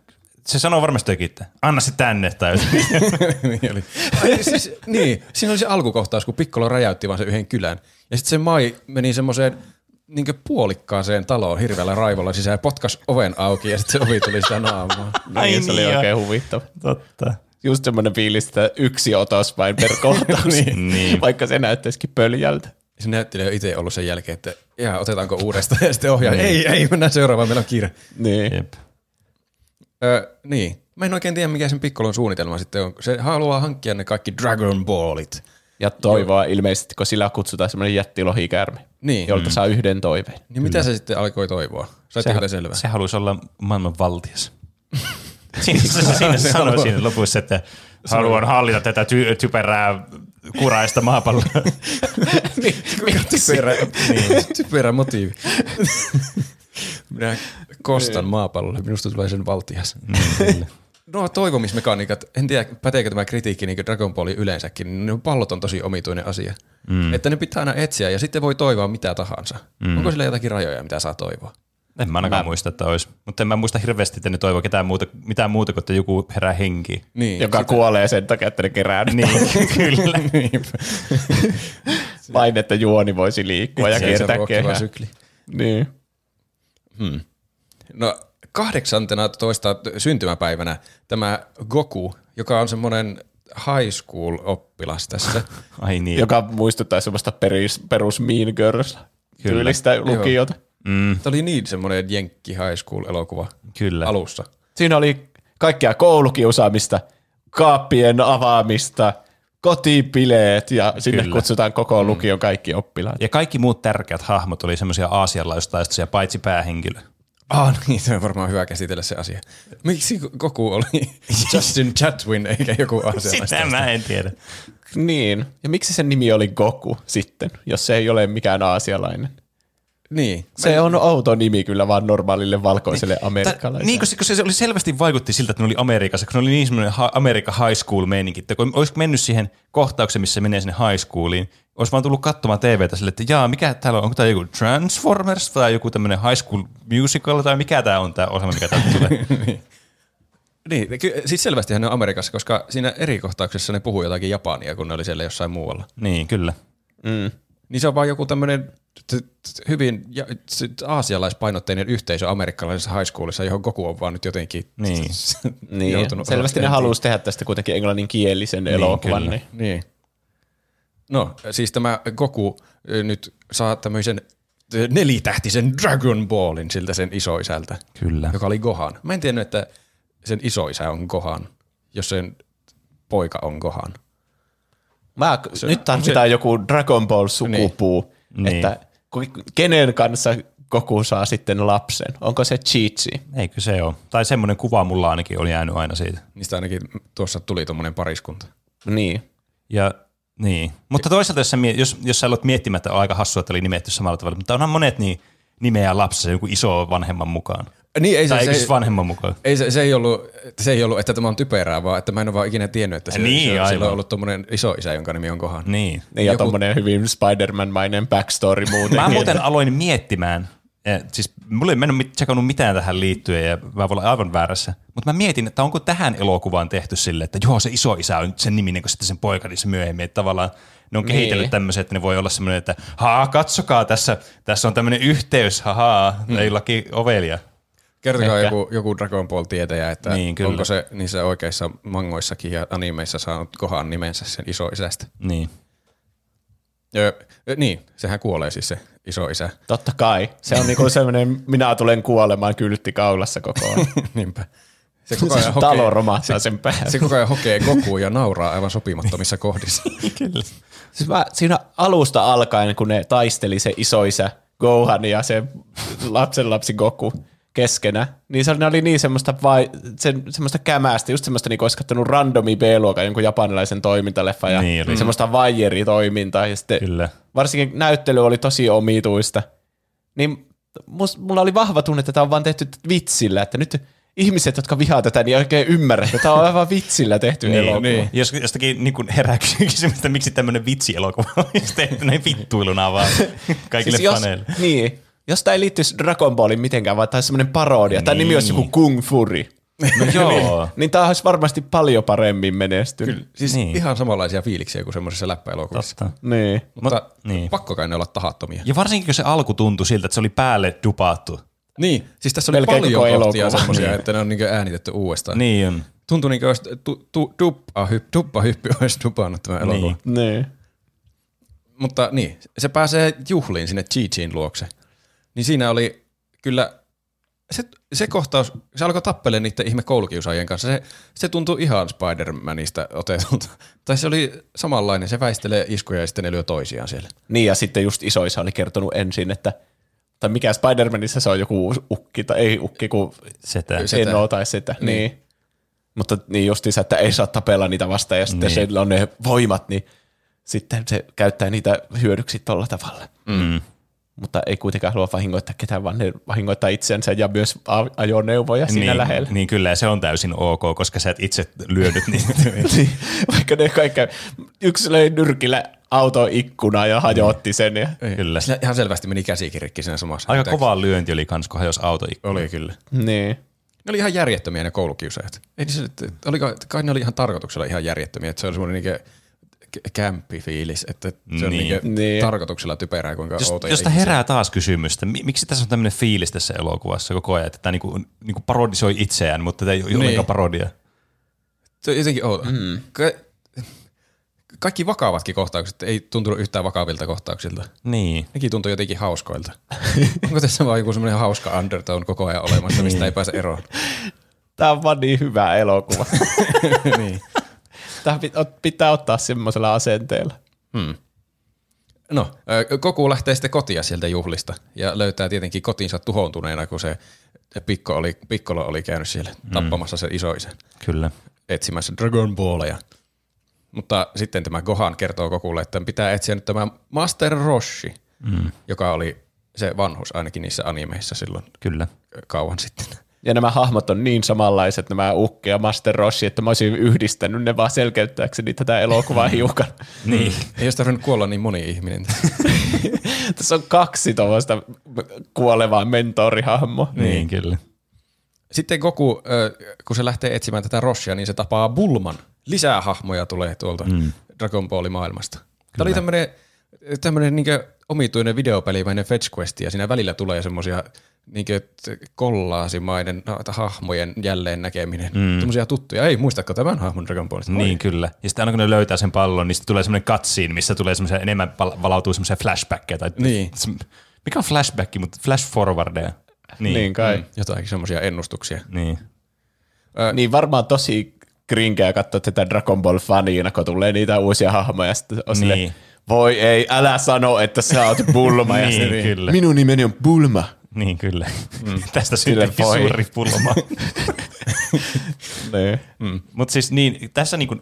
se sanoo varmasti jokin, että anna se tänne tai niin, oli. Ai, siis, niin, siinä oli se alkukohtaus, kun Piccolo räjäytti vaan sen yhden kylän. Ja sitten se Mai meni semmoiseen niin puolikkaaseen taloon hirveällä raivolla sisään, potkas oven auki ja sitten se ovi tuli sitä naamaa. Ai niin, se oli niin, oikein huvittava. Totta. Just semmoinen fiilis, että yksi otos vain per kohtaus, Niin. vaikka se näyttäisikin pöljältä. Se näyttelijä on itse ollut sen jälkeen, että jaa, otetaanko uudestaan. Ja sitten ohjaa, ei, ei, mennään seuraavaan, meillä on kiire. Niin. Jep. Öö, niin. Mä en oikein tiedä, mikä sen Piccolon suunnitelma sitten on. Se haluaa hankkia ne kaikki Dragon Ballit. Ja toivoa ilmeisesti, kun sillä kutsutaan semmoinen jättilohikäärme, Niin. jolta saa yhden toiveen. Niin mitä se sitten alkoi toivoa? Selvää? Se haluaisi olla maailman valtias. siinä, siinä se sanoi siinä lopussa, että haluan hallita tätä ty- typerää kuraista maapalloa. typerä, niin. typerä motiivi. Minä kostan maapallolle, minusta tulee sen valtias. No toivomismekaniikat, en tiedä päteekö tämä kritiikki niin Dragon Ballin yleensäkin, niin ne pallot on tosi omituinen asia. Mm. Että ne pitää aina etsiä ja sitten voi toivoa mitä tahansa. Mm. Onko sillä jotakin rajoja, mitä saa toivoa? En mä ainakaan Mä- muista, että olisi. Mutta en mä muista hirveästi, että ne toivoo ketään muuta, mitään muuta kuin, että joku herää henkiin. Niin, Joka kuolee sen takia, että ne kerää niin. Kyllä. vain, että juoni voisi liikkua ja kiertää kehää. sykli. Niin. No kahdeksantena toista syntymäpäivänä tämä Goku, joka on semmoinen high school oppilas tässä. Ai niin. Joka muistuttaa semmoista peris, perus Mean Girls tyylistä lukiota. Mm, Tämä oli niin semmoinen jenkki high school elokuva kyllä. alussa. Siinä oli kaikkea koulukiusaamista, kaappien avaamista, kotipileet ja sinne Kyllä. kutsutaan koko lukion kaikki oppilaat. Ja kaikki muut tärkeät hahmot oli semmoisia aasialaistaistoisia, paitsi päähenkilö. Ah niin, se on varmaan hyvä käsitellä se asia. Miksi Goku oli Justin Chatwin eikä joku asialaista? Sitä mä en tiedä. Niin. Ja miksi sen nimi oli Goku sitten, jos se ei ole mikään aasialainen? Niin. Se on outo nimi kyllä vaan normaalille valkoiselle amerikkalaiselle. Niin, koska se oli selvästi vaikutti siltä, että ne oli Amerikassa, kun ne oli niin semmoinen ha- Amerikan high school meininki, että kun olisi mennyt siihen kohtaukseen, missä se menee sinne high schooliin, olisi vaan tullut katsomaan TVtä sille, että jaa, mikä täällä on, onko tämä joku Transformers tai joku tämmöinen high school musical tai mikä tämä on tämä ohjelma, mikä täältä tulee. Niin, ky- siis selvästi ne on Amerikassa, koska siinä eri kohtauksessa ne puhuu jotakin japania, kun ne oli siellä jossain muualla. niin, kyllä. Niin se on vaan joku tämmöinen hyvin aasialaispainotteinen yhteisö amerikkalaisessa high schoolissa, johon Goku on vaan nyt jotenkin Niin. Niin, joutunut selvästi ne halusi tehdä tästä kuitenkin englanninkielisen elokuvan. kyllä. Niin. Niin. No, siis tämä Goku nyt saa tämmöisen nelitähtisen Dragon Ballin siltä sen isoisältä, Kyllä. joka oli Gohan. Mä en tiennyt, että sen isoisä on Gohan, jos sen poika on Gohan. Mä, Se- nyt tarvitaan joku Dragon Ball sukupuu, Niin. että ku- kenen kanssa Goku saa sitten lapsen? Onko se Chi-Chi? Eikö se ole? Tai semmoinen kuva mulla ainakin oli jäänyt aina siitä. Niistä ainakin tuossa tuli tuommoinen pariskunta. Niin. Ja niin. Mutta toisaalta, jos sä, jos, jos sä aloit miettimättä, on aika hassua, että oli nimetty samalla tavalla, mutta onhan monet niin nimeä lapsessa joku iso vanhemman mukaan. Niin, ei se, Tai se, se, siis vanhemman mukaan? ei, se, se, ei ollut, se ei ollut, että tämä on typerää, vaan että mä en ole vaan ikinä tiennyt, että se, Niin, se, sillä on ollut tuommoinen iso isä, jonka nimi on Gohan. Niin. Niin, ja Joku- tommonen hyvin Spider-Man-mainen backstory muutenkin. Mä muuten aloin miettimään, ja siis mulla ei mennyt mit- tsekannut mitään tähän liittyen ja mä voin olla aivan väärässä, mutta mä mietin, että onko tähän elokuvaan tehty sille, että joo se iso isä on sen niminen kuin sitten sen poika niissä myöhemmin, että tavallaan ne on kehitellyt Niin. tämmöisen, että ne voi olla semmoinen, että haa katsokaa tässä, tässä on tämmöinen yhteys, hahaa, hmm. ei laki ovelia. Kertokaa Ehkä. joku, joku Dragon Ball tietäjä, että Niin, kyllä. onko se niissä oikeissa mangoissakin ja animeissa saanut Gohan nimensä sen isoisästä. Niin. Öö, niin, sehän kuolee siis se isoisä. Totta kai. Se on niinku semmoinen, minä tulen kuolemaan kyltti kaulassa koko ajan. Niinpä. Se koko ajan talo hokee, romahtaa sen päälle. se koko ajan hokee Goku ja nauraa aivan sopimattomissa kohdissa. Siis mä, siinä alusta alkaen, kun ne taisteli se isoisä Gohan ja se lapsen lapsi Goku keskenä, niin se oli niin semmoista, vai, sen, semmoista kämäästä, just semmoista niin kuin olisi kattonut randomi B-luokan jonkun japanilaisen toimintaleffa ja Niin oli. semmoista vaijeritoimintaa ja sitten Kyllä. varsinkin näyttely oli tosi omituista, niin must, mulla oli vahva tunne, että tämä on vaan tehty vitsillä, että nyt ihmiset, jotka vihaa tätä, niin ei oikein ymmärrä, että tämä on aivan vitsillä tehty Niin, elokuva. niin. Jos jostakin niin herää kysymys, että miksi tämmöinen vitsielokuva olisi tehty näin vittuiluna vaan kaikille Siis jos, faneille. niin, jos tämä ei liittyisi Dragon Ballin mitenkään, vaan tämä olisi semmoinen parodia. Tämä nimi olisi joku Niin. Kung Fury. No joo. Niin tää olisi varmasti paljon paremmin menestynyt. Siis Niin. niin. ihan samanlaisia fiiliksiä kuin semmoisessa läppäelokuvassa. Totta. Niin. Mutta Mut- niin. niin. pakko kai ne olla tahattomia. Ja varsinkin, kun se alku tuntui siltä, että se oli päälle dupaattu. Niin, siis tässä oli Melkein paljon kohtia elokuva. semmoisia, Niin. että ne on niinku äänitetty uudestaan. Niin on. Tuntui niin kuin olisi tu, tu, olisi dupannut tämä elokuva. Niin. Niin. Niin. Mutta niin, se pääsee juhliin sinne Chi-Chin luokse. Niin siinä oli kyllä, se, se kohtaus, se alkoi tappelemaan niiden ihme koulukiusaajien kanssa. Se, se tuntui ihan Spider-Manista otetulta. Tai se oli samanlainen, se väistelee iskuja ja sitten ne lyö toisiaan siellä. Niin, ja sitten just isoisa oli kertonut ensin, että tai mikä Spider-Manissa se on joku ukki, tai ei ukki, kun Setä. Setä. Eno tai sitä. Niin. niin. Mutta niin justiinsa, että ei saa tapella niitä vastaan, ja sitten Niin. sillä on ne voimat, niin sitten se käyttää niitä hyödyksi tolla tavalla. Mm. Mutta ei kuitenkaan halua vahingoittaa ketään, vaan ne vahingoittaa itsensä ja myös ajoneuvoja siinä niin, lähellä. Niin kyllä, ja se on täysin ok, koska sä et itse lyönyt niitä. Niin, vaikka ne kaikki, yksi löi nyrkillä auton ikkunaa ja hajotti sen. Ja, Kyllä. Sillä ihan selvästi meni käsikirikki siinä samassa. Aika kova lyönti oli kans, kun hajosi auto Oli kyllä. niin. Ne oli ihan järjettömiä ne koulukiusaajat. Ei niissä, oliko, kai ne oli ihan tarkoituksella ihan järjettömiä, että se oli semmoinen niinku kämppi fiilis, että se on Niin. niinku Niin. tarkoituksella typerää, kuinka Jos, outoja josta ihmisiä. herää taas kysymystä, mi- miksi tässä on tämmöinen fiilis tässä elokuvassa koko ajan, että tämä niinku, niinku parodisoi itseään, mutta tämä ei ole Niin. ollenkaan parodia. Se on jotenkin outo. Mm. Ka- kaikki vakavatkin kohtaukset ei tuntunut yhtään vakavilta kohtauksilta. Niin. Nekin tuntui jotenkin hauskoilta. Onko tässä vaan joku semmoinen hauska undertone koko ajan olemassa, mistä ei pääse eroon? Tämä on vaan niin hyvä elokuva. niin. Tämä pit- pitää ottaa semmoisella asenteella. No, ö, Koku lähtee sitten kotia sieltä juhlista ja löytää tietenkin kotinsa tuhoutuneena, kun se Pikko oli, Piccolo oli käynyt siellä tappamassa sen isoisen Kyllä. etsimässä Dragon Ballia. Mutta sitten tämä Gohan kertoo Kokulle, että pitää etsiä nyt tämä Master Roshi, mm. joka oli se vanhus ainakin niissä animeissa silloin Kyllä. kauan sitten. Ja nämä hahmot on niin samanlaiset, nämä Ukke ja Master Roshi, että mä olisin yhdistänyt ne vaan selkeyttääkseni tätä elokuvaa hiukan. Niin. Ei olisi tarvinnut kuolla niin moni ihminen. Tässä on kaksi tuollaista kuolevaa mentorihahmoa. niin, kyllä. Sitten Goku, kun se lähtee etsimään tätä Roshia, niin se tapaa Bulman. Lisää hahmoja tulee tuolta mm. Dragon Ballin maailmasta. Tämä oli tämmöinen, tämmöinen niin omituinen videopelimäinen Fetch Quest, ja siinä välillä tulee semmoisia niin kollaasimainen no, hahmojen jälleen näkeminen. Mm. Tämmöisiä tuttuja. Ei, muistatko tämän hahmon Dragon Ballista? Niin, kyllä. Ja sitten aina kun ne löytää sen pallon, niin sitten tulee semmoinen cutscene, missä tulee semmoisia enemmän valautuu semmoisia flashbackkejä. Tai Niin. se- mikä on flashback, mutta flash forwardeja. Niin. Niin kai. Mm. Jotain semmoisia ennustuksia. niin. Niin varmaan tosi krinkeä katsoa tätä Dragon Ball faniina, kun tulee niitä uusia hahmoja. Ja sitten on niin. Niin. Voi ei, älä sano, että sä oot Bulma. ja Niin, sitten, kyllä. Minun nimeni on Bulma. Niin, kyllä. Mm. Tästä Sille voi. suuri pulma. Niin. mm. Mutta siis niin, tässä niinku,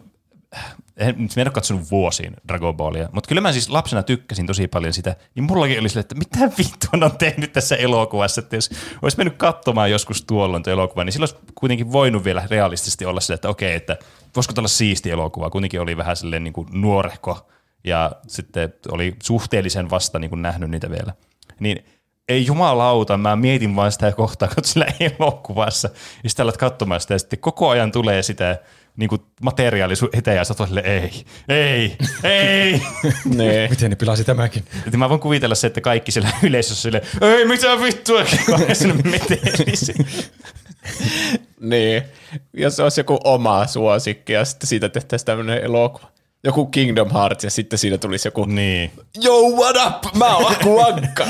en, en ole katsonut vuosiin Dragon Ballia, mutta kyllä mä siis lapsena tykkäsin tosi paljon sitä, niin mullakin oli silleen, että mitä vittua on tehnyt tässä elokuvassa, että jos olisi mennyt katsomaan joskus tuolloin tuo elokuva, niin silloin olisi kuitenkin voinut vielä realistisesti olla sille, että okei, että voisiko olla siisti elokuva, kuitenkin oli vähän silleen niin kuin nuorehko ja sitten oli suhteellisen vasta niin kuin nähnyt niitä vielä. Niin ei jumalauta, mä mietin vaan sitä kohtaa, kun sillä elokuvassa, ja sitten alat katsomaan sitä, ja sitten koko ajan tulee sitä niin kuin materiaali sun eteen, ja sä ei, ei, ei. Niin. Miten ne pilasi tämäkin? Et mä voin kuvitella se, että kaikki siellä yleisössä silleen, ei mitä vittua, kun sinne metelisi. niin. Ja se olisi joku oma suosikki, ja sitten siitä tehtäisiin tämmöinen elokuva. Joku Kingdom Hearts, ja sitten siinä tulisi joku, Niin. Yo, what up? Mä oon Aku Ankka.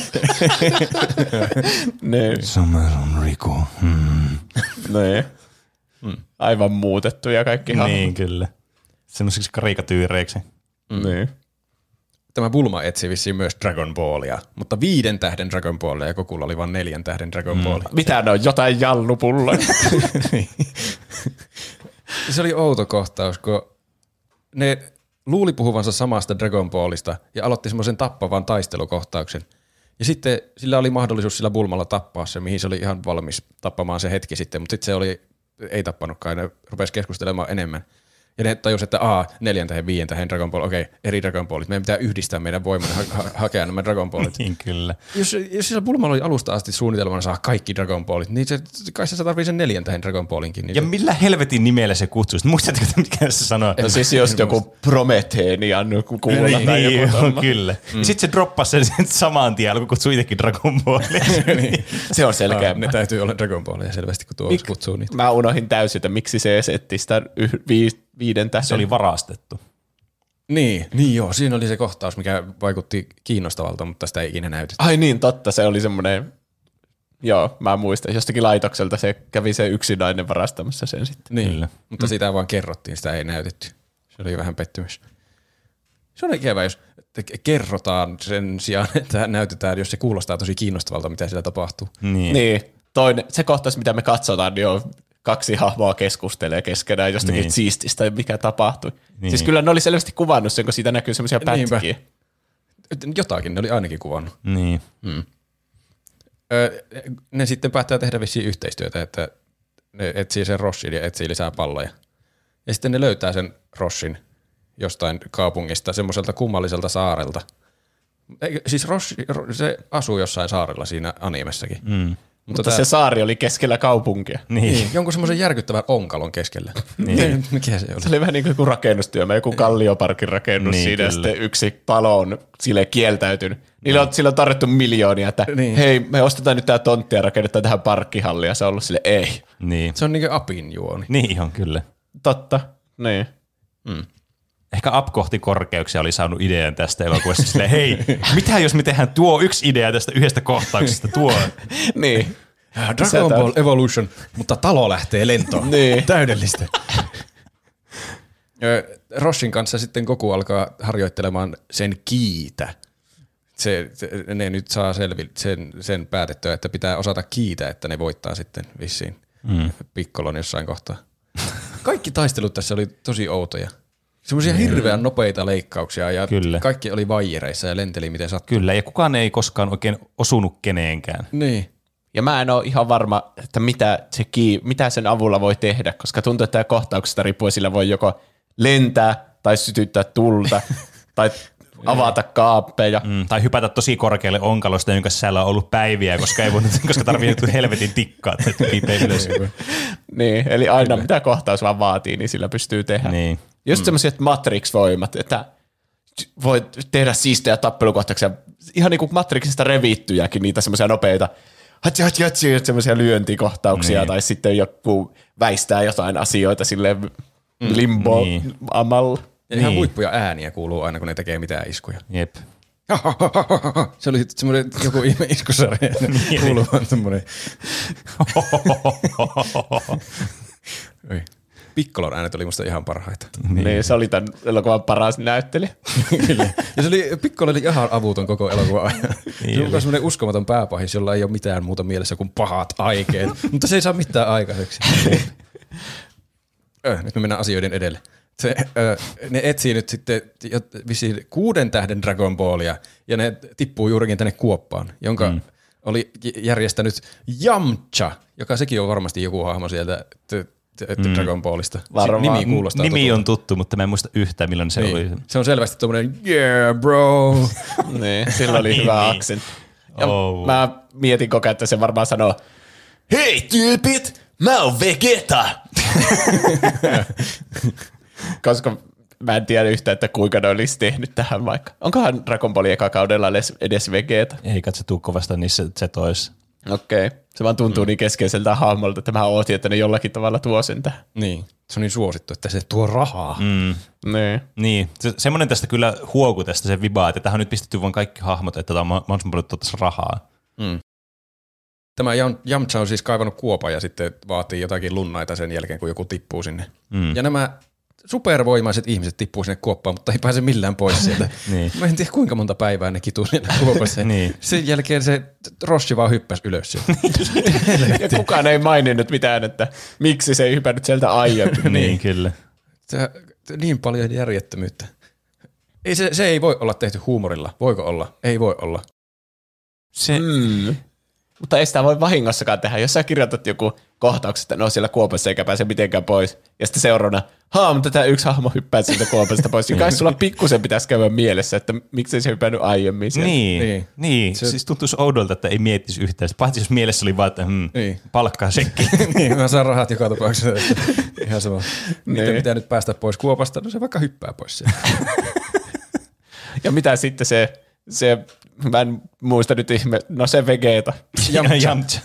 niin, Summer on Riku. Hmm. niin. Aivan muutettu ja kaikki hahmot. Niin, kyllä. Semmoisiksi karikatyyreiksi. Mm. Niin. Tämä Bulma etsi vissiin myös Dragon Ballia, mutta viiden tähden Dragon Ballia ja Kokulla oli vain neljän tähden Dragon mm. Ballia. Mitä ne on? Jotain jallupulloja? Se oli outo kohtaus, kun ne luuli puhuvansa samasta Dragon Ballista ja aloitti semmoisen tappavan taistelukohtauksen. Ja sitten sillä oli mahdollisuus sillä Bulmalla tappaa se, mihin se oli ihan valmis tappamaan se hetki sitten, mutta sitten se oli, ei tappanutkaan, ne rupesi keskustelemaan enemmän. Ja ne tajus, että a, neljän tähän viien tähän Dragon Ball, okei, eri Dragon Ballit. Meidän pitää yhdistää meidän voimamme ha- ha- hakea nämä Dragon Ballit. Niin kyllä. Jos, jos sillä Bulmalla oli alusta asti suunnitelmana saa kaikki Dragon Ballit, niin se, kai se tarvii sen neljän tähän Dragon Ballinkin. Niin Ja se, millä helvetin nimellä se kutsui? Muistatteko, että mikä se sanoi? No siis just joku Prometheenian kuulla Niin, tai niin, joku on, tommo. kyllä. Mm. Sitten se droppasi sen, sen saman tien, alkoi kutsua itsekin Dragon Ballia. Se on selkeä. Aa, ne täytyy olla Dragon Ballia selvästi, kun tuo Mik? kutsuu niitä. Mä unohdin täysin, että miksi se esetti sitä yh, vi, viiden tähden. se oli varastettu. Niin, niin joo, siinä oli se kohtaus, mikä vaikutti kiinnostavalta, mutta sitä ei ikinä näytetty. Ai niin, totta, se oli semmoinen, joo, mä muistan, jostakin laitokselta se kävi se yksinäinen varastamassa sen sitten. Niin, Kyllä. mutta sitä vaan kerrottiin, sitä ei näytetty. Se oli vähän pettymys. Se on ikävä, jos kerrotaan sen sijaan, että näytetään, jos se kuulostaa tosi kiinnostavalta, mitä siellä tapahtuu. Niin. Niin, toinen, se kohtaus, mitä me katsotaan, niin on kaksi hahmoa keskustelee keskenään jostakin Niin. siististä, mikä tapahtui. Niin. Niin. Siis kyllä ne oli selvästi kuvannut sen, kun siitä näkyy semmoisia Niinpä. pätkiä. Jotakin, ne oli ainakin kuvannut. niin. Öö, ne sitten päättää tehdä vissiin yhteistyötä, että ne etsii sen Rossin ja etsii lisää palloja. Ja sitten ne löytää sen Rossin jostain kaupungista, semmoiselta kummalliselta saarelta. Eikö, siis Ross, se asuu jossain saarella siinä animessakin. Mm. Mutta tää... se saari oli keskellä kaupunkia. Niin. Niin, jonkun semmoisen järkyttävän onkalon keskellä. Niin. Mikä se oli? Se oli vähän niin kuin joku rakennustyömä, joku kallioparkin rakennus Niin, niin, siinä, kyllä. sitten yksi palo on sille kieltäytynyt. Niillä on, sillä on tarjottu miljoonia, että Niin. niin. hei, me ostetaan nyt tämä tontti ja rakennetaan tähän parkkihalli, ja se on ollut sille ei. Niin. Se on niinku apin juoni. niin on kyllä. Totta, niin. Ehkä Up kohti korkeuksia oli saanut idean tästä elokuvasta. Silleen, hei, mitä jos me tehdään tuo yksi idea tästä yhdestä kohtauksesta, tuo. niin. Dragon Sieltä- Ball Evolution, mutta talo lähtee lentoon. Niin. Täydellistä. Rossin kanssa sitten Goku alkaa harjoittelemaan sen kiitä. Se, se, ne nyt saa selvi, sen, sen päätettyä, että pitää osata kiitä, että ne voittaa sitten vissiin mm. Pikkolon jossain kohtaa. Kaikki taistelut tässä oli tosi outoja. Semmoisia hirveän nopeita leikkauksia ja Kyllä. kaikki oli vaijereissa ja lenteli miten sattuu. Kyllä, ja kukaan ei koskaan oikein osunut keneenkään. Niin. Ja mä en ole ihan varma, että mitä, se kii, mitä sen avulla voi tehdä, koska tuntuu, että tämä kohtauksesta riippuen sillä voi joko lentää tai sytyttää tulta tai avata kaappeja. Mm, tai hypätä tosi korkealle onkalosta, jonka sisällä on ollut päiviä, koska ei voinut, koska tarvii helvetin tikkaa, että ylös. Niin, eli aina mitä kohtaus vaan vaatii, niin sillä pystyy tehdä. Niin. Just semmoiset Matrix-voimat, että voi tehdä siistejä tappelukohtauksia, ihan niin kuin Matrixista revittyjäkin, niitä semmoisia nopeita hatsi, hatsi, hatsi, semmoisia lyöntikohtauksia, Niin. tai sitten joku väistää jotain asioita silleen limbo niin. amalla. Ja ihan Niin. huippuja ääniä kuuluu aina, kun ne tekee mitään iskuja. Jep. Se oli semmoinen joku ihme iskusarja. Kuuluu vaan semmoinen. Pikkolon äänet oli musta ihan parhaita. Niin. niin. se oli tämän elokuvan paras näyttelijä. Kyllä. Ja se oli, Pikkolo oli ihan avuton koko elokuvan ajan. Niin se on semmoinen uskomaton pääpahis, jolla ei ole mitään muuta mielessä kuin pahat aikeet. mutta se ei saa mitään aikaiseksi. Ö, nyt me mennään asioiden edelle. Se, ö, ne etsii nyt sitten jo- vissiin kuuden tähden Dragon Ballia, ja ne tippuu juurikin tänne kuoppaan, jonka mm. oli järjestänyt Yamcha, joka sekin on varmasti joku hahmo sieltä t- t- t- Dragon Ballista. Varmaan. Nimi kuulostaa Nimi tutulta. on tuttu, mutta mä en muista yhtään, milloin se Niin. oli. Se on selvästi tommonen, yeah bro. niin, sillä oli Niin, hyvä niin. aksentti. Ja Oh. mä mietin koko ajan, että se varmaan sanoo, hei tyypit, mä oon Vegeta. Koska mä en tiedä yhtään, että kuinka ne olisi tehnyt tähän vaikka. Onkohan Dragon Ballin eka kaudella edes, edes Vegeta? Ei katso tuu kovasta niissä se tois. Okei. Okay. Se vaan tuntuu mm. niin keskeiseltä hahmolta, että mä ootin, että ne jollakin tavalla tuo sen tähän. Niin, se on niin suosittu, että se tuo rahaa. Mm. Niin. Niin, se, semmoinen tästä kyllä huoku tästä se vibaa, että tähän on nyt pistetty vain kaikki hahmot, että tämä on ma- mahdollisimman paljon tuottaisi rahaa. Tämä Jam- Yamcha on siis kaivannut kuopan ja sitten vaatii jotakin lunnaita sen jälkeen, kun joku tippuu sinne. Mm. Ja nämä supervoimaiset ihmiset tippuu sinne kuoppaan, mutta ei pääse millään pois sieltä. Niin. Mä en tiedä kuinka monta päivää ne kituu siellä kuopassa. Niin. Sen jälkeen se Rossi vaan hyppäsi ylös sieltä. Ja kukaan ei maininnut mitään, että miksi se ei hypännyt sieltä aiemmin. niin, kyllä. se, niin paljon järjettömyyttä. Ei se, se ei voi olla tehty huumorilla. Voiko olla? Ei voi olla. Se, Mm. Mutta ei sitä voi vahingossakaan tehdä. Jos sä kirjoitat joku kohtaukset, että ne on siellä kuopassa eikä pääse mitenkään pois. Ja sitten seuraavana, haa, mutta tämä yksi hahmo hyppää sieltä kuopasta pois. Ja kai sulla pikkusen pitäisi käydä mielessä, että miksei se hypännyt aiemmin sieltä. Niin, Niin. niin. Se- siis tuntuisi oudolta, että ei miettisi yhtään. Paitsi jos mielessä oli vaan, että hmm, Niin. palkkaa sekki. niin, mä saan rahat joka tapauksessa. Ihan sama. Miten Niin. pitää nyt päästä pois kuopasta? No se vaikka hyppää pois sieltä. Ja mitä sitten se, se mä en muista nyt ihme, no se Vegeta. Jamcha. Jamcha.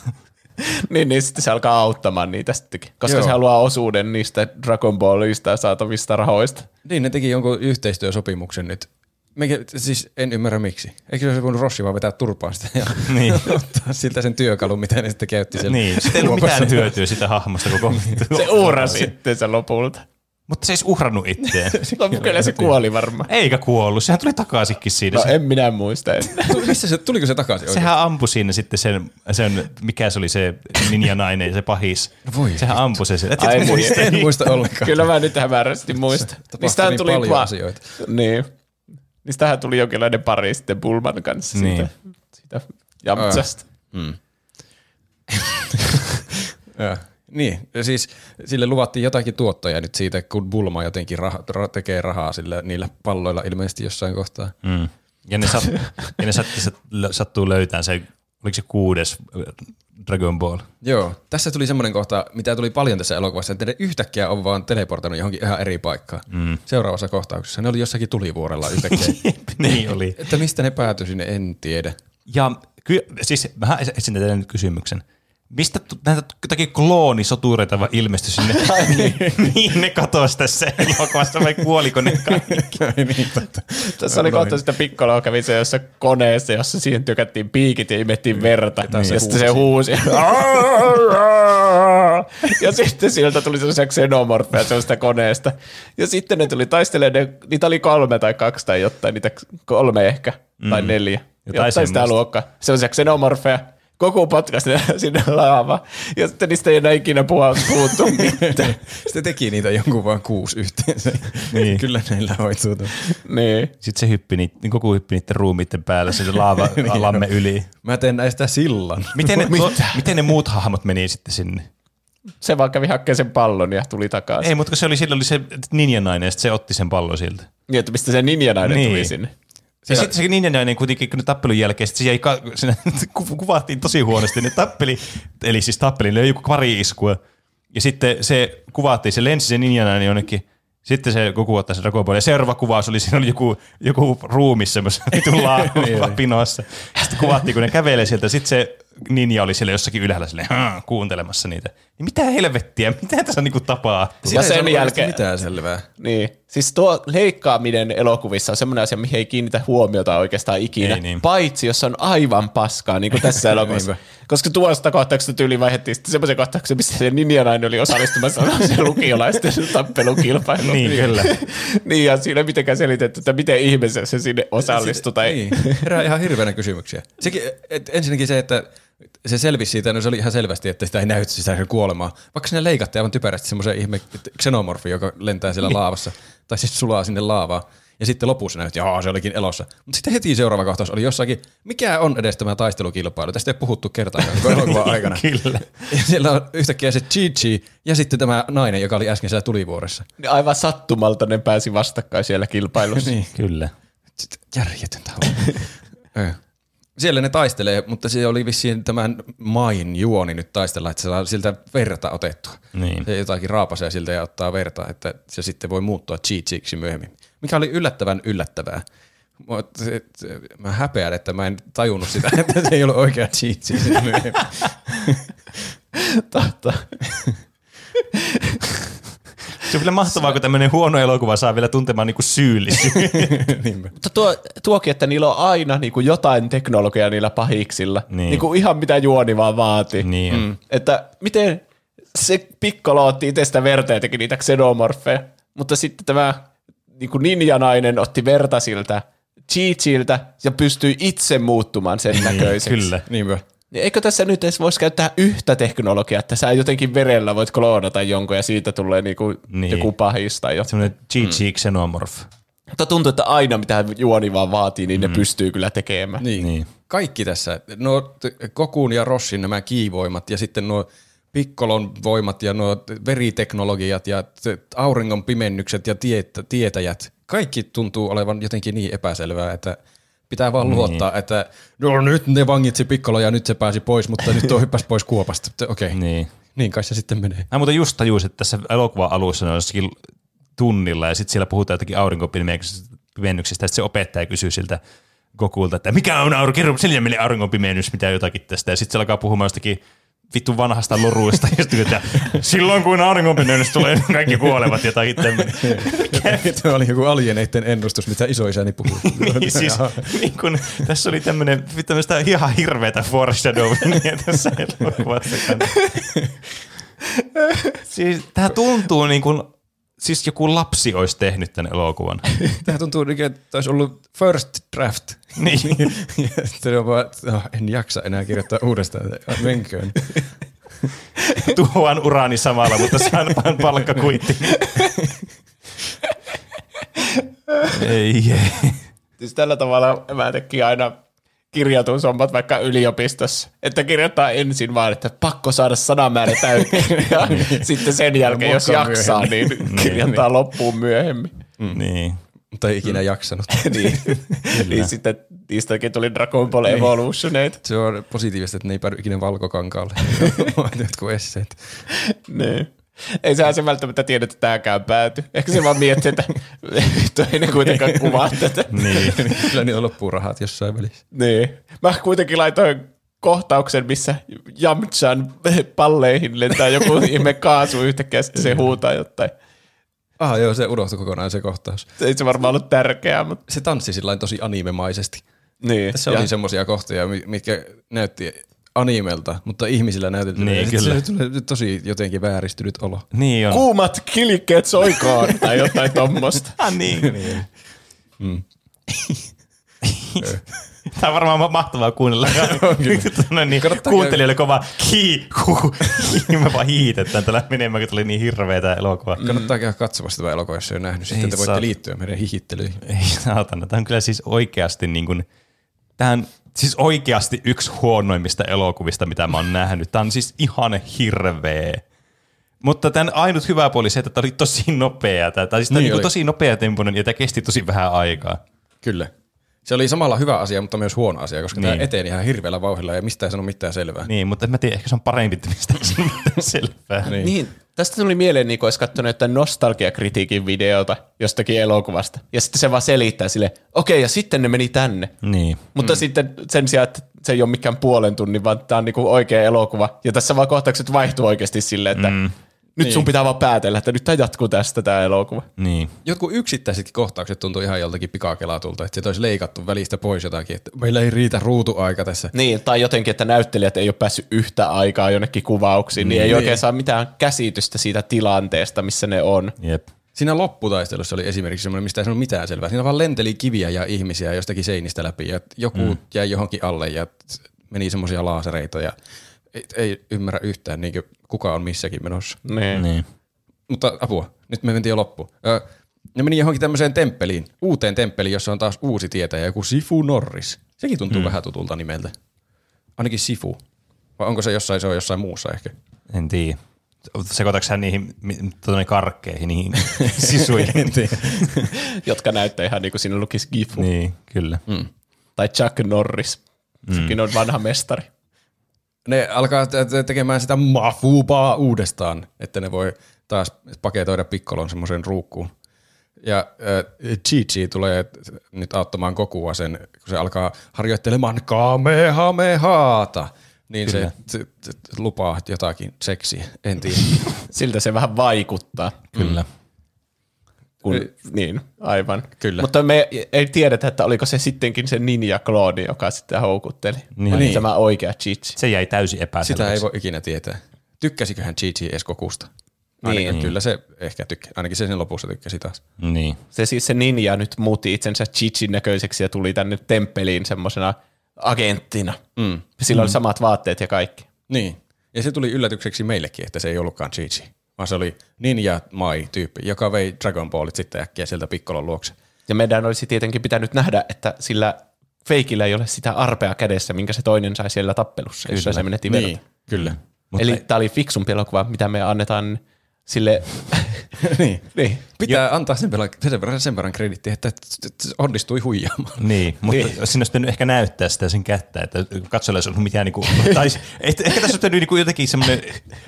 niin, niin sitten se alkaa auttamaan niitä sittenkin, koska Joo. se haluaa osuuden niistä Dragon Ballista saatavista rahoista. niin, ne teki jonkun yhteistyösopimuksen nyt. Mikä, siis en ymmärrä miksi. Eikö se olisi voinut Rossi vaan vetää turpaan sitä ja Niin. ottaa siltä sen työkalun, mitä ne sitten käytti siellä niin, sitten ei ollut kuopassa. mitään hyötyä sitä hahmosta koko Se uhrasi sitten se lopulta. Mutta se ei uhrannut itseään. Silloin kyllä se kuoli varmaan. Eikä kuollut, sehän tuli takaisinkin siinä. No en minä muista Missä se, tuliko se takaisin oikein? Sehän ampui siinä sitten sen, sen, mikä se oli se ninja nainen, se pahis. Voi Sehän ampui se. Et Ai et muista. niin. En muista ollenkaan. Kyllä mä nyt hämärästi muistan. Tapahtui Niistähän niin tuli paljon va- asioita. Niin. Niistähän tuli jonkinlainen pari sitten Bulman kanssa Niin. siitä, siitä Jamtsasta. Joo. Niin, ja siis sille luvattiin jotakin tuottoja nyt siitä, kun Bulma jotenkin rah- ra- tekee rahaa sillä, niillä palloilla ilmeisesti jossain kohtaa. Mm. Ja ne, sat, ja ne satti, sat, sattuu löytämään se, oliko se kuudes äh, Dragon Ball. Joo, tässä tuli semmoinen kohta, mitä tuli paljon tässä elokuvassa, että ne yhtäkkiä on vaan teleportannut johonkin ihan eri paikkaan. Mm. Seuraavassa kohtauksessa ne oli jossakin tulivuorella yhtäkkiä. niin oli. että mistä ne päätyi sinne, en tiedä. Ja ky- siis mä teille nyt kysymyksen. Mistä näitä jotakin kloonisotureita vaan ilmestyi sinne? niin ne katosi tässä elokuvassa vai kuoliko ne kaikki? niin, totta. Tässä oli kohta sitä Piccoloa kävi se jossain koneessa, jossa siihen tykättiin piikit ja imettiin verta. Ja, se sitten se huusi. ja sitten sieltä tuli sellaisia xenomorfeja sellaista koneesta. Ja sitten ne tuli taistelemaan, ne- niitä oli kolme tai kaksi tai jotain, niitä kolme ehkä, tai neljä. Jotain Jotain sitä luokkaa. Sellaisia xenomorfeja. Koko potkasi ne sinne laavaan. Ja sitten niistä ei enää ikinä puhuttu mitään. Sitten teki niitä jonkun vaan kuusi yhteensä. Niin. Kyllä näillä hoituu. tuo. niin. Sitten se hyppi niitä, niin koko hyppi niiden ruumiitten päällä, se laava Niin lamme yli. Mä teen näistä sillan. Miten ne, to, miten ne muut hahmot meni sitten sinne? Se vaan kävi hakkeen sen pallon ja tuli takaisin. Ei, mutta se oli, sillä oli se ninja nainen ja se otti sen pallon siltä. Niin, että mistä se ninjanainen niin. Niin. tuli sinne. Ja sitten se ninja nainen kuitenkin, kun tappelun jälkeen, se jäi, ka- ku- kuvattiin tosi huonosti, ne tappeli, eli siis tappeli, ne löi joku pari iskua, ja sitten se kuvattiin, se lensi se ninja nainen jonnekin, sitten se kun kuvattaa se Dragon Ball, ja seuraava kuvaus oli, siinä oli joku, joku ruumis semmoisessa vitun la- pinossa. Sitten kuvattiin, kun ne kävelee sieltä, sitten se ninja oli siellä jossakin ylhäällä silleen, kuuntelemassa niitä. Niin mitä helvettiä, mitä tässä niinku tapahtuu? Ja sen jälkeen- mitään selvää. Niin. Siis tuo leikkaaminen elokuvissa on semmoinen asia, mihin ei kiinnitä huomiota oikeastaan ikinä. Ei niin. Paitsi jos on aivan paskaa, niin kuin tässä elokuvassa. Koska tuosta kohtauksesta tyyli vaihdettiin sitten semmoisen kohtauksen, missä se ninjanainen oli osallistumassa se lukiolaisten tappelukilpailuun. Niin, kyllä. niin, ja siinä ei mitenkään selitetty, että miten ihmeessä se sinne osallistui. Tai... Niin, herää ihan hirveänä kysymyksiä. Sekin, et ensinnäkin se, että se selvisi siitä, no se oli ihan selvästi, että sitä ei näytä sitä kuolemaa. Vaikka sinne leikattiin aivan typerästi semmoisen ihme xenomorfi, joka lentää siellä laavassa, tai siis sulaa sinne laavaan. Ja sitten lopussa näytti, että se olikin elossa. Mutta sitten heti seuraava kohtaus oli jossakin, mikä on edes tämä taistelukilpailu? Tästä ei puhuttu kertaakaan koko elokuvan aikana. Kyllä. Ja siellä on yhtäkkiä se Chi-Chi ja sitten tämä nainen, joka oli äsken siellä tulivuoressa. Niin Aivan sattumalta ne pääsi vastakkain siellä kilpailussa. Niin. Kyllä. Sitten järjetöntä on. Siellä ne taistelee, mutta se oli vissiin tämän main juoni nyt taistella, että se saa siltä verta otettua. Niin. Se jotakin raapasee siltä ja ottaa verta, että se sitten voi muuttua chi myöhemmin. Mikä oli yllättävän yllättävää. Mä, se, se, mä häpeän, että mä en tajunnut sitä, että se ei ollut oikea sitten myöhemmin. Totta. Se on vielä mahtavaa, kun tämmöinen huono elokuva saa vielä tuntemaan niinku syyllisyyttä. Niinpä. Mutta tuo, tuokin, että niillä on aina niin kuin jotain teknologiaa niillä pahiksilla. Niin. Niin. niin kuin ihan mitä juoni vaan vaatii. Niin. Mm. Että miten se Piccolo otti itsestä verta ja teki niitä xenomorfeja, mutta sitten tämä niin kuin ninjanainen otti verta siltä Chi-Chiltä ja pystyi itse muuttumaan sen näköiseksi. Kyllä. Niinpä. Niin Eikö tässä nyt edes voisi käyttää yhtä teknologiaa, että sä jotenkin verellä voit kloonata jonkun ja siitä tulee niinku Niin. joku pahis tai jotain. Semmoinen GG Xenomorph. Mutta tuntuu, että aina mitä juoni vaan vaatii, niin ne pystyy kyllä tekemään. Niin. Niin. Kaikki tässä, no Kokun ja Rossin nämä kiivoimat ja sitten nuo Pikkolon voimat ja nuo veriteknologiat ja se auringon pimennykset ja tietä, tietäjät, kaikki tuntuu olevan jotenkin niin epäselvää, että pitää vaan luottaa, että no nyt ne vangitsi Pikkolo ja nyt se pääsi pois, mutta nyt on hyppäs pois kuopasta. Okei, okay. Niin. niin kai se sitten menee. Mä muuten just tajusin, että tässä elokuvan alussa on jossakin tunnilla ja sitten siellä puhutaan jotakin aurinkopimennyksistä ja sitten se opettaja kysyy siltä Gokulta, että mikä on aurinko, kerro auringonpimennys, mitä jotakin tästä. Ja sitten se alkaa puhumaan jostakin vittu vanhasta loruista, ja sitten että silloin kun auringonpimennys tulee, niin kaikki kuolevat jotakin tämmöinen. Tuo oli joku alieneiden ennustus, mitä isoisäni puhui. niin, siis, niin kun, tässä oli tämmöinen tämmöistä ihan hirveätä foreshadowingia tässä elokuvassa. siis tämä tuntuu niin kuin, siis joku lapsi olisi tehnyt tämän elokuvan. Tämä tuntuu niin, että olisi ollut first draft. Niin. ja sitten on vaan, että oh, en jaksa enää kirjoittaa uudestaan, menköön. Tuhoan uraani samalla, mutta saan vaan palkkakuitti. ei, ei. Siis tällä tavalla mä tekin aina kirjatun sommat vaikka yliopistossa, että kirjoittaa ensin vaan, että pakko saada sanamäärä täyteen ja sitten sen jälkeen, jos jaksaa, niin kirjoittaa loppuun myöhemmin. Niin. Mutta ei ikinä jaksanut. niin. niin sitten niistäkin tuli Dragon Ball Evolutioneita. Se on positiivista, että ne ei päädy ikinä valkokankaalle. Jotkut esseet. Niin. Ei sehän se välttämättä tiedä, että tämäkään pääty. Ehkä se vaan miettii, että vittu ei ne kuitenkaan kuvaa tätä. Niin. Kyllä niillä loppuu rahat jossain välissä. Niin. Mä kuitenkin laitoin kohtauksen, missä Jamchan palleihin lentää joku ihme kaasu yhtäkkiä, sitten se huutaa jotain. Ah joo, se unohtui kokonaan se kohtaus. Ei se varmaan ollut tärkeää, mutta Se tanssi sillä tosi animemaisesti. niin. Tässä Ja- oli semmoisia kohtia, mi- mitkä näytti animelta, mutta ihmisillä näytetty. Niin, kyllä. Se tuli tosi jotenkin vääristynyt olo. Niin on. Kuumat kilikkeet soikoon tai jotain tommosta. Ah, niin. Tämä on varmaan mahtavaa kuunnella. Tuonne niin, kuuntelijoille kova hi, hu, hi. Me vaan hiitetään tällä menemään, kun tuli niin hirveetä elokuvaa. Kannattaa käydä katsomassa tätä elokuvaa, jos ei ole nähnyt. Sitten Ei te voitte saa- liittyä meidän hihittelyihin. Ei saatana, tämä on kyllä siis oikeasti niin kuin, tämä on siis oikeasti yksi huonoimmista elokuvista, mitä mä oon nähnyt. Tämä on siis ihan hirveä. Mutta tämän ainut hyvä puoli se, että tämä oli tosi nopea. Tämä, tai siis tämä Niin niin oli. tosi nopea tempoinen ja tämä kesti tosi vähän aikaa. Kyllä. Se oli samalla hyvä asia, mutta myös huono asia, koska niin. Tämä eteni ihan hirveällä vauhdilla ja mistä ei sano mitään selvää. Niin, mutta en mä tiedä, ehkä se on parempi, että mistä se on mitään selvää. Niin. Niin, tästä tuli mieleen, niin kun olisi katsonut jotain nostalgiakritiikin videota jostakin elokuvasta. Ja sitten se vaan selittää sille, okei, ja sitten ne meni tänne. Niin. Mutta mm. sitten sen sijaan, että se ei ole mikään puolen tunnin, vaan tämä on niinku oikea elokuva. Ja tässä vaan kohtaukset vaihtuu oikeasti silleen, että mm. Nyt niin. sun pitää vaan päätellä, että nyt tämä jatkuu tästä tämä elokuva. Niin. Jotkut yksittäisetkin kohtaukset tuntuu ihan joltakin pikakelatulta, että se olisi leikattu välistä pois jotakin, että meillä ei riitä ruutuaika tässä. Niin, tai jotenkin, että näyttelijät ei ole päässyt yhtä aikaa jonnekin kuvauksiin, niin ei oikein saa mitään käsitystä siitä tilanteesta, missä ne on. Jep. Siinä lopputaistelussa oli esimerkiksi semmoinen, mistä ei sanonut mitään selvää. Siinä vaan lenteli kiviä ja ihmisiä jostakin seinistä läpi ja joku mm. jäi johonkin alle ja meni semmoisia laasereita ja ei, ei ymmärrä yhtään niin kuka on missäkin menossa. Niin. Niin. Mutta apua, nyt me mentiin jo loppuun. Ö, ne meni johonkin tämmöiseen temppeliin, uuteen temppeliin, jossa on taas uusi tietäjä, joku Sifu Norris. Sekin tuntuu mm. vähän tutulta nimeltä. Ainakin Sifu. Vai onko se jossain, se on jossain muussa ehkä? En tiedä. Sekoitatko hän niihin tuonne karkkeihin, niihin sisuihin? En tiedä. Jotka näyttää ihan niin kuin siinä lukisi Gifu. Niin. kyllä. Mm. Tai Chuck Norris. Sekin on vanha mestari. Ne alkaa te- te- tekemään sitä mafubaa uudestaan, että ne voi taas paketoida pikkolon semmoisen ruukkuun. Ja äh, Chi-Chi tulee nyt auttamaan Kokua sen, kun se alkaa harjoittelemaan Kamehamehaata. Niin se, se, se lupaa jotakin seksiä, en tiedä. Siltä se vähän vaikuttaa. Kyllä. Kun, Ei. niin, aivan. Kyllä. Mutta me ei tiedetä, että oliko se sittenkin se ninja-klooni, joka sitä houkutteli. Niin. Niin. Tämä oikea Chichi. Se jäi täysin epäselväksi. Sitä ei voi ikinä tietää. Tykkäsiköhän Chi-Chi edes Kokusta? Ainakin, Niin. Kyllä se ehkä tykkää. Ainakin se sen lopussa tykkäsi taas. Niin. Se siis se ninja nyt muutti itsensä Chichin näköiseksi ja tuli tänne temppeliin semmoisena agenttina. Mm. Sillä oli samat vaatteet ja kaikki. Niin. Ja se tuli yllätykseksi meillekin, että se ei ollutkaan Chi-Chi, vaan se oli Ninja Mai-tyyppi, joka vei Dragon Ballit sitten äkkiä sieltä Pikkolon luokse. Ja meidän olisi tietenkin pitänyt nähdä, että sillä feikillä ei ole sitä arpea kädessä, minkä se toinen sai siellä tappelussa, jossa se menetti verta. Niin, kyllä. Mutta Eli tämä oli fiksumpi elokuva, mitä me annetaan sille... niin. niin. Pitää antaa sen verran, sen verran, sen verran krediittiä, että onnistui huijaamaan. Niin, mutta niin. siinä olisi pitänyt ehkä näyttää sitä sen kättä, että katsojalle olisi ollut mitään, niin kuin, tai et, ehkä tässä olisi pitänyt niin kuin jotenkin semmoinen,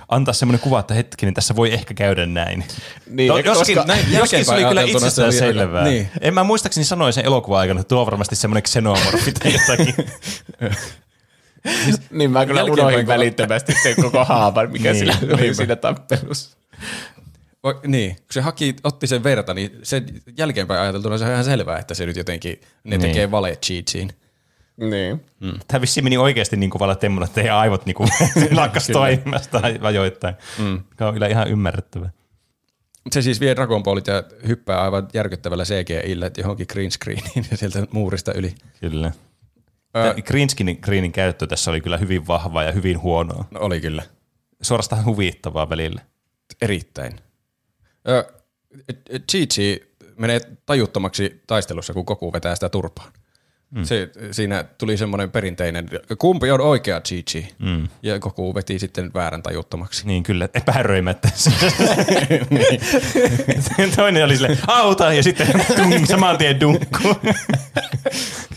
antaa semmoinen kuva, että hetkinen, tässä voi ehkä käydä näin. Niin, To, koska joskin, näin joskin se oli kyllä itsestään selvää. niin. En mä muistaakseni sanoin sen elokuvan aikana, että tuo on varmasti semmoinen xenomorfi tai jotakin. Niin mä kyllä unohdin välittömästi sen koko haavan, mikä Niin, sillä oli siinä tappelussa. Niin, kun se haki, otti sen verta, niin sen jälkeenpäin ajateltuna se on ihan selvää, että se nyt jotenkin, ne Niin. tekee vale cheatsiin. Niin. Tämä vissiin meni oikeasti niin kovalla temmulla, että teidän aivot niin kuin lakkas toimimasta ajoittain. Mm. Tämä on kyllä ihan ymmärrettävää. Se siis vie Dragon Ballit ja hyppää aivan järkyttävällä CGIllä johonkin green screeniin ja sieltä muurista yli. Kyllä. Ö- green screenin, greenin käyttö tässä oli kyllä hyvin vahvaa ja hyvin huonoa. No, oli kyllä. Suorastaan huvittavaa välillä. Erittäin. Ö, Chi-Chi menee tajuttomaksi taistelussa, kun Goku vetää sitä turpaan. Mm. Se, siinä tuli semmoinen perinteinen, kumpi on oikea Chi-Chi? Mm. Ja Goku veti sitten väärän tajuttomaksi. Niin kyllä, epäröimättä. Toinen oli sille auta ja sitten tung, saman tien dunkku.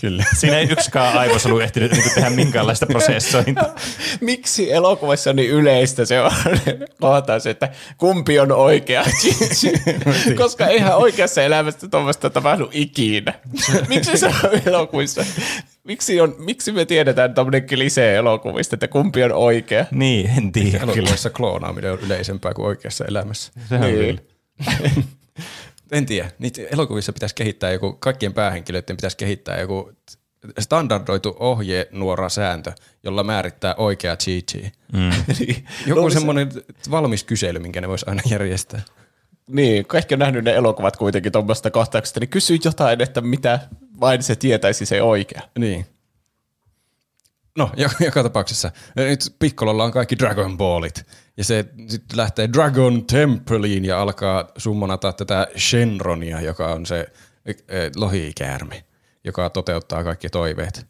Kyllä. Siinä ei yksikään aivos ollut ehtinyt niin tehdä minkäänlaista prosessointia. Miksi elokuvassa on niin yleistä se on kohtaus, että kumpi on oikea? Koska eihän oikeassa elämässä tuommoista tapahdu ikinä. Miksi se on elokuvissa? Miksi, on, miksi me tiedetään tuommoinen klisee elokuvista, että kumpi on oikea? Niin, en tiedä. Elokuvissa kloonaaminen on yleisempää kuin oikeassa elämässä. Se on Niin. kyllä. En tiedä. Niitä elokuvissa pitäisi kehittää joku, kaikkien päähenkilöiden pitäisi kehittää joku standardoitu ohjenuora sääntö, jolla määrittää oikea Chi-Chi. Niin. Joku No, se- semmoinen valmis kysely, minkä ne voisi aina järjestää. Niin, kaikki on nähnyt ne elokuvat kuitenkin tuommoista kohtauksesta, niin kysy jotain, että mitä vain se tietäisi se oikea. Niin. No, joka, joka tapauksessa. Nyt Piccololla on kaikki Dragon Ballit. Ja se sitten lähtee Dragon Templeiin ja alkaa summonata tätä Shenronia, joka on se eh, lohikäärme, joka toteuttaa kaikki toiveet.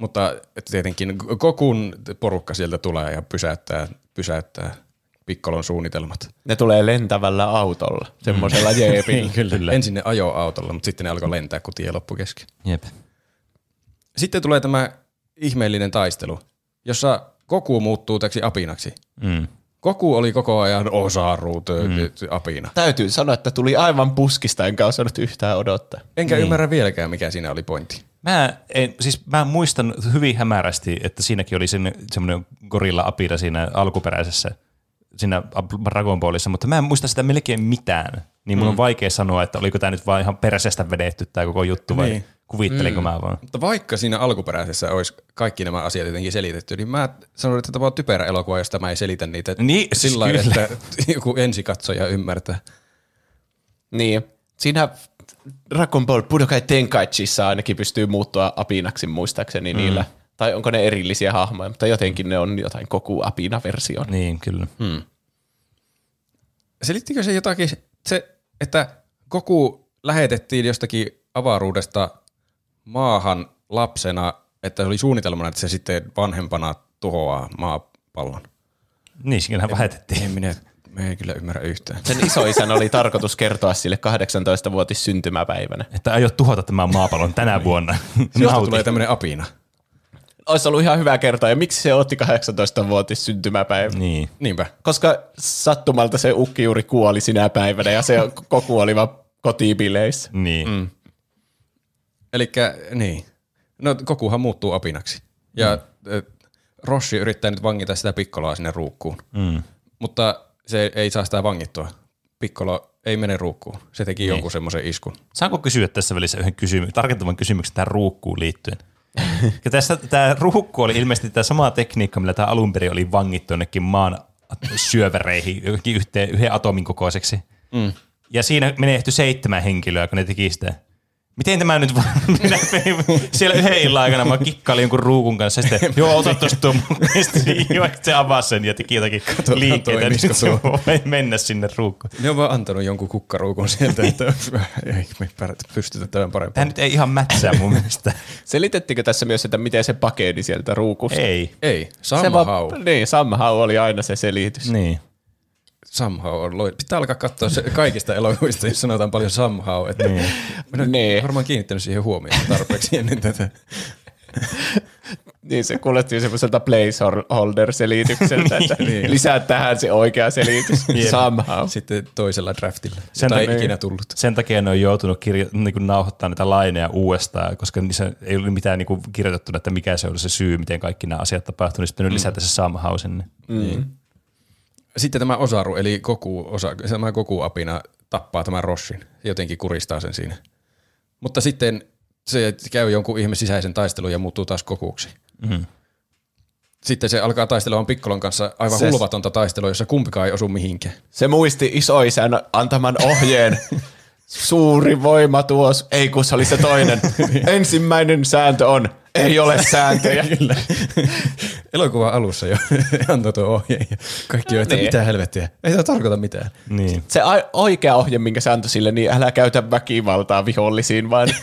Mutta tietenkin Kokun porukka sieltä tulee ja pysäyttää, pysäyttää Piccolon suunnitelmat. Ne tulee lentävällä autolla, semmoisella jeepillä. Kyllä. Ensin ne ajoi autolla, mutta sitten ne alkoi lentää, kun tie loppui kesken. Jep. Sitten tulee tämä ihmeellinen taistelu, jossa Goku muuttuu täksi apinaksi. Mm. Goku oli koko ajan osaru mm. apina. Täytyy sanoa, että tuli aivan puskista, enkä osannut yhtään odottaa. Enkä niin. ymmärrä vieläkään, mikä siinä oli pointti. Mä, en, siis mä muistan hyvin hämärästi, että siinäkin oli sen, semmoinen gorilla apira siinä alkuperäisessä siinä Dragon Ballissa, mutta mä en muista sitä melkein mitään. Niin mun mm. on vaikea sanoa, että oliko tämä nyt vaan ihan perseestä vedetty tämä koko juttu vai Niin. Kuvittelinko mm. mä vaan. Mutta vaikka siinä alkuperäisessä olisi kaikki nämä asiat jotenkin selitetty, niin mä sanon, että tämä on typerä elokuva, josta mä ei selitä niitä Niin, siis sillä lailla, että joku ensikatsoja ymmärtää. Niin, siinä Dragon Ball Budokai Tenkaichissa ainakin pystyy muuttua apinaksi muistaakseni mm. niillä. Tai onko ne erillisiä hahmoja, mutta jotenkin ne on jotain koku apina-versio. Niin, kyllä. Hmm. Selittikö se jotakin, se, että Goku lähetettiin jostakin avaruudesta maahan lapsena, että oli suunnitelmana, että se sitten vanhempana tuhoaa maapallon? Niin, siinä lähetettiin. En minä, mä en kyllä ymmärrä yhtään. Sen isoisän oli tarkoitus kertoa sille 18-vuotis syntymäpäivänä. Että aiot tuhota tämän maapallon tänä vuonna. Josta Nauti. tulee tämmöinen apina. Olisi ollut ihan hyvä kertoa, ja miksi se otti 18-vuotis syntymäpäivä? Niin. Niinpä. Koska sattumalta se ukki juuri kuoli sinä päivänä, ja se koku oli vaan kotibileissä. Niin. Mm. Eli niin. No Gokuhan muuttuu apinaksi. Ja mm. Roshi yrittää nyt vangita sitä pikkoloa sinne ruukkuun. Mm. Mutta se ei saa sitä vangittua. Pikkolo ei mene ruukkuun. Se teki niin. jonkun semmoisen iskun. Saanko kysyä tässä välissä yhden kysymy- tarkentavan kysymyksen tähän ruukkuun liittyen? Ja tässä tämä ruukku oli ilmeisesti tämä sama tekniikka, millä tämä alun perin oli vangittu jonnekin maan syövereihin yhteen, yhden atomin kokoiseksi. Mm. Ja siinä menehtyi seitsemän henkilöä, kun ne teki sitä. Miten tämä nyt vaan, minä siellä yhden illan aikana, mä kikkailin jonkun ruukun kanssa, ja sitten, joo, ota tosta tuo, ja sitten vaikka se avasi sen ja teki jotakin liikkeitä, niin se voi mennä sinne ruukkuun. Ne on vaan antanut jonkun kukkaruukun sieltä, että ei me pystytä tämän Tämä parempaan. nyt ei ihan mätsää mun mielestä. Selitettikö tässä myös, että miten se pakeni sieltä ruukusta? Ei. Ei, vaan, niin, somehow oli aina se selitys. Niin. Somehow on loi. Pitää alkaa katsoa se kaikista elokuvista, jos sanotaan paljon somehow. Että niin. Mä en Niin. varmaan kiinnittänyt siihen huomioon tarpeeksi ennen tätä. Niin se kuulosti semmoiselta placeholder-selitykseltä, että Niin. lisää tähän se oikea selitys. Somehow. Sitten toisella draftilla, Sen Sen ei takia- ikinä tullut. Sen takia ne on joutunut kirjo- niin kuin nauhoittamaan näitä laineja uudestaan, koska niissä ei ollut mitään niin kuin kirjoitettuna, että mikä se oli se syy, miten kaikki nämä asiat tapahtuivat. Niin sitten mm. lisätä se somehow sinne. Sitten tämä Osaru, eli Goku, osa, tämä Goku-apina tappaa tämän Roshin. Jotenkin kuristaa sen siinä. Mutta sitten se käy jonkun ihme sisäisen taistelun ja muuttuu taas Gokuksi. Mm-hmm. Sitten se alkaa taistelemaan Pikkolon kanssa aivan Se- hulvatonta taistelua, jossa kumpikaan ei osu mihinkään. Se muisti isoisän antaman ohjeen. Suuri voima tuos. Ei kun se oli se toinen. Ensimmäinen sääntö on, ei ole sääntöjä. Elokuvan alussa jo antoi tuo ohjeen ja kaikki on, että Niin. mitä helvettiä. Ei tämä tarkoita mitään. Niin. Se a- oikea ohje, minkä se antoi sille, niin älä käytä väkivaltaa vihollisiin, vaan...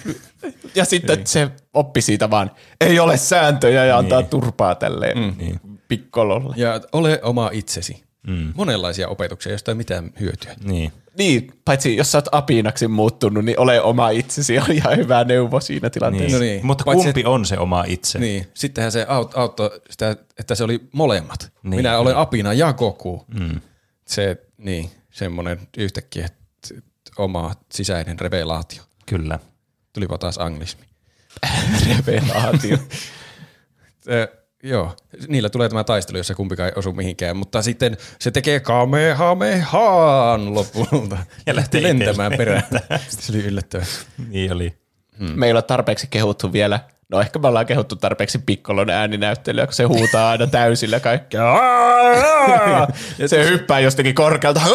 Ja sitten se oppi siitä vaan, ei ole sääntöjä ja antaa turpaa tälleen mm. pikkololle. Ja ole oma itsesi. Mm. Monenlaisia opetuksia, josta ei mitään hyötyä. Niin. Niin, paitsi jos sä oot apinaksi muuttunut, niin ole oma itsesi on ihan hyvä neuvo siinä tilanteessa. Niin. No niin. Mutta Paitsi, kumpi on se oma itse? Niin, sittenhän se aut- auttoi sitä, että se oli molemmat. Niin, Minä olen niin. apina ja Goku. Mm. Se, niin, semmoinen yhtäkkiä oma sisäinen revelaatio. Kyllä. Tulipa taas anglismi. Revelaatio. Joo, niillä tulee tämä taistelu, jossa kumpikaan ei osu mihinkään, mutta sitten se tekee kamehamehaan lopulta. Ja lähtee lentämään perään. se oli yllättävää. Niin oli. Me ei ole tarpeeksi kehuttu vielä. No ehkä me ollaan kehuttu tarpeeksi pikkolon ääninäyttelyä, kun se huutaa aina täysillä kaikkea. Ja se hyppää jostakin korkealta.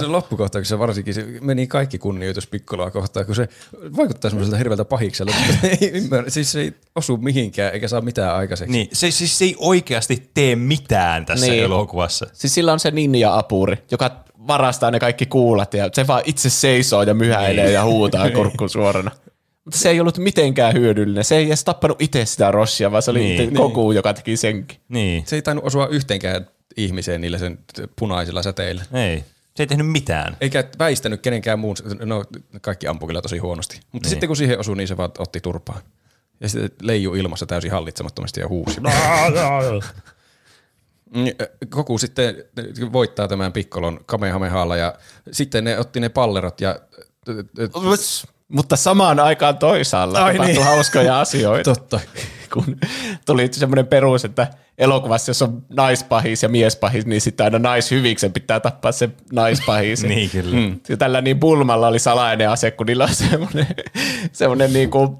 Se loppukohtauksessa varsinkin se meni kaikki kunnioitus Pikkoloa kohtaan, kun se vaikuttaa semmoiselta hirveältä pahikselta, ei ymmärrä, siis se ei osu mihinkään eikä saa mitään aikaiseksi. Niin, se, siis se ei oikeasti tee mitään tässä Niin. niin. elokuvassa. Siis sillä on se ninja-apuri, joka varastaa ne kaikki kuulat ja se vaan itse seisoo ja myhäilee Niin. ja huutaa kurkku suorana. Mutta se ei ollut mitenkään hyödyllinen. Se ei edes tappanut itse sitä Roshia, vaan se oli Niin. niin. Goku, joka teki senkin. Niin. Se ei tainnut osua yhteenkään ihmiseen niillä sen punaisilla säteillä. Ei. Se ei tehnyt mitään. Eikä väistänyt kenenkään muun, no kaikki ampui kyllä tosi huonosti. Mutta niin. sitten kun siihen osui, niin se vaan otti turpaa. Ja sitten leiju ilmassa täysin hallitsemattomasti ja huusi. Niin, Goku sitten voittaa tämän pikkolon Kamehamehalla ja sitten ne otti ne pallerot ja Mutta samaan aikaan toisaalla Ai tapahtui niin. hauskoja asioita. totta. kun tuli semmoinen perus, että elokuvassa, jos on naispahis ja miespahis, niin sitten aina naishyviksen pitää tappaa se naispahis. Niin, kyllä. Mm. Ja tällä niin Bulmalla oli salainen ase, kun niillä on semmoinen, semmoinen niin kuin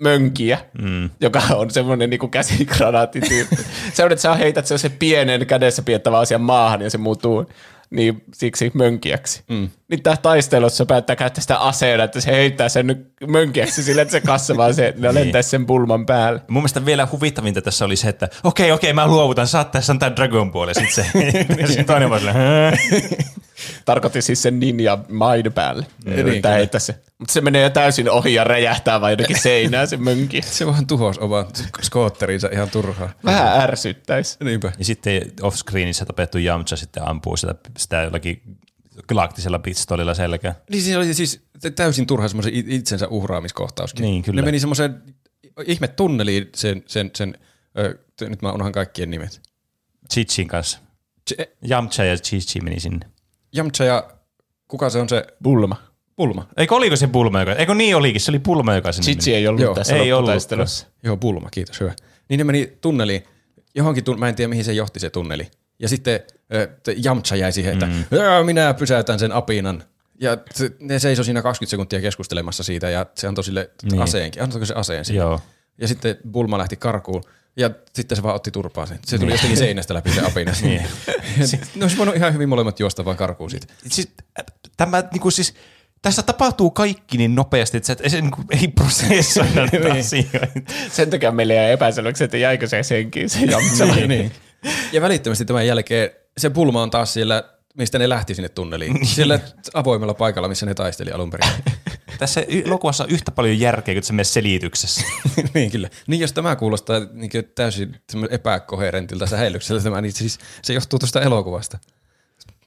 mönkiä, mm. joka on semmoinen niin kuin käsikranaattityyppi. semmoinen, että sä heität sen, se pienen kädessä piettävä asian maahan ja se muuttuu niin siksi mönkiäksi. Mm. Niin tää taistelussa päättää käyttää sitä aseena, että se heittää sen mönkiäksi sillä, että se kasvaa se, ja lentää sen pulman päälle. Mun mielestä vielä huvittavinta tässä oli se, että okei, okei, mä luovutan, saat tässä on tää Dragon Ball, ja sit se, ja sit toinen vaan Tarkoitti siis sen ninja main päälle. Kyllä. heittää se. Mutta se menee täysin ohi ja räjähtää vaan jotenkin seinään se mönki. Se vaan tuhos oman skootterinsa ihan turhaa. Vähän ärsyttäisi. Niinpä. Ja sitten offscreenissä tapettu Yamcha sitten ampuu sitä, sitä jollakin galaktisella pistolilla selkään. Niin siinä oli siis täysin turha semmoisen itsensä uhraamiskohtauskin. Niin, kyllä. Ne meni semmoiseen ihme tunneliin sen, sen, sen ö, nyt mä unohan kaikkien nimet. Chichin kanssa. Ch- Yamcha ja Chichi meni sinne. Jamcha ja kuka se on se Bulma. Pulma? Eikö oliko se Bulma, joka... Eikö niin olikin, se oli Pulma, joka sinne Chichi meni. ei ollut Joo, tässä ei ollut. lopputaistelussa. Joo, Pulma, kiitos, hyvä. Niin ne meni tunneliin, johonkin, tun- mä en tiedä mihin se johti se tunneli. Ja sitten t- Jamcha jäi siihen, että mm. minä pysäytän sen apinan. Ja t- ne seisoi siinä 20 sekuntia keskustelemassa siitä ja se antoi sille niin. aseenkin. Antoiko se aseen sille? Joo. Ja sitten Bulma lähti karkuun. Ja sitten se vaan otti turpaa sen. Se tuli niin. jostakin seinästä läpi se apina. niin. ne olisi voinut ihan hyvin molemmat juosta vaan karkuun siitä. Siis, tämä niinku siis, tässä tapahtuu kaikki niin nopeasti, että sä et, se niin kuin, ei prosessoida niitä asioita. Sen takia meille jäi epäselväksi, että jäikö se senkin se jamtsala. niin, niin. Ja välittömästi tämän jälkeen se pulma on taas siellä, mistä ne lähti sinne tunneliin. Siellä avoimella paikalla, missä ne taisteli alun perin. Tässä y- elokuvassa on yhtä paljon järkeä kuin se meidän selityksessä. niin kyllä. Niin jos tämä kuulostaa niin täysin epäkoherentilta sähellykseltä, tämä, niin siis se johtuu tuosta elokuvasta.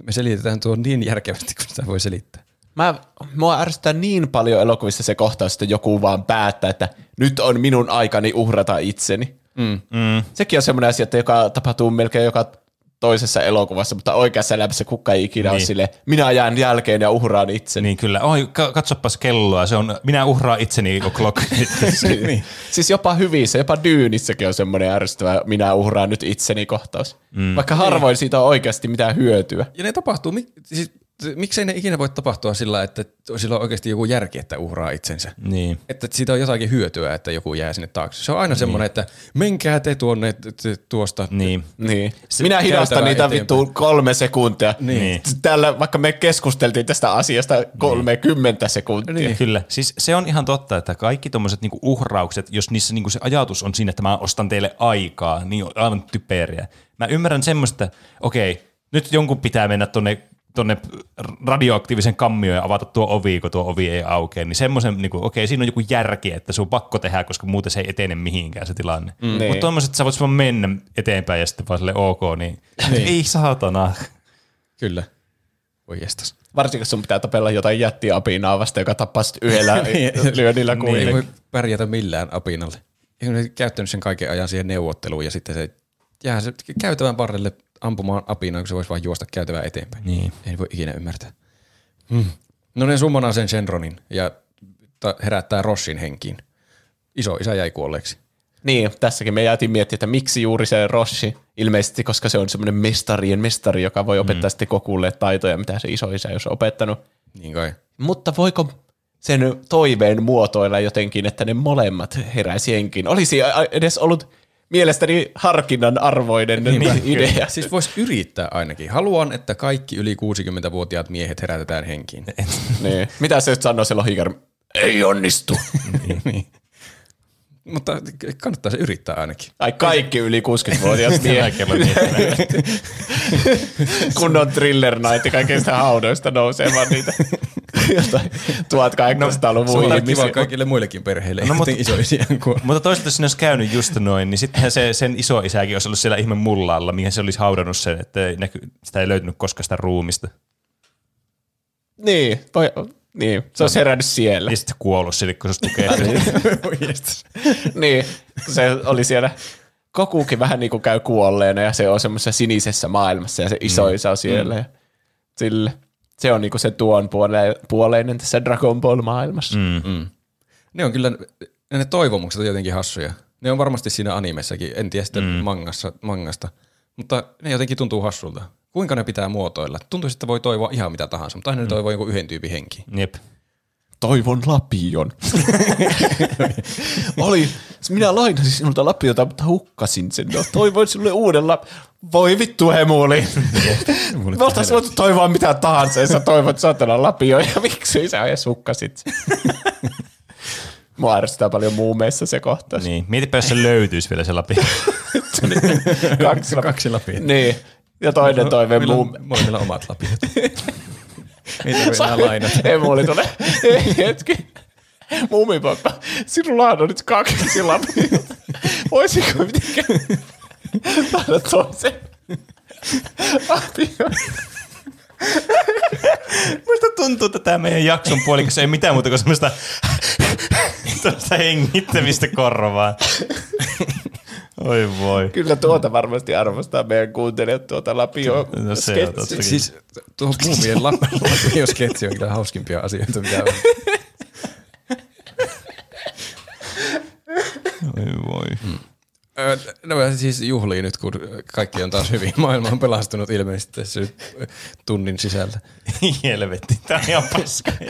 Me selitetään tuo niin järkevästi, kuin sitä voi selittää. Mä, mua ärsyttää niin paljon elokuvissa se kohtaus, että joku vaan päättää, että nyt on minun aikani uhrata itseni. Mm. Mm. Sekin on semmoinen asia, että joka tapahtuu melkein joka toisessa elokuvassa, mutta oikeassa elämässä kukka ei ikinä niin. ole sille, minä jään jälkeen ja uhraan itseni. Niin kyllä. Oi, ka- katsopas kelloa. Se on, minä uhraan itseni o'clock. niin. Siis jopa hyvissä, jopa Dyynissäkin on semmoinen ärsyttävä, minä uhraan nyt itseni kohtaus. Mm. Vaikka harvoin siitä on oikeasti mitään hyötyä. Ja ne tapahtuu, siis miksei ne ikinä voi tapahtua sillä, että sillä on oikeasti joku järki, että uhraa itsensä. Niin. Että siitä on jotakin hyötyä, että joku jää sinne taakse. Se on aina niin. semmoinen, että menkää te tuonne te, tuosta. Niin. niin. Minä hidastan niitä vittu kolme sekuntia. Niin. Tällä, vaikka me keskusteltiin tästä asiasta 30 sekuntia. Niin. Kyllä. Siis se on ihan totta, että kaikki tuommoiset niinku uhraukset, jos niissä niinku se ajatus on siinä, että mä ostan teille aikaa, niin on aivan typeriä. Mä ymmärrän semmoista, että okei, nyt jonkun pitää mennä tuonne tuonne radioaktiivisen kammioon ja avata tuo ovi, kun tuo ovi ei aukea, niin semmoisen, niin okei, okay, siinä on joku järki, että se on pakko tehdä, koska muuten se ei etene mihinkään se tilanne. Mm. Mutta niin. tuommoiset, että sä voit vaan mennä eteenpäin ja sitten vaan sille ok, niin, niin. ei saatana. Kyllä. Voi jestas. Varsinkin, sun pitää tapella jotain jättiapinaa vasta, joka tappaa yhdellä lyönnillä kuin. Niin, ei voi pärjätä millään apinalle. Ei ole käyttänyt sen kaiken ajan siihen neuvotteluun ja sitten se jää se käytävän varrelle ampumaan apinaa, kun se voisi vain juosta käytävää eteenpäin. Niin. Ei voi ikinä ymmärtää. Hmm. No ne summonaa sen Shenronin ja herättää Rossin henkiin. Iso isä jäi kuolleeksi. Niin, tässäkin me jäätiin miettimään, että miksi juuri se Roshi, ilmeisesti koska se on semmoinen mestarien mestari, joka voi opettaa mm. sitten kokulle taitoja, mitä se iso isä jos on opettanut. Niin kai. Mutta voiko sen toiveen muotoilla jotenkin, että ne molemmat heräisi henkiin? Olisi edes ollut mielestäni harkinnan arvoinen niin, idea. Siis voisi yrittää ainakin. Haluan, että kaikki yli 60-vuotiaat miehet herätetään henkiin. niin. Mitä se sanoo se? Ei onnistu. niin. Niin. Mutta kannattaa se yrittää ainakin. Ai kaikki yli 60-vuotiaat miehet. Kunnon thriller night kaikista haudoista nousee vaan niitä jotain 1800-luvun no, kiva kaikille muillekin perheille, no, mutta, isoisiä Mutta toisaalta sinne olisi käynyt just noin, niin sitten se, sen isoisäkin olisi ollut siellä ihme mullalla, mihin se olisi haudannut sen, että näky, sitä ei löytynyt koskaan sitä ruumista. Niin, toi, niin, se olisi herännyt siellä. Ja sitten kuollut sille, kun se olisi niin, se oli siellä Kokuukin vähän niin kuin käy kuolleena ja se on semmoisessa sinisessä maailmassa ja se isoisa on siellä. Mm. Ja sille. Se on niinku se tuon puole- puoleinen tässä Dragon Ball-maailmassa. Mm. Mm. Ne on kyllä, ne toivomukset on jotenkin hassuja. Ne on varmasti siinä animessakin, en tiedä sitten mm. mangassa, mangasta, mutta ne jotenkin tuntuu hassulta. Kuinka ne pitää muotoilla? Tuntuu, että voi toivoa ihan mitä tahansa, mutta aina mm. ne toivoo jonkun yhden tyypin henki. Jep. Toivon lapion. Oli, minä lainasin sinulta lapiota, mutta hukkasin sen. No, toivoin sinulle uuden lap... Voi vittu hemuuli. Me oltaisiin voitu toivoa mitä tahansa, ja sä toivot saatana lapio, ja miksi sä edes hukkasit sen? Mua ärsyttää paljon muumeissa se kohtaus. Niin, mietipä, jos se löytyisi vielä se lapio. kaksi, kaksi lapia. Niin, ja toinen toive muu... Molemmilla omat lapiot. Ei tarvitse enää lainata. Ei mulla tule. Hetki. Mumipappa, sinulla on nyt kaksi lapia. Voisiko mitenkään saada toisen lapion? Musta tuntuu, että tämä meidän jakson puolikas ei mitään muuta kuin semmoista hengittämistä korvaa. Oi voi. Kyllä tuota varmasti arvostaa meidän kuuntelijat tuota lapio no se on Siis tuo muumien lapio sketsi on kyllä hauskimpia asioita, mitä on. Oi voi. Hmm. No siis juhlii nyt, kun kaikki on taas hyvin. Maailma on pelastunut ilmeisesti tässä tunnin sisällä. Helvetti, tää on ihan paska.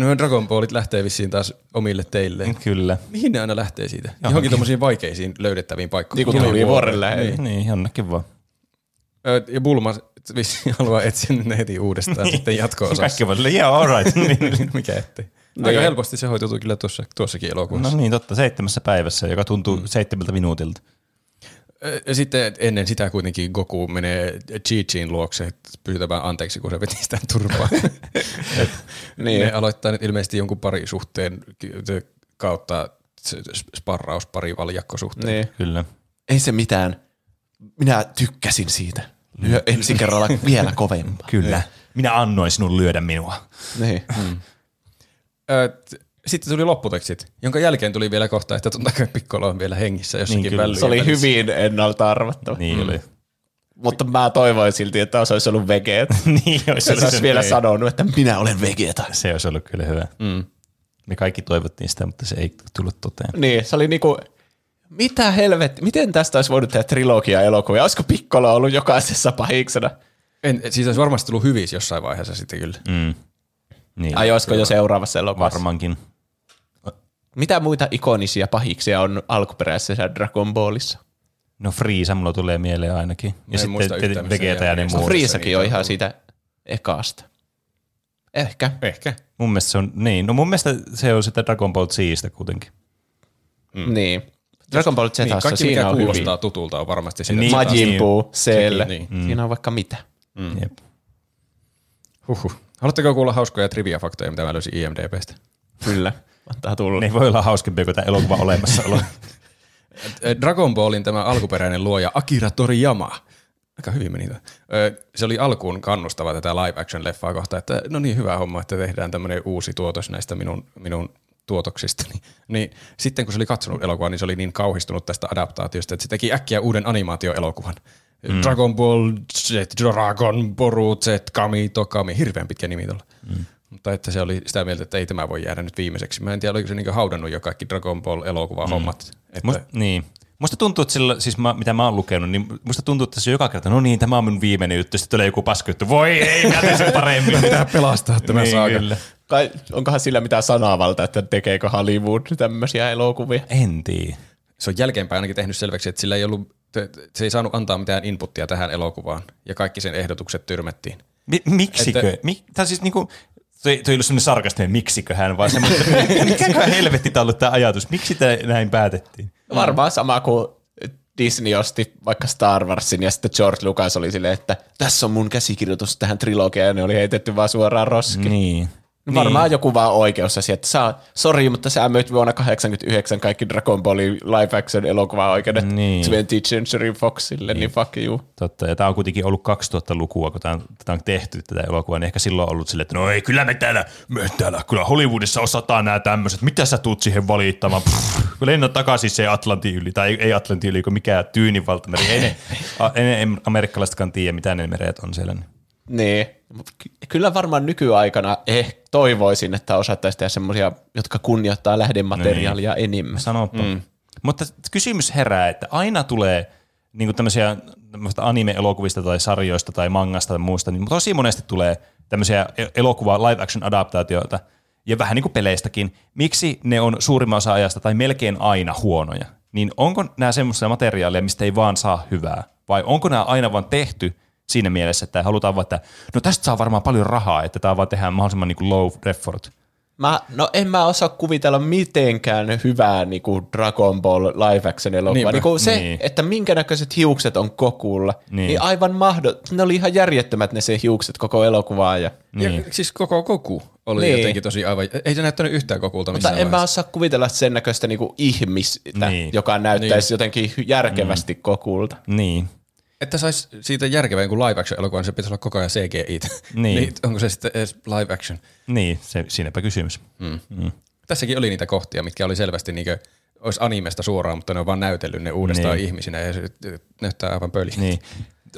No Dragon Ballit lähtee vissiin taas omille teille. Kyllä. Mihin ne aina lähtee siitä? Johonkin, Johonkin tommosiin vaikeisiin löydettäviin paikkoihin. Niin kuin tuli vuoren lähelle. Niin, niin, jonnekin vaan. Ö, Ja Bulma vissiin haluaa etsiä ne heti uudestaan sitten jatko-osassa. Kaikki ovat silleen, yeah, all right. Niin. Mikä ettei. Aika helposti se hoituu kyllä tuossa, tuossakin elokuvassa. No niin, totta, seitsemässä päivässä, joka tuntuu mm. seitsemältä minuutilta. Sitten ennen sitä kuitenkin Goku menee Chi-Chin luokse pyytämään anteeksi, kun se veti sitä turpaa. niin. Ne aloittaa nyt ilmeisesti jonkun parisuhteen kautta sparraus parivaljakkosuhteen. Niin. Kyllä. Ei se mitään. Minä tykkäsin siitä. Lyö ensi kerralla vielä kovempaa. Kyllä. Minä annoin sinun lyödä minua. Niin. Ö, t- Sitten tuli lopputekstit, jonka jälkeen tuli vielä kohta, että kai Piccolo on vielä hengissä jossakin Niin, niin, kyllä. väliin. Se oli hyvin ennalta arvattava. Niin oli. Mutta mä toivoin silti, että se olisi ollut vegeet. niin, olisi Se olisi ollut- vielä ei. sanonut, että minä olen vegeta. Se olisi ollut kyllä hyvä. Mm. Me kaikki toivottiin sitä, mutta se ei tullut toteen. Niin, se oli niinku, mitä helvetti, miten tästä olisi voinut tehdä trilogia elokuvia? Olisiko Piccolo ollut jokaisessa pahiksena? En, siis olisi varmasti tullut hyvissä jossain vaiheessa sitten kyllä. Mm. Niin, Ai olisiko jo seuraavassa elokuvassa? varmaankin. Mitä muita ikonisia pahiksia on alkuperäisessä Dragon Ballissa? No Friisa mulla tulee mieleen ainakin. Ja en sitten Vegeta ja ne. No muut. Friisakin niitä on ihan siitä ekasta. Ehkä. Ehkä. Mun mielestä se on, niin, no mun mielestä se on sitä Dragon Ball Zistä kuitenkin. Mm. Niin. Dragon Ball Zassa Niin, kaikki siinä mikä on hyvin. kuulostaa tutulta on varmasti sitä. Niin. Majin Buu, Niin. Cell, niin. siinä on vaikka mitä. Mm. Jep. Huhhuh. Haluatteko kuulla hauskoja trivia-faktoja, mitä mä löysin IMDBstä? Kyllä, antaa tulla. Ei voi olla hauskempia kuin tämä elokuva olemassaolo. Ö, Dragon Ballin tämä alkuperäinen luoja Akira Toriyama. Aika hyvin meni. Se oli alkuun kannustava tätä live-action-leffaa kohta, että no niin, hyvä homma, että tehdään tämmöinen uusi tuotos näistä minun, minun tuotoksistani. Niin sitten kun se oli katsonut elokuvaa, niin se oli niin kauhistunut tästä adaptaatiosta, että se teki äkkiä uuden animaatioelokuvan. Mm. Dragon Ball Z, Dragon Boru Z, Kami, Tokami, hirveän pitkä nimi tuolla. Mm. Mutta että se oli sitä mieltä, että ei tämä voi jäädä nyt viimeiseksi. Mä en tiedä, oliko se niinku haudannut jo kaikki Dragon Ball elokuvahommat. Mm. Että, Must, niin. Musta tuntuu, että sillä, siis mä, mitä mä oon lukenut, niin musta tuntuu, että se joka kerta, no niin, tämä on mun viimeinen juttu, sitten tulee joku paska juttu, voi ei, mä teen sen paremmin. pitää pelastaa tämä niin, saaga. kyllä. Kai, onkohan sillä mitään sanavalta, että tekeekö Hollywood tämmöisiä elokuvia? En tiedä. Se on jälkeenpäin ainakin tehnyt selväksi, että sillä ei ollut, se ei saanut antaa mitään inputtia tähän elokuvaan, ja kaikki sen ehdotukset tyrmättiin. Mi- miksikö? Että- Että, Mi- tai siis niinku, toi, toi ei ollut semmoinen sarkastinen miksiköhän, vaan semmoinen, mikäkö helvetti tämä ollut tämä ajatus, miksi tämä näin päätettiin? Varmaan sama kuin Disney osti vaikka Star Warsin ja sitten George Lucas oli silleen, että tässä on mun käsikirjoitus tähän trilogiaan ja ne oli heitetty vaan suoraan roskiin. Niin. No Varmaan niin. joku vaan oikeus asia, että saa, sori, mutta sä myyt vuonna 89 kaikki Dragon Ballin live action elokuva oikeudet Niin. 20th Century Foxille, niin, niin fuck you. Totta, ja tämä on kuitenkin ollut 2000-lukua, kun tämä on tehty, tätä elokuvaa, niin ehkä silloin on ollut silleen, että no ei, kyllä me täällä, me täällä, kyllä Hollywoodissa osataan nämä tämmöiset, mitä sä tuut siihen valittamaan, Pff, lennä takaisin se Atlantin yli, tai ei, Atlantin yli, kun mikä Tyyninvaltameri, ei ne, ei ne amerikkalaisetkaan tiedä, mitä ne meret on siellä. niin- Niin, kyllä varmaan nykyaikana eh, toivoisin, että osattaisiin tehdä semmoisia, jotka kunnioittaa lähdemateriaalia niin. enemmän. Sanopa. Mm. Mutta kysymys herää, että aina tulee niin tämmöisiä anime-elokuvista tai sarjoista tai mangasta tai muusta, niin tosi monesti tulee tämmöisiä e- elokuva live action adaptaatioita ja vähän niin kuin peleistäkin. Miksi ne on suurimman osa ajasta tai melkein aina huonoja? Niin onko nämä semmoisia materiaaleja, mistä ei vaan saa hyvää? Vai onko nämä aina vaan tehty siinä mielessä, että halutaan vaan, että no tästä saa varmaan paljon rahaa, että tämä vaan tehdään mahdollisimman niin kuin low effort. Mä, no en mä osaa kuvitella mitenkään hyvää niinku Dragon Ball live action elokuvaa. Niinpä. Niinku se, Niin. niin. että minkä näköiset hiukset on kokulla, Niin. niin, niin aivan mahdot. Ne oli ihan järjettömät ne se hiukset koko elokuvaa. Ja, Niin. Ja, siis koko Koku oli niin. Niin. jotenkin tosi aivan, ei se näyttänyt yhtään Kokulta mutta en mä vaiheessa. osaa kuvitella sen näköistä niinku ihmistä, Niin. niin. joka näyttäisi niin. jotenkin järkevästi mm. kokulta. Niin. Että sais siitä järkevää jonkun live action elokuvan, se pitäisi olla koko ajan CGI. Niin. niin. onko se sitten edes live action? Niin, se, siinäpä kysymys. Tässäkin oli niitä kohtia, mitkä oli selvästi niin kuin, olisi animesta suoraan, mutta ne on vaan näytellyt ne uudestaan Niin. ihmisinä ja se näyttää aivan pöli. Niin.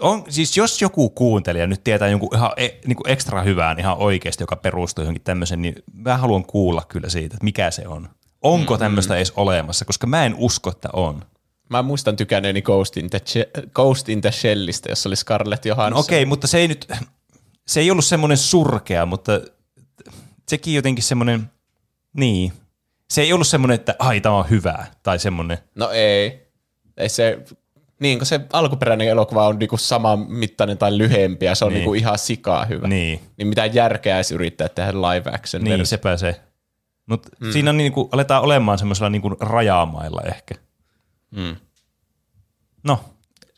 On, siis jos joku kuuntelija nyt tietää jonkun ihan e, niin kuin ekstra hyvään ihan oikeasti, joka perustuu johonkin tämmöisen, niin mä haluan kuulla kyllä siitä, että mikä se on. Onko mm-hmm. tämmöistä edes olemassa, koska mä en usko, että on. Mä muistan tykänneeni Ghost in the, Ghost in the Shellistä, jossa oli Scarlett Johansson. No okei, mutta se ei nyt, se ei ollut semmoinen surkea, mutta sekin jotenkin semmoinen, niin. Se ei ollut semmoinen, että ai tämä on hyvää, tai semmoinen. No ei. ei se, Niin, kun se alkuperäinen elokuva on niinku sama mittainen tai lyhempi ja se on Niin. niinku ihan sikaa hyvä. Niin. Niin mitä järkeä edes yrittää tehdä live action Niin, versio. sepä se. Mutta mm. siinä on niin kuin, aletaan olemaan semmoisella niin kuin rajamailla ehkä. Mm. No,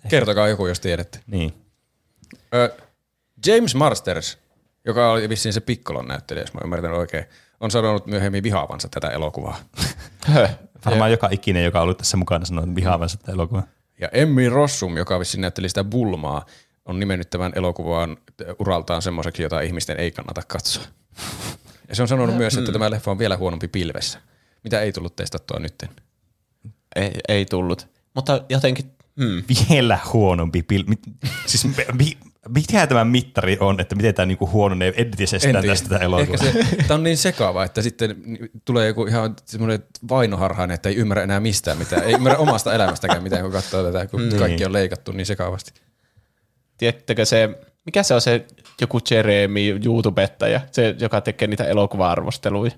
Kertokaa joku, jos tiedätte. niin. Ö, James Marsters, joka oli vissiin se Pikkolon näyttelijä, jos mä ymmärrän oikein, on sanonut myöhemmin vihaavansa tätä elokuvaa. Varmaan joka ikinen, joka on ollut tässä mukana, sanoo että vihaavansa tätä elokuvaa. Ja Emmy Rossum, joka vissiin näytteli sitä Bulmaa, on nimennyt tämän elokuvan uraltaan semmoiseksi, jota ihmisten ei kannata katsoa. Ja se on sanonut myös, että tämä leffa on vielä huonompi pilvessä. Mitä ei tullut testattua nytten? Ei, ei tullut. Mutta jotenkin, hmm. Vielä huonompi pil... Mit, siis mi, mikä tämä mittari on, että miten tämä niinku huononee entisestään tästä tämä elokuva? Ehkä se, tämä on niin sekava, että sitten tulee joku ihan semmoinen vainoharhainen, että ei ymmärrä enää mistään mitään. Ei ymmärrä omasta elämästäkään mitään, kun katsoo tätä, kun Niin. kaikki on leikattu niin sekavasti. tiedättekö se, mikä se on se joku Jeremy YouTubettaja, se joka tekee niitä elokuva-arvosteluja?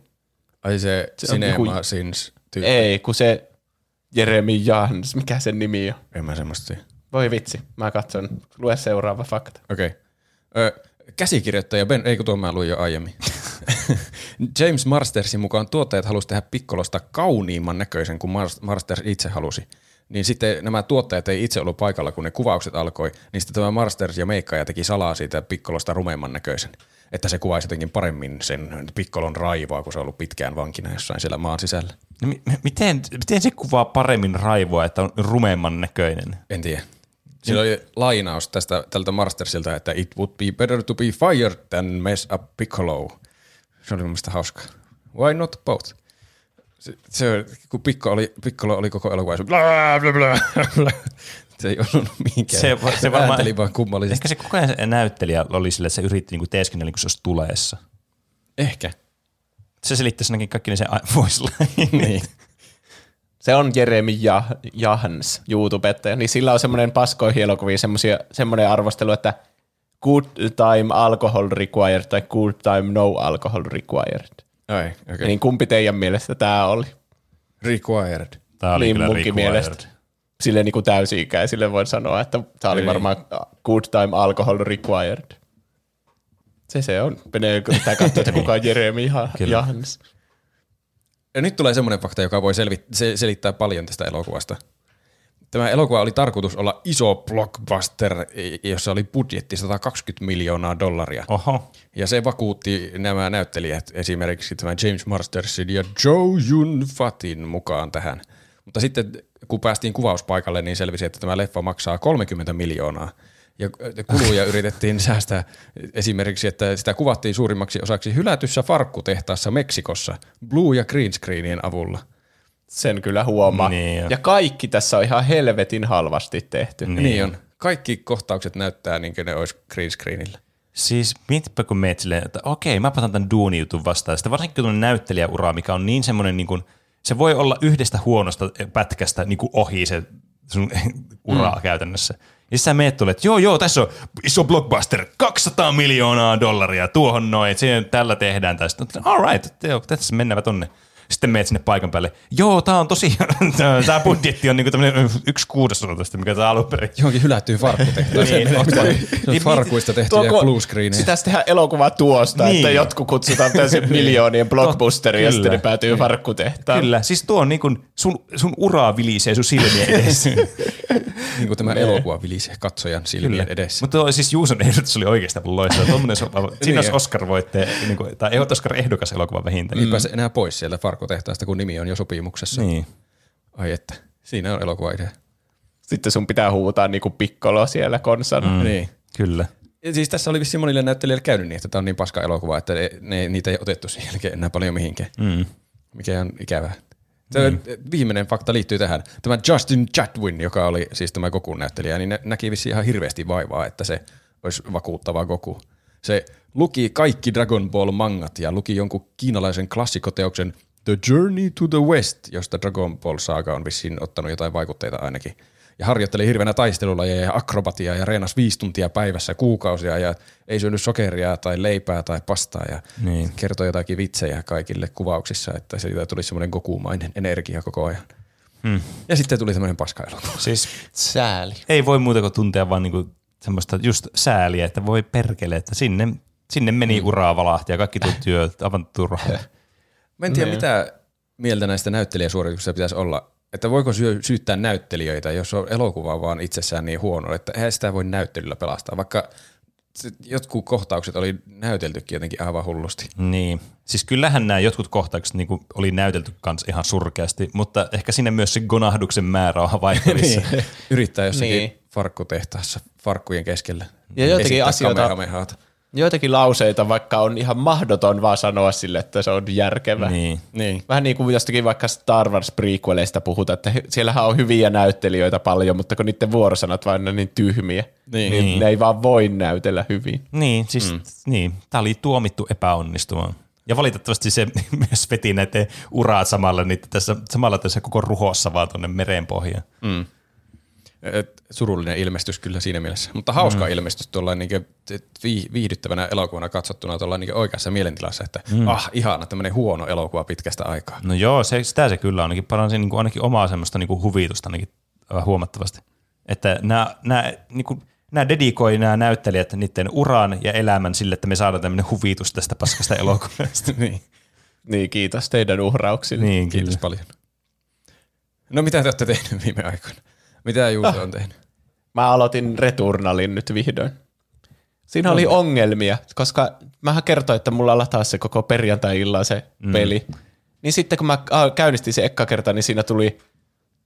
Ai se, Se on Cinema joku- Sins tyyppi. Ei, kun se Jeremy Jahns, mikä sen nimi on? En mä semmoista tiedä. Voi vitsi, mä katson. Lue seuraava fakta. Okei. Okay. Käsikirjoittaja Ben, ei kun tuon mä luin jo aiemmin. James Marstersin mukaan tuottajat halusivat tehdä Pikkolosta kauniimman näköisen kuin Mars- Marsters itse halusi. Niin sitten nämä tuottajat ei itse ollut paikalla, kun ne kuvaukset alkoi, niin sitten tämä Marsters ja Meikkaaja teki salaa siitä Pikkolosta rumeimman näköisen. Että se kuvaisi jotenkin paremmin sen Pikkolon raivoa, kun se on ollut pitkään vankina jossain siellä maan sisällä. No, mi- miten, miten se kuvaa paremmin raivoa, että on rumeamman näköinen? En tiedä. Siinä oli lainaus tästä tältä Marstersilta, että it would be better to be fired than mess up Piccolo. Se oli mun mielestä hauska. Why not both? Se, se kun Pikko oli, Piccolo oli koko elokuva, bla, bla, bla, bla. Se ei ollut mihinkään. Se- se varmaan- Äänteli vaan kummallisesti. Ehkä se koko ajan se näyttelijä oli sille, että se yritti niinku teeskennellä, niin kuin se olisi tuleessa. Ehkä. Se selittäisi ainakin kaikki ne se voice line. Niin. Se on Jeremy Jah- Jahns, YouTubettaja, niin sillä on semmoinen paskoihin elokuviin semmosia, semmoinen arvostelu, että good time alcohol required tai good time no alcohol required. Ai, okei. Okay. Niin kumpi teidän mielestä tämä oli? Required. Tämä oli niin kyllä munkin required. mielestä. Sille niin kuin täysi-ikäisille voin sanoa, että tämä oli Ei. varmaan good time alcohol required. Se se on. Menee yrittää katsoa, että kuka on Jeremy Ja- Kyllä. Jahns. Ja nyt tulee semmoinen fakta, joka voi selvi- se- selittää paljon tästä elokuvasta. Tämä elokuva oli tarkoitus olla iso blockbuster, jossa oli budjetti 120 miljoonaa dollaria. Oho. Ja se vakuutti nämä näyttelijät, esimerkiksi tämä James Marstersin ja Joe Yun Fatin mukaan tähän. Mutta sitten kun päästiin kuvauspaikalle, niin selvisi, että tämä leffa maksaa 30 miljoonaa. Ja kuluja yritettiin säästää esimerkiksi, että sitä kuvattiin suurimmaksi osaksi hylätyssä farkkutehtaassa Meksikossa blue- ja green screenien avulla. Sen kyllä huomaa. Niin jo. ja kaikki tässä on ihan helvetin halvasti tehty. Niin. Niin, on. Kaikki kohtaukset näyttää niin kuin ne olisi green screenillä. Siis mietipä kun meet silleen, että okei, mä otan tämän duunijutun vastaan. Sitten varsinkin kun on näyttelijäura, mikä on niin semmoinen, niin kuin, se voi olla yhdestä huonosta pätkästä niin kuin ohi se sun uraa mm. käytännössä. Ja sä meet tuolle, että joo, joo, tässä on iso blockbuster, 200 miljoonaa dollaria, tuohon noin, että siihen tällä tehdään tästä. All right, joo, tässä mennään tonne. Sitten meet sinne paikan päälle. Joo, tää on tosi, tää budjetti on niinku tämmönen yksi kuudesosa tästä, mikä tää alun perin. Johonkin hylättyyn farkkutehtaaseen. Niin, niin, niin, farkuista tehtyjä blue screenejä. Pitäisi tehdä elokuva tuosta, Niin. että jotkut kutsutaan täysin miljoonien blockbusteria ja Kyllä. sitten ne päätyy farkkutehtaan. Kyllä, siis tuo on niin kuin sun, sun uraa vilisee sun silmien edessä. Niin kuin tämä elokuva vilisi katsojan silmien edessä. Mutta siis Juuson ehdotus oli oikeastaan loistava. Tuommoinen, siinä Niin. olisi Oscar-voittaja, niin kuin, tai ei Oscar-ehdokas elokuva vähintään. Ei pääse enää pois sieltä farkkutehtaasta, kun nimi on jo sopimuksessa. Niin. Ai että, siinä on elokuva-idea. Sitten sun pitää huutaa niinku pikkolo siellä konsana. Mm. Niin. Kyllä. Ja siis tässä oli vissiin monille näyttelijöille käynyt niin, että tämä on niin paska elokuva, että ne, ne, niitä ei otettu sen jälkeen enää paljon mihinkään. Mm. Mikä on ikävää. Tämä viimeinen fakta liittyy tähän. Tämä Justin Chatwin, joka oli siis tämä Gokun näyttelijä, niin nä- näki vissiin ihan hirveästi vaivaa, että se olisi vakuuttava Goku. Se luki kaikki Dragon Ball mangat ja luki jonkun kiinalaisen klassikoteoksen The Journey to the West, josta Dragon Ball Saga on vissiin ottanut jotain vaikutteita ainakin. Ja harjoitteli hirveänä taistelulajeja ja akrobatiaa ja reenasi viisi tuntia päivässä kuukausia ja ei syönyt sokeria tai leipää tai pastaa ja Niin. kertoi jotakin vitsejä kaikille kuvauksissa, että siitä tuli semmoinen gokumainen energia koko ajan. Mm. Ja sitten tuli tämmöinen paskaelokuva. Siis Sääli. ei voi muuta kuin tuntea vaan niinku semmoista just sääliä, että voi perkele, että sinne, sinne meni mm. uraa valahti ja kaikki tuo työt aivan turhaa. Mä en tiedä, mitä mieltä näistä näyttelijäsuorituksista pitäisi olla. Että voiko syö, syyttää näyttelijöitä, jos on elokuva vaan itsessään niin huono, että eihän sitä voi näyttelyllä pelastaa, vaikka jotkut kohtaukset oli näyteltykin jotenkin aivan hullusti. Niin. Siis kyllähän nämä jotkut kohtaukset niin oli näytelty kans ihan surkeasti, mutta ehkä sinne myös se gonahduksen määrä on havaittavissa. niin. Yrittää jossakin Niin. niin. farkkutehtaassa farkkujen keskellä. Ja esittää asioita-. Joitakin lauseita, vaikka on ihan mahdoton vaan sanoa sille, että se on järkevä. niin. Niin. Vähän niin kuin jostakin vaikka Star Wars prequeleista puhutaan, että siellähän on hyviä näyttelijöitä paljon, mutta kun niiden vuorosanat vaan on niin tyhmiä, Niin. niin, niin ne ei vaan voi näytellä hyvin. Niin, siis mm. niin, tämä oli tuomittu epäonnistumaan. Ja valitettavasti se myös veti näiden uraat samalla, niitä tässä, samalla tässä koko ruhossa vaan tuonne merenpohjaan. Et surullinen ilmestys kyllä siinä mielessä. Mutta hauska mm. ilmestys tuolla niin viihdyttävänä elokuvana katsottuna tuolla niin oikeassa mielentilassa, että mm. ah, ihana tämmöinen huono elokuva pitkästä aikaa. No joo, se, sitä se kyllä ainakin paransi niin kuin ainakin omaa semmoista niin kuin huvitusta ainakin äh, huomattavasti. Että nämä, nämä, niin kuin, nämä dedikoi nämä näyttelijät niiden uran ja elämän sille, että me saadaan tämmöinen huvitus tästä paskasta elokuvasta. niin. Niin, kiitos teidän uhrauksille. niin, Kiitos kyllä. paljon. No mitä te olette tehneet viime aikoina? Mitä Juuso on tehnyt? Mä aloitin Returnalin nyt vihdoin. Siinä oli ongelmia, koska mähän kertoin, että mulla lataa se koko perjantai-illan se mm. peli. Niin sitten kun mä a, käynnistin se ekka kerta, niin siinä tuli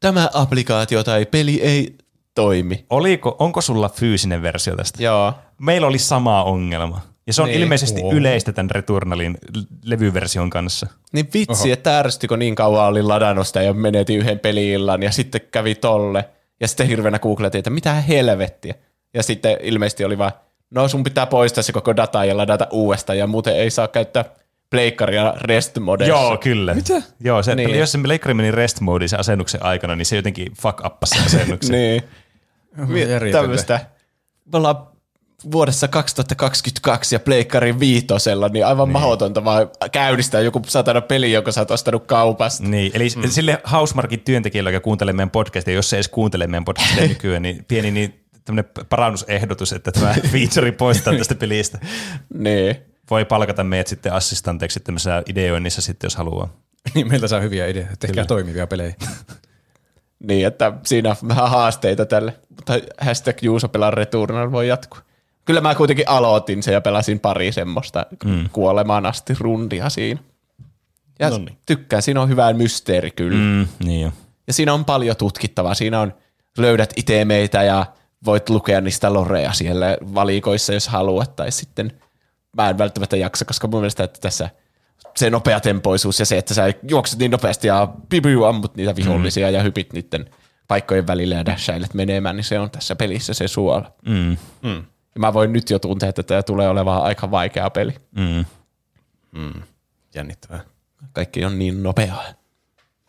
tämä applikaatio tai peli ei toimi. Oliko, onko sulla fyysinen versio tästä? Joo. Meillä oli sama ongelma. Ja se on Niin. ilmeisesti yleistä tämän Returnalin levyversion kanssa. Niin vitsi, Oho. että ärsytti, kun niin kauan olin ladannut sitä ja menetin yhden peli-illan ja sitten kävi tolle. Ja sitten hirveänä googletin, että mitä helvettiä. Ja sitten ilmeisesti oli vaan, no sun pitää poistaa se koko data ja ladata uudestaan ja muuten ei saa käyttää pleikkaria rest modessa. Joo, kyllä. Mitä? Joo, se, niin. Jos se leikkari meni rest mode sen asennuksen aikana, niin se jotenkin fuck uppasi sen asennuksen. niin. Tämmöistä. Me ollaan vuodessa 2022 ja pleikkarin viitosella, niin aivan niin. mahdotonta vaan käynnistää joku satana peli, jonka sä oot ostanut kaupasta. Niin, eli mm. sille Housemarkin työntekijälle, joka kuuntelee meidän podcastia, jos se edes kuuntelee meidän podcastia nykyään, niin pieni niin tämmöinen parannusehdotus, että tämä feature poistaa tästä pelistä. Niin. Voi palkata meidät sitten assistanteiksi tämmöisessä ideoinnissa sitten, jos haluaa. Niin meiltä saa hyviä ideoita. Tehkää toimivia pelejä. Niin, että siinä on vähän haasteita tälle. Mutta hashtag Juuso pelaa Returnal voi jatkua. Kyllä mä kuitenkin aloitin sen ja pelasin pari semmoista mm. kuolemaan asti rundia siinä. Ja Noniin. tykkään, siinä on hyvä mysteeri kyllä. Mm. Mm, niin jo. Ja siinä on paljon tutkittavaa. Siinä on, löydät itemeitä ja voit lukea niistä loreja siellä valikoissa, jos haluat. Tai sitten mä en välttämättä jaksa, koska mun mielestä että tässä se nopeatempoisuus ja se, että sä juokset niin nopeasti ja pipiu ammut niitä vihollisia mm. ja hypit niiden paikkojen välillä ja dashailet menemään, niin se on tässä pelissä se suola. Mm, Ja mä voin nyt jo tuntea, että tämä tulee olemaan aika vaikea peli. mm, Jännittävää. Kaikki on niin nopeaa.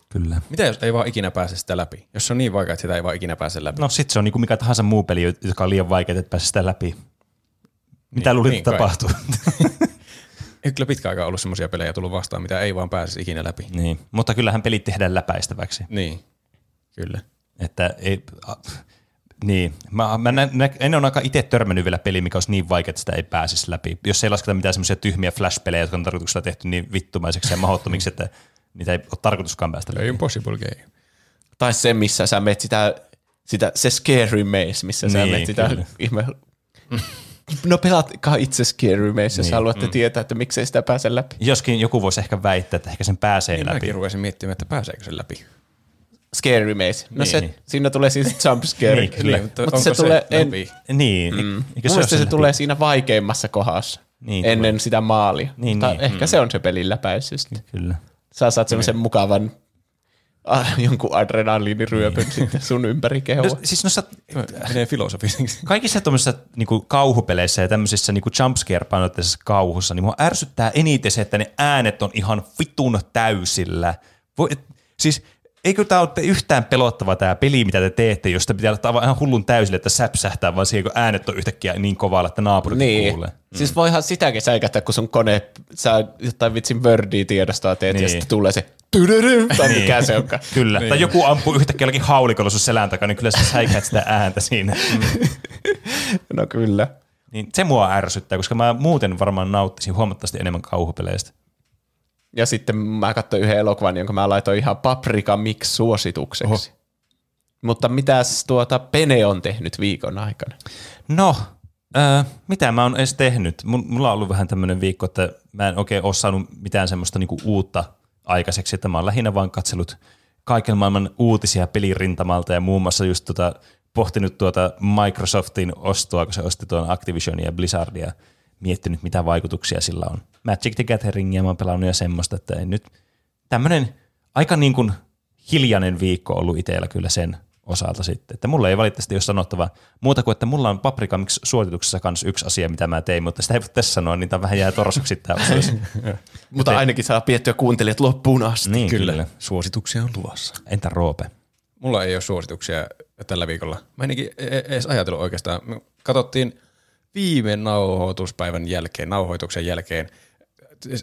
kyllä. Mitä jos ei vaan ikinä pääse sitä läpi? Jos se on niin vaikea, että sitä ei vaan ikinä pääse läpi. No sit se on niin kuin mikä tahansa muu peli, joka on liian vaikea, että pääse sitä läpi. Mitä Niin, luulit, niin tapahtuu? Ei kyllä pitkä aikaa ollut semmoisia pelejä tullut vastaan, mitä ei vaan pääse ikinä läpi. niin. Mutta kyllähän pelit tehdään läpäistäväksi. Niin, kyllä. Että ei, a, niin. Mä, mä nä, nä, en ole aika itse törmännyt vielä peli, mikä olisi niin vaikea, että sitä ei pääsisi läpi. Jos ei lasketa mitään semmoisia tyhmiä flash-pelejä, jotka on tarkoituksella tehty niin vittumaiseksi ja mahdottomiksi, että niitä ei ole tarkoituskaan päästä läpi. Impossible game. Tai se, missä sä meet sitä, sitä se scary maze, missä sä Niin, meet sitä kyllä. ihme... No pelatkaa itse scary maze, jos Niin, haluatte tietää, että miksei sitä pääse läpi. Joskin joku voisi ehkä väittää, että ehkä sen pääsee Niin läpi. mäkin rupesin miettimään, että pääseekö se läpi. Scary maze. No Niin, se, niin. siinä tulee siis jump scare. Niin, kyllä. mutta Mutta onko se tulee en, läpi? Niin, mm. Mielestä se, läpi? tulee siinä vaikeimmassa kohdassa, Niin, niin, ennen sitä maalia. Niin, Mutta niin. ehkä se on se pelin läpäisy sitten. Kyllä. Sä saat semmoisen mukavan ah, jonkun adrenaliiniryöpyn niin. sitten sun ympäri kehoa. No, siis noissa Menee filosofiseksi. kaikissa tuommoisissa niinku kauhupeleissä ja tämmöisissä niinku jumpscare-painotteisessa kauhussa, niin mua ärsyttää eniten se, että ne äänet on ihan vitun täysillä. Voi, et, siis eikö tämä ole yhtään pelottava tämä peli, mitä te teette, jos te pitää ottaa ihan hullun täysille, että säpsähtää, vaan siihen, kun äänet on yhtäkkiä niin kovalla, että naapurit Niin. kuulee. Siis voihan sitäkin säikähtää, kun sun kone, sä jotain vitsin Wordia tiedostoa teet niin. ja Niin. sitten tulee se tydydym, tai mikä se onkaan. Kyllä. Niin. Tai joku ampuu yhtäkkiä jollakin haulikolla sun selän takana, niin kyllä sä säikäät sitä ääntä siinä. No kyllä. Niin se mua ärsyttää, koska mä muuten varmaan nauttisin huomattavasti enemmän kauhupeleistä. Ja sitten mä katsoin yhden elokuvan, jonka mä laitoin ihan Paprika Mix suositukseksi. Oho. Mutta mitäs tuota Pene on tehnyt viikon aikana? No, äh, mitä mä oon edes tehnyt? Mulla on ollut vähän tämmöinen viikko, että mä en oikein ole saanut mitään semmoista niinku uutta aikaiseksi, että mä oon lähinnä vaan katsellut kaiken maailman uutisia pelirintamalta ja muun muassa just tota, pohtinut tuota Microsoftin ostoa, kun se osti tuon Activisionia ja Blizzardia miettinyt, mitä vaikutuksia sillä on. Magic the Gatheringia mä oon pelannut ja semmoista, että ei nyt tämmöinen aika niin kuin hiljainen viikko ollut itsellä kyllä sen osalta sitten. Että mulla ei valitettavasti ole sanottava muuta kuin, että mulla on Paprika Mix suosituksessa kanssa yksi asia, mitä mä tein, mutta sitä ei voi tässä sanoa, niin tämä vähän jää torsoksi tämä. Mutta ainakin saa piettyä kuuntelijat loppuun asti. niin, kyllä. kyllä. Suosituksia on luvassa. Entä Roope? Mulla ei ole suosituksia tällä viikolla. Mä en ikinä e- edes ajatellut oikeastaan. Me katsottiin viime nauhoituspäivän jälkeen, nauhoituksen jälkeen,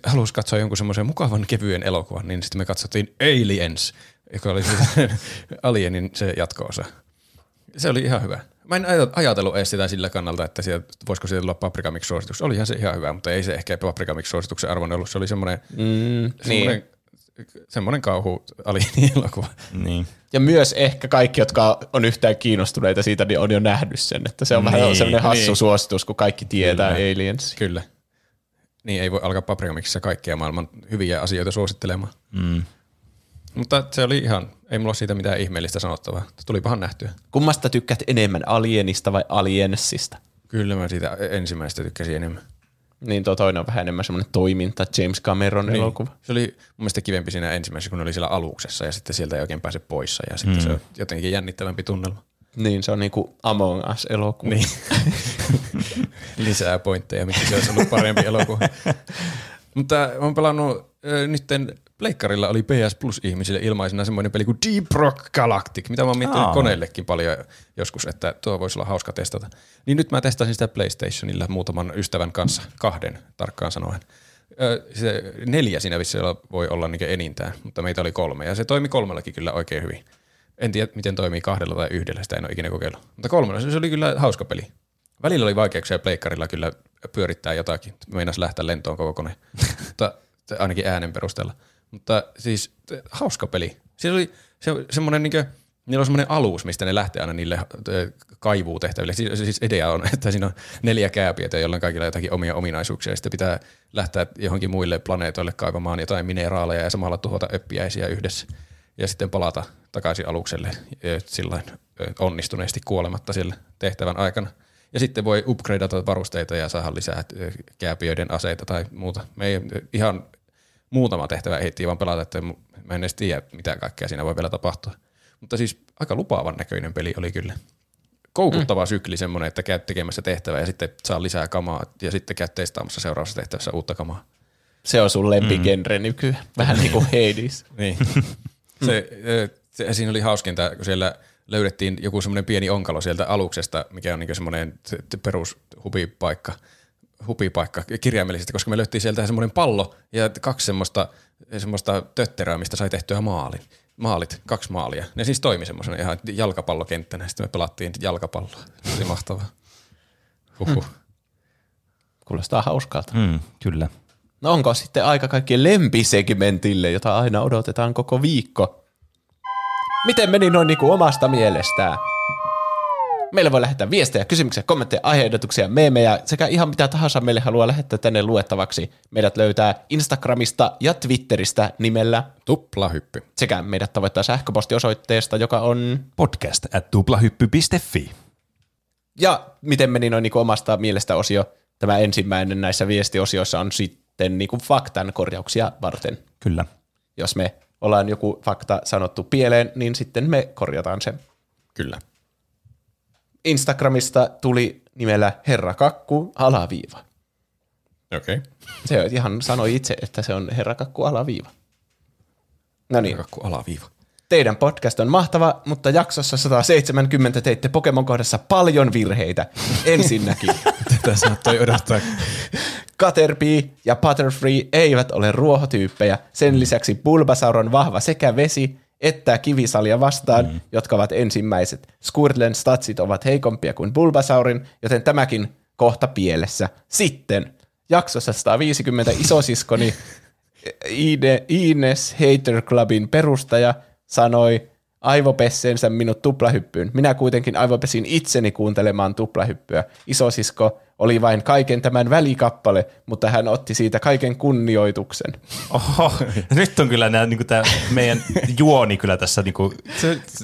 halusi katsoa jonkun semmoisen mukavan kevyen elokuvan, niin sitten me katsottiin Aliens, joka oli siis Alienin se jatko-osa. Se oli ihan hyvä. Mä en aj- ajatellut edes sitä sillä kannalta, että sieltä, voisiko siitä tulla Paprika Mix suositus. Olihan se ihan hyvä, mutta ei se ehkä Paprika Mix suosituksen arvon ollut. Se oli semmoinen, mm, semmoinen, semmoinen kauhu Alienin elokuva. Niin. Ja myös ehkä kaikki, jotka on yhtään kiinnostuneita siitä, niin on jo nähnyt sen. Että se on niin, vähän semmoinen hassu niin. suositus, kun kaikki tietää Kyllä. Aliens. Kyllä. Niin ei voi alkaa Paprika Mixissä kaikkia maailman hyviä asioita suosittelemaan. Mm. Mutta se oli ihan, ei mulla ole siitä mitään ihmeellistä sanottavaa. Tulipahan nähtyä. Kummasta tykkäät enemmän, Alienista vai Aliensista? Kyllä mä siitä ensimmäistä tykkäsin enemmän. Niin tuo toinen on vähän enemmän semmoinen toiminta, James Cameron niin. elokuva. Se oli mun mielestä kivempi siinä ensimmäisessä, kun ne oli siellä aluksessa ja sitten sieltä ei oikein pääse poissa ja sitten mm. se on jotenkin jännittävämpi tunnelma. Niin, se on niinku Among Us-elokuva. Niin. Lisää pointteja, miksi se olisi ollut parempi elokuva. Mutta mä oon pelannut äh, nytten Pleikkarilla oli PS Plus ihmisille ilmaisena semmoinen peli kuin Deep Rock Galactic, mitä mä oon miettinyt Aa. koneellekin paljon joskus, että tuo voisi olla hauska testata. Niin nyt mä testasin sitä PlayStationilla muutaman ystävän kanssa, kahden tarkkaan sanoen. Se neljä siinä vissiin voi olla niin enintään, mutta meitä oli kolme ja se toimi kolmellakin kyllä oikein hyvin. En tiedä, miten toimii kahdella tai yhdellä, sitä en ole ikinä kokeillut. Mutta kolmella se oli kyllä hauska peli. Välillä oli vaikeuksia pleikkarilla kyllä pyörittää jotakin. Meinas lähteä lentoon koko kone, mutta ainakin äänen perusteella. Mutta siis hauska peli. Siinä oli se, semmoinen niinkö, niillä on semmoinen alus, mistä ne lähtee aina niille kaivuutehtäville. Siis, siis idea on, että siinä on neljä kääpiötä, joilla on kaikilla jotakin omia ominaisuuksia. Ja sitten pitää lähteä johonkin muille planeetoille kaivamaan jotain mineraaleja ja samalla tuhota öppiäisiä yhdessä. Ja sitten palata takaisin alukselle sillain onnistuneesti kuolematta siellä tehtävän aikana. Ja sitten voi upgradeata varusteita ja saada lisää kääpiöiden aseita tai muuta. Me ei ihan muutama tehtävä ehdittiin vaan pelata, että mä en edes tiedä, mitä kaikkea siinä voi vielä tapahtua. Mutta siis aika lupaavan näköinen peli oli kyllä. Koukuttava mm. sykli semmoinen, että käyt tekemässä tehtävää ja sitten saa lisää kamaa ja sitten käyt testaamassa seuraavassa tehtävässä uutta kamaa. Se on sun lempigenre mm. nykyään. Vähän niin kuin Hades. Niin. se, se, siinä oli hauskinta, kun siellä löydettiin joku semmoinen pieni onkalo sieltä aluksesta, mikä on niin semmoinen se- se perus hupipaikka, kirjaimellisesti, koska me löyttiin sieltä semmoinen pallo ja kaksi semmoista, semmoista tötterää, mistä sai tehtyä maalin. Maalit, kaksi maalia. Ne siis toimi semmoisena ihan jalkapallokenttänä. Sitten me pelattiin jalkapalloa. Se oli mahtavaa. Huhhuh. Kuulostaa hauskalta. Mm, kyllä. No onko sitten aika kaikkien lempisegmentille, jota aina odotetaan koko viikko? Miten meni noin niin kuin omasta mielestään? Meille voi lähettää viestejä, kysymyksiä, kommentteja, aiheehdotuksia, meemejä sekä ihan mitä tahansa meille haluaa lähettää tänne luettavaksi. Meidät löytää Instagramista ja Twitteristä nimellä Tuplahyppy. sekä meidät tavoittaa sähköpostiosoitteesta, joka on... Podcast at tuplahyppy.fi. Ja miten meni noin niin omasta mielestä osio, tämä ensimmäinen näissä viestiosioissa on sitten niin kuin faktan korjauksia varten. Kyllä. Jos me ollaan joku fakta sanottu pieleen, niin sitten me korjataan se. Kyllä. Instagramista tuli nimellä Herra Kakku alaviiva. Okei. Okay. Se ihan sanoi itse, että se on Herra Kakku alaviiva. No niin, Kakku alaviiva. Teidän podcast on mahtava, mutta jaksossa 170 teitte Pokemon kohdassa paljon virheitä. Ensinnäkin Tätä saattoi odottaa. Caterpie ja Butterfree eivät ole ruohotyyppejä. Sen lisäksi Bulbasaur on vahva sekä vesi että kivisalia vastaan, mm. jotka ovat ensimmäiset. Squirtlen statsit ovat heikompia kuin Bulbasaurin, joten tämäkin kohta pielessä. Sitten jaksossa 150 isosiskoni Ine, Ines Hater Clubin perustaja sanoi aivopessensä minut tuplahyppyyn. Minä kuitenkin aivopesin itseni kuuntelemaan tuplahyppyä. Isosisko oli vain kaiken tämän välikappale, mutta hän otti siitä kaiken kunnioituksen. Oho, nyt on kyllä nää, niinku tää meidän juoni kyllä tässä niinku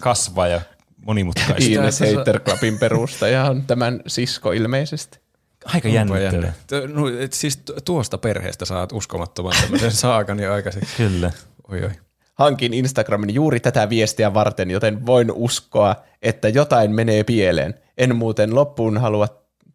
kasvaa ja monimutkaista. Ines Hater Clubin perustaja on tämän sisko ilmeisesti. Aika jännittävää. No, et siis tu- tuosta perheestä saat uskomattoman tämmöisen saakan jo aikaiseksi. Kyllä. Oi oi. Hankin Instagramin juuri tätä viestiä varten, joten voin uskoa, että jotain menee pieleen. En muuten loppuun halua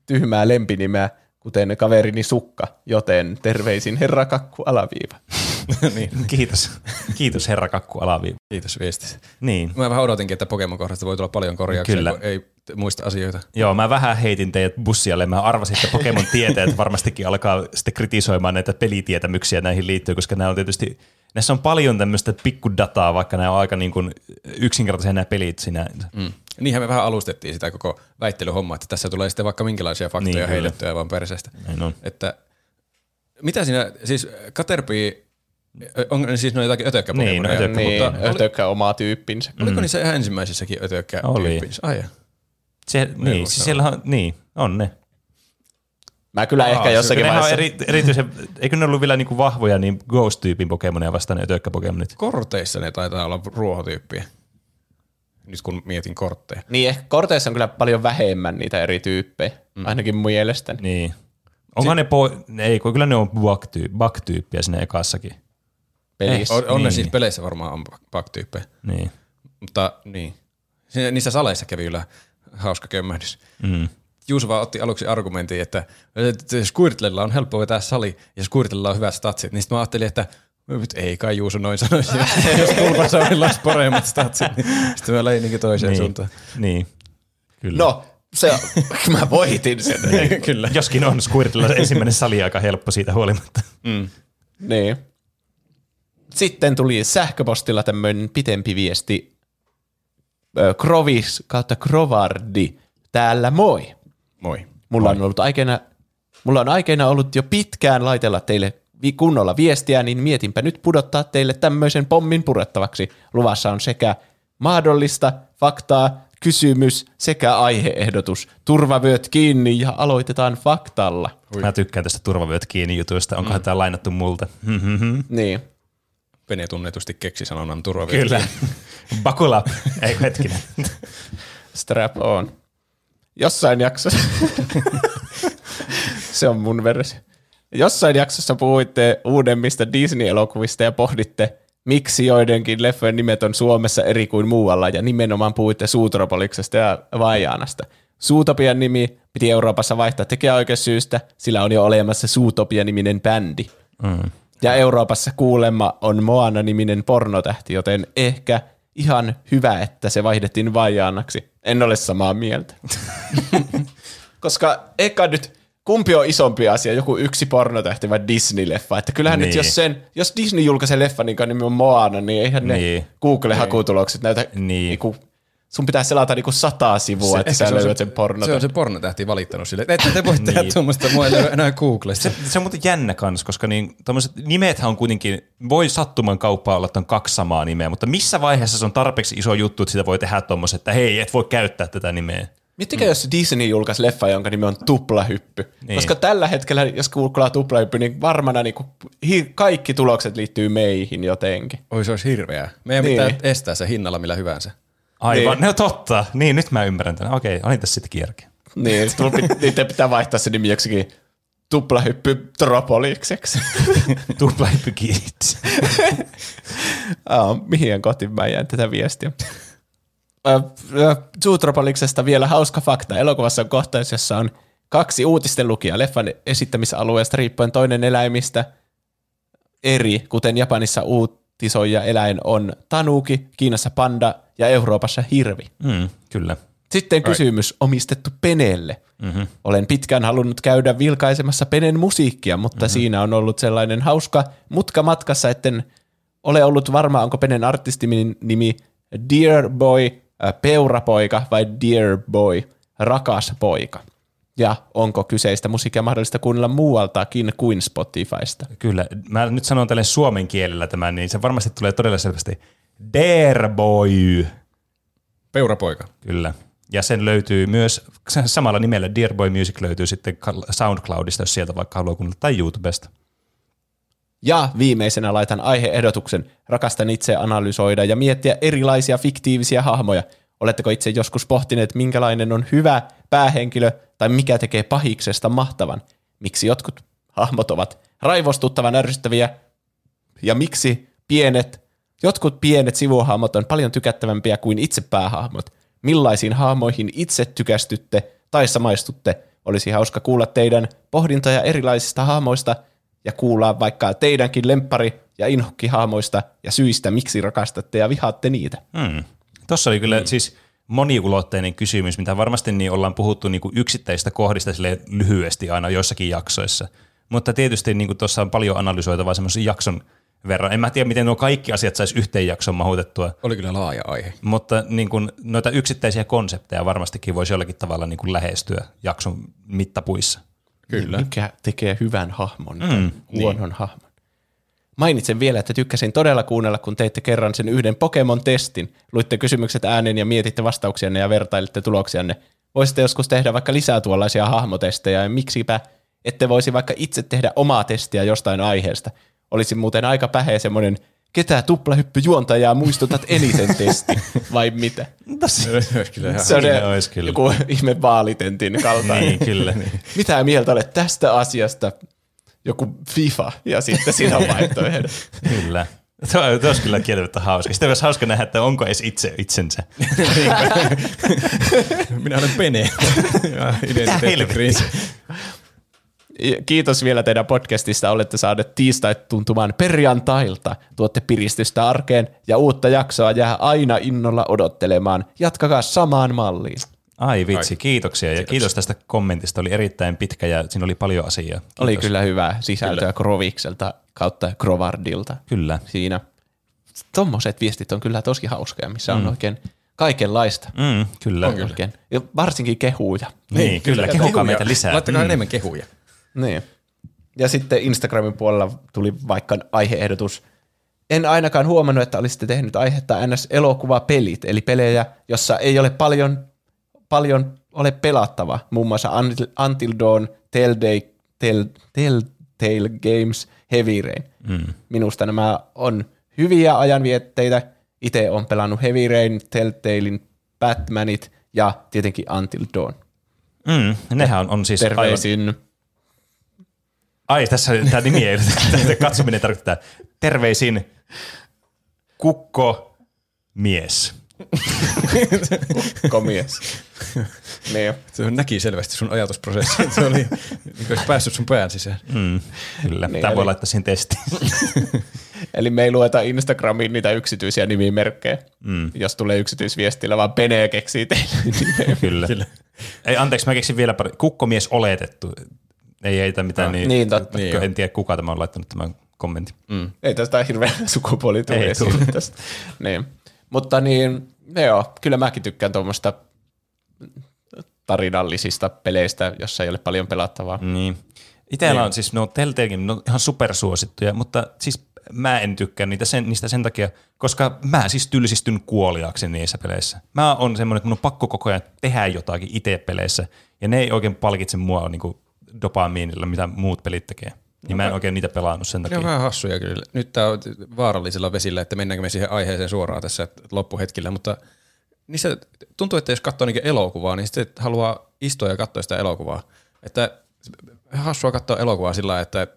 tyhmää lempinimeä, kuten kaverini Sukka, joten terveisin herra Kakku alaviiva. niin, Kiitos. Kiitos herra Kakku alaviiva. kiitos viestistä. Niin. Mä vähän odotinkin, että Pokemon kohdasta voi tulla paljon korjauksia, Kyllä. kun ei muista asioita. Joo, mä vähän heitin teidät bussialle. Mä arvasin, että Pokemon tietäjät varmastikin alkaa sitten kritisoimaan näitä pelitietämyksiä näihin liittyen, koska nämä on tietysti, näissä on paljon tämmöistä pikkudataa, vaikka nämä on aika niin kuin yksinkertaisia nämä pelit sinänsä. Mm. Niinhän me vähän alustettiin sitä koko väittelyhommaa, että tässä tulee sitten vaikka minkälaisia faktoja Niin, niin, heitettyä vaan perseestä. Että mitä siinä, siis Caterpie, on ne siis noin jotakin ötökkä Niin, no ötökkä, Niin, mutta oli, ötökkä oma tyyppinsä. oliko niissä ihan ensimmäisissäkin ötökkä Oli. tyyppinsä? Ai, jaa. Se, niin, siis siellä on, niin, on ne. Mä kyllä ehkä Aa, jossakin nehän vaiheessa... On eri, erityisen, eikö ne ollut vielä niinku vahvoja niin Ghost-tyypin Pokemonia vastaan ne ötökkä-Pokemonit? korteissa ne taitaa olla ruohotyyppiä. Nyt kun mietin kortteja. Niin, ehkä korteissa on kyllä paljon vähemmän niitä eri tyyppejä, mm. ainakin mun mielestäni. Niin. Onko ne, po- ei, kun kyllä ne on bug-tyy- bug-tyyppiä siinä ekassakin. Pelissä. On, on ne Niin. siis peleissä varmaan on bug-tyyppejä. Niin. Mutta niin. Niissä saleissa kävi kyllä hauska kömmähdys. Mm. Juuso vaan otti aluksi argumentin, että, että Squirtlella on helppo vetää sali ja Squirtlella on hyvät statsit. Niin sitten mä ajattelin, että ei kai Juuso noin sanoisi, jos, Bulbasaurilla olisi paremmat statsit. Niin sitten mä lein niin toiseen Niin. suuntaan. niin. Kyllä. No, se, mä voitin sen. Kyllä. Joskin on Squirtlella ensimmäinen sali aika helppo siitä huolimatta. niin. Sitten tuli sähköpostilla tämmöinen pitempi viesti. Krovis kautta Krovardi. Täällä moi. Moi. Mulla on ollut aikeena, mulla on aikeena ollut jo pitkään laitella teille kunnolla viestiä, niin mietinpä nyt pudottaa teille tämmöisen pommin purettavaksi. Luvassa on sekä mahdollista, faktaa, kysymys sekä aiheehdotus. Turvavyöt kiinni ja aloitetaan faktalla. Mä tykkään tästä turvavyöt kiinni jutuista. Onkohan mm. tämä lainattu multa? Niin. Pene tunnetusti keksi sanonnan turvavyö. Kyllä. Buckle up. Ei hetkinen. Strap on. Jossain jaksossa, se on mun versio. Jossain jaksossa puhuitte uudemmista Disney-elokuvista ja pohditte, miksi joidenkin leffojen nimet on Suomessa eri kuin muualla, ja nimenomaan puhuitte Suutropoliksesta ja Vajaanasta. Suutopian nimi piti Euroopassa vaihtaa tekijäoikeussyystä, sillä on jo olemassa Suutopia-niminen bändi. Mm. Ja Euroopassa kuulemma on Moana-niminen pornotähti, joten ehkä ihan hyvä, että se vaihdettiin Vajaanaksi. En ole samaa mieltä. Koska eka nyt, kumpi on isompi asia, joku yksi pornotähti vai Disney-leffa? Että kyllähän niin. nyt Niin. jos, sen, jos Disney julkaisee leffan, jonka nimi on Moana, niin eihän ne Niin. Google-hakutulokset näytä, Niin. niinku, sun pitää selata niinku sataa sivua, se, että sä se on löydät se- sen pornotähti. Se on se pornotähti valittanut sille, että te voi tehdä Niin. tuommoista, mua ei löydä enää Googlesta. Se, se on muuten jännä kans, koska niin, tommoset nimethän on kuitenkin, voi sattuman kauppaa olla, että on kaksi samaa nimeä, mutta missä vaiheessa se on tarpeeksi iso juttu, että sitä voi tehdä tommoset, että hei, et voi käyttää tätä nimeä. Miettikää, jos Disney julkaisi leffa, jonka nimi on Tuplahyppy. Niin. Koska tällä hetkellä, jos googlaa Tuplahyppy, niin varmana niin kuin, hi- kaikki tulokset liittyy meihin jotenkin. Oi se olisi hirveää. Meidän niin. pitää estää se hinnalla millä hyvänsä. Aivan, Niin. no totta. Niin, nyt mä ymmärrän tämän. Okei, oli tässä sittenkin järkeä. Niin, niiden pitää vaihtaa se nimi joksikin Tuplahyppy Tropolikseksi. Tuplahyppy kids. Aa, mihin kohti mä jäin tätä viestiä? Zootropoliksesta vielä hauska fakta. Elokuvassa on kohtaus, jossa on kaksi uutisten lukijaa leffan esittämisalueesta riippuen toinen eläimistä eri, kuten Japanissa uut, romantisoija eläin on tanuki, Kiinassa panda ja Euroopassa hirvi. Mm, kyllä. Sitten kysymys omistettu Penelle. Mm-hmm. Olen pitkään halunnut käydä vilkaisemassa Penen musiikkia, mutta mm-hmm. siinä on ollut sellainen hauska mutka matkassa, etten ole ollut varma, onko Penen artistimin nimi Dear Boy, äh, peurapoika vai Dear Boy, rakas poika. Ja onko kyseistä musiikkia mahdollista kuunnella muualtakin kuin Spotifysta? Kyllä. Mä nyt sanon tälle suomen kielellä tämän, niin se varmasti tulee todella selvästi. Dear Boy. Peurapoika. Kyllä. Ja sen löytyy myös samalla nimellä Dear Boy Music löytyy sitten SoundCloudista, jos sieltä vaikka haluaa kuunnella, tai YouTubesta. Ja viimeisenä laitan aiheehdotuksen. Rakastan itse analysoida ja miettiä erilaisia fiktiivisiä hahmoja. Oletteko itse joskus pohtineet, minkälainen on hyvä päähenkilö tai mikä tekee pahiksesta mahtavan? Miksi jotkut hahmot ovat raivostuttavan ärsyttäviä ja miksi pienet, jotkut pienet sivuhahmot on paljon tykättävämpiä kuin itse päähahmot? Millaisiin hahmoihin itse tykästytte tai samaistutte? Olisi hauska kuulla teidän pohdintoja erilaisista hahmoista ja kuulla vaikka teidänkin lemppari- ja inhokkihahmoista ja syistä, miksi rakastatte ja vihaatte niitä. Hmm. Tuossa oli kyllä hmm. siis moniulotteinen kysymys, mitä varmasti niin ollaan puhuttu niin kuin yksittäisistä kohdista sille lyhyesti aina joissakin jaksoissa. Mutta tietysti niin tuossa on paljon analysoitavaa semmoisen jakson verran. En mä tiedä, miten nuo kaikki asiat saisi yhteen jakson mahutettua. Oli kyllä laaja aihe. Mutta niin kuin, noita yksittäisiä konsepteja varmastikin voisi jollakin tavalla niin kuin lähestyä jakson mittapuissa. Kyllä. Mikä tekee hyvän hahmon tai mm, huonon niin. hahmon. Mainitsen vielä, että tykkäsin todella kuunnella, kun teitte kerran sen yhden Pokemon-testin. Luitte kysymykset ääneen ja mietitte vastauksianne ja vertailitte tuloksianne. Voisitte joskus tehdä vaikka lisää tuollaisia hahmotestejä ja miksipä ette voisi vaikka itse tehdä omaa testiä jostain aiheesta. Olisi muuten aika päheä semmoinen ketä tuplahyppyjuontajaa muistutat eniten testi, vai mitä? Se olisi kyllä ihan Se on olisi kyllä. joku ihme vaalitentin kaltainen. niin, kyllä. Niin. Mitä mieltä olet tästä asiasta? Joku FIFA, ja sitten siinä on vaihtoehdot. kyllä. Tuo, tuo olisi kyllä kieltämättä hauska. Sitten olisi hauska nähdä, että onko edes itse itsensä. Minä olen Pene. Identiteettikriisi. Kiitos vielä teidän podcastista. Olette saaneet tiistait tuntumaan perjantailta. Tuotte piristystä arkeen ja uutta jaksoa jää aina innolla odottelemaan. Jatkakaa samaan malliin. Ai vitsi, Ai. kiitoksia. Ja kiitos tästä kommentista. Oli erittäin pitkä ja siinä oli paljon asiaa. Kiitos. Oli kyllä hyvää sisältöä kyllä. Krovikselta kautta Krovardilta. Kyllä. Siinä. Tuommoiset viestit on kyllä tosi hauskoja, missä on mm. oikein kaikenlaista. Mm, kyllä. On kyllä. Ja varsinkin kehuja. Niin, niin kyllä. Kehukaa meitä lisää. Laittakaa mm. enemmän kehuja. Niin. Ja sitten Instagramin puolella tuli vaikka aiheehdotus. En ainakaan huomannut, että olisitte tehnyt aihetta ns. elokuvapelit, eli pelejä, jossa ei ole paljon, paljon ole pelattava. Muun muassa Until Dawn, Telltale, Telltale Games, Heavy Rain. Mm. Minusta nämä on hyviä ajanvietteitä. Itse on pelannut Heavy Rain, Telltalein, Batmanit ja tietenkin Until Dawn. Mm, nehän on, on siis Terveisin aivan Ai, tässä tämä nimi ei katsominen tarkoittaa. Terveisin kukko mies. Kukkomies. niin Se näki selvästi sun ajatusprosessi. Se oli niin kuin päässyt sun pään sisään. Mm, kyllä, niin, tämä eli... voi laittaa siihen testiin. eli me ei lueta Instagramiin niitä yksityisiä nimimerkkejä, mm. jos tulee yksityisviestillä, vaan Pene keksii teille Kyllä. kyllä. Ei, anteeksi, mä keksin vielä pari. Kukkomies oletettu ei heitä mitään, no, niin, niin, totta. Niin en tiedä kuka tämä on laittanut tämän kommentin. Mm. Ei tästä hirveä sukupuoli tule tästä. niin. Mutta niin, joo, kyllä mäkin tykkään tuommoista tarinallisista peleistä, jossa ei ole paljon pelattavaa. Niin. Itellä niin. on siis, no Telltalekin, no ihan supersuosittuja, mutta siis mä en tykkää niitä sen, niistä sen takia, koska mä siis tylsistyn kuoliaksi niissä peleissä. Mä on semmoinen, että mun on pakko koko ajan tehdä jotakin itse peleissä, ja ne ei oikein palkitse mua niin kuin dopamiinilla, mitä muut pelit tekee. Niin no, mä en oikein niitä pelannut sen takia. Ne on vähän hassuja kyllä. Nyt tää on vaarallisella vesillä, että mennäänkö me siihen aiheeseen suoraan tässä loppuhetkillä, mutta niissä tuntuu, että jos katsoo niinku elokuvaa, niin sitten haluaa istua ja katsoa sitä elokuvaa. Että hassua katsoa elokuvaa sillä että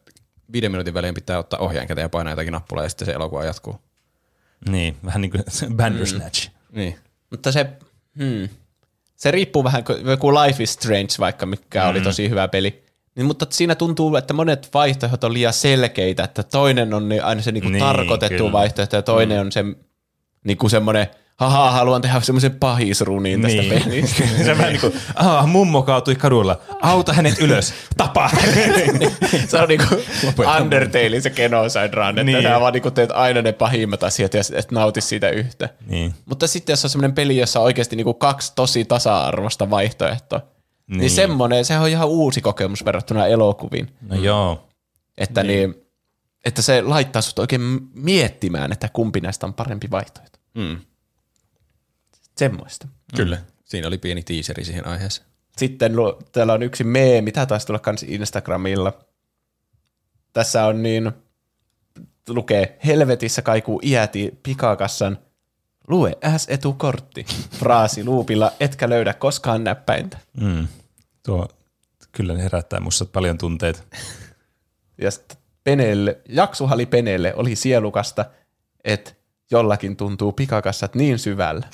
viiden minuutin välein pitää ottaa ohjaan käteen ja painaa jotakin nappulaa ja sitten se elokuva jatkuu. Niin, vähän niin kuin Bandersnatch. Mm. Niin. Mutta se, hmm, se riippuu vähän, kuin Life is Strange vaikka, mikä mm. oli tosi hyvä peli. Niin, mutta siinä tuntuu, että monet vaihtoehdot on liian selkeitä, että toinen on niin aina se niinku Niin, tarkoitettu kyllä. vaihtoehto ja toinen mm. on se niinku semmoinen, haha, haluan tehdä semmoisen pahisrunin tästä Niin. pelistä. Se on vähän niin kuin, ah, mummo kaatui kadulla, auta hänet ylös, tapa. se on niinku Undertalein se Genocide Run, että Niin. niin. sä vaan niinku teet aina ne pahimmat asiat ja et nauti siitä yhtä. niin. Mutta sitten jos on semmoinen peli, jossa on oikeasti niinku kaksi tosi tasa-arvoista vaihtoehtoa, niin. niin semmoinen, se on ihan uusi kokemus verrattuna elokuviin. No joo. Että, niin. Niin, että se laittaa sut oikein miettimään, että kumpi näistä on parempi vaihtoehto. Mm. Semmoista. Kyllä. Siinä oli pieni tiiseri siihen aiheeseen. Sitten lu- täällä on yksi meemi, mitä taisi tulla kans Instagramilla. Tässä on niin, lukee, helvetissä kaikuu iäti pikakassan, lue S-etukortti, fraasi luupilla, etkä löydä koskaan näppäintä. Mm. Tuo kyllä herättää musta paljon tunteita. Ja sitten Penelle, Jaksuhali Penelle oli sielukasta, että jollakin tuntuu pikakassat niin syvällä.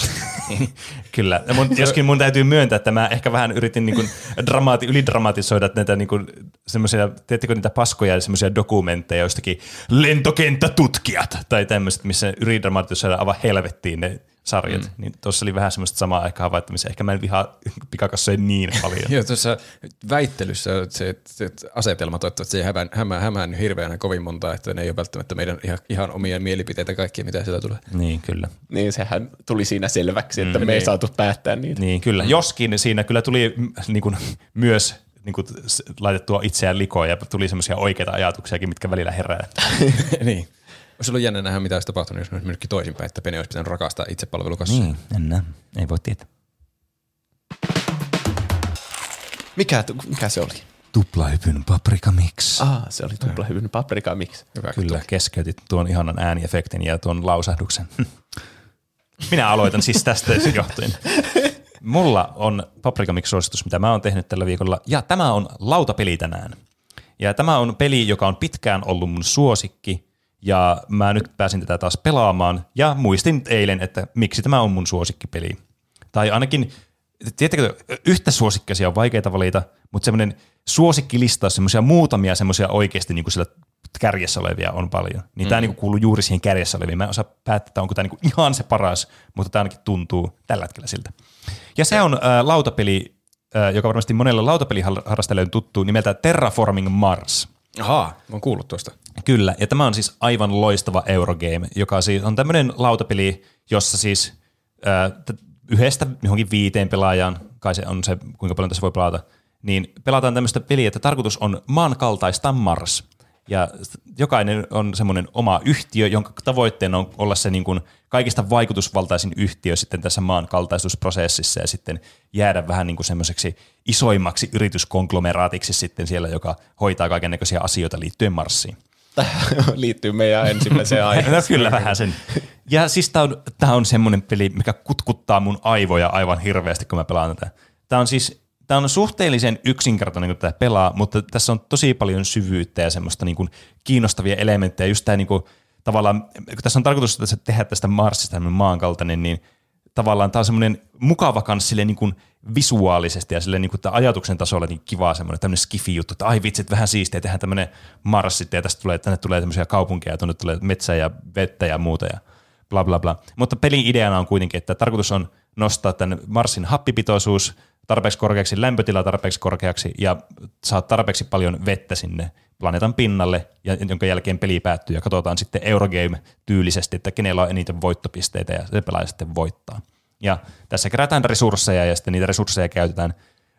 Kyllä. Ja mun, joskin mun täytyy myöntää, että mä ehkä vähän yritin niin kuin dramaati, ylidramatisoida näitä niin kuin semmoisia, tiedättekö niitä paskoja, semmoisia dokumentteja jostakin lentokenttätutkijat tai tämmöiset, missä ylidramatisoidaan aivan helvettiin ne sarjat. Mm. Niin tuossa oli vähän semmoista samaa aikaa havaittamista. Ehkä mä en vihaa pikakassoja niin paljon. Joo, tuossa väittelyssä se, se asetelma toivottavasti se ei hämään, hämää, hämännyt hirveänä kovin montaa, että ne ei ole välttämättä meidän ihan, ihan omia mielipiteitä kaikkia, mitä sieltä tulee. niin, kyllä. Niin sehän tuli siinä selväksi, että me ei saatu päättää niitä. Niin, kyllä. Joskin siinä kyllä tuli mm, niin kuin, myös niin kuin, laitettua itseään likoon ja tuli semmoisia oikeita ajatuksiakin, mitkä välillä herää. niin. Olisi ollut jännä nähdä, mitä olisi tapahtunut, jos ne olisi mennytkin toisinpäin, että Pene olisi pitänyt rakastaa itsepalvelukassaa. Niin, en näe. Ei voi tietää. Mikä, mikä se oli? Tuplahypyn paprika mix. Ah, se oli tuplahyvyn paprika miksi. Hyvä, Kyllä, keskeytit tuon ihanan ääniefektin ja tuon lausahduksen. Minä aloitan siis tästä johtuen. Mulla on Paprika Mix-suositus, mitä mä oon tehnyt tällä viikolla, ja tämä on lautapeli tänään. Ja tämä on peli, joka on pitkään ollut mun suosikki, ja mä nyt pääsin tätä taas pelaamaan, ja muistin eilen, että miksi tämä on mun suosikkipeli. Tai ainakin, tiedättekö, yhtä suosikkaisia on vaikeita valita, mutta semmoinen suosikkilistaus, semmoisia muutamia semmoisia oikeasti niin kuin sillä kärjessä olevia on paljon. Niin mm. tämä niinku kuuluu juuri siihen kärjessä oleviin. Mä en osaa päättää, että onko tämä niinku ihan se paras, mutta tämä ainakin tuntuu tällä hetkellä siltä. Ja se on äh, lautapeli, äh, joka varmasti monelle lautapeliharrastajalle on tuttu, nimeltä Terraforming Mars. Ahaa, oon kuullut tuosta. Kyllä, ja tämä on siis aivan loistava Eurogame, joka siis on tämmöinen lautapeli, jossa siis t- yhdestä johonkin viiteen pelaajaan, kai se on se, kuinka paljon tässä voi pelata, niin pelataan tämmöistä peliä, että tarkoitus on maan kaltaista Mars. Ja jokainen on semmoinen oma yhtiö, jonka tavoitteena on olla se niin kuin kaikista vaikutusvaltaisin yhtiö sitten tässä maan kaltaistusprosessissa ja sitten jäädä vähän niin kuin semmoiseksi isoimmaksi yrityskonglomeraattiksi sitten siellä, joka hoitaa kaiken näköisiä asioita liittyen Marsiin. liittyy meidän ensimmäiseen No aiheeseen. kyllä vähän sen. Ja siis tää on, tää on semmoinen peli, mikä kutkuttaa mun aivoja aivan hirveästi, kun mä pelaan tätä. Tää on siis Tämä on suhteellisen yksinkertainen, kun tätä pelaa, mutta tässä on tosi paljon syvyyttä ja semmoista niin kuin kiinnostavia elementtejä. Just tämä niin kuin, tavallaan, kun tässä on tarkoitus tässä tehdä tästä Marsista tämmöinen maankaltainen, niin tavallaan tämä on semmoinen mukava kans niin kuin visuaalisesti ja silleen niin kuin tämä ajatuksen tasolla niin kiva semmoinen tämmöinen skifi-juttu, että ai vitsit, vähän siistiä, tehdään tämmöinen Mars ja tästä tulee, tänne tulee tämmöisiä kaupunkeja ja tuonne tulee metsää ja vettä ja muuta ja bla bla bla. Mutta pelin ideana on kuitenkin, että tarkoitus on nostaa tämän Marsin happipitoisuus tarpeeksi korkeaksi, lämpötila tarpeeksi korkeaksi ja saa tarpeeksi paljon vettä sinne planeetan pinnalle, ja jonka jälkeen peli päättyy ja katsotaan sitten Eurogame-tyylisesti, että kenellä on eniten voittopisteitä ja se pelaaja sitten voittaa. Ja tässä kerätään resursseja ja sitten niitä resursseja käytetään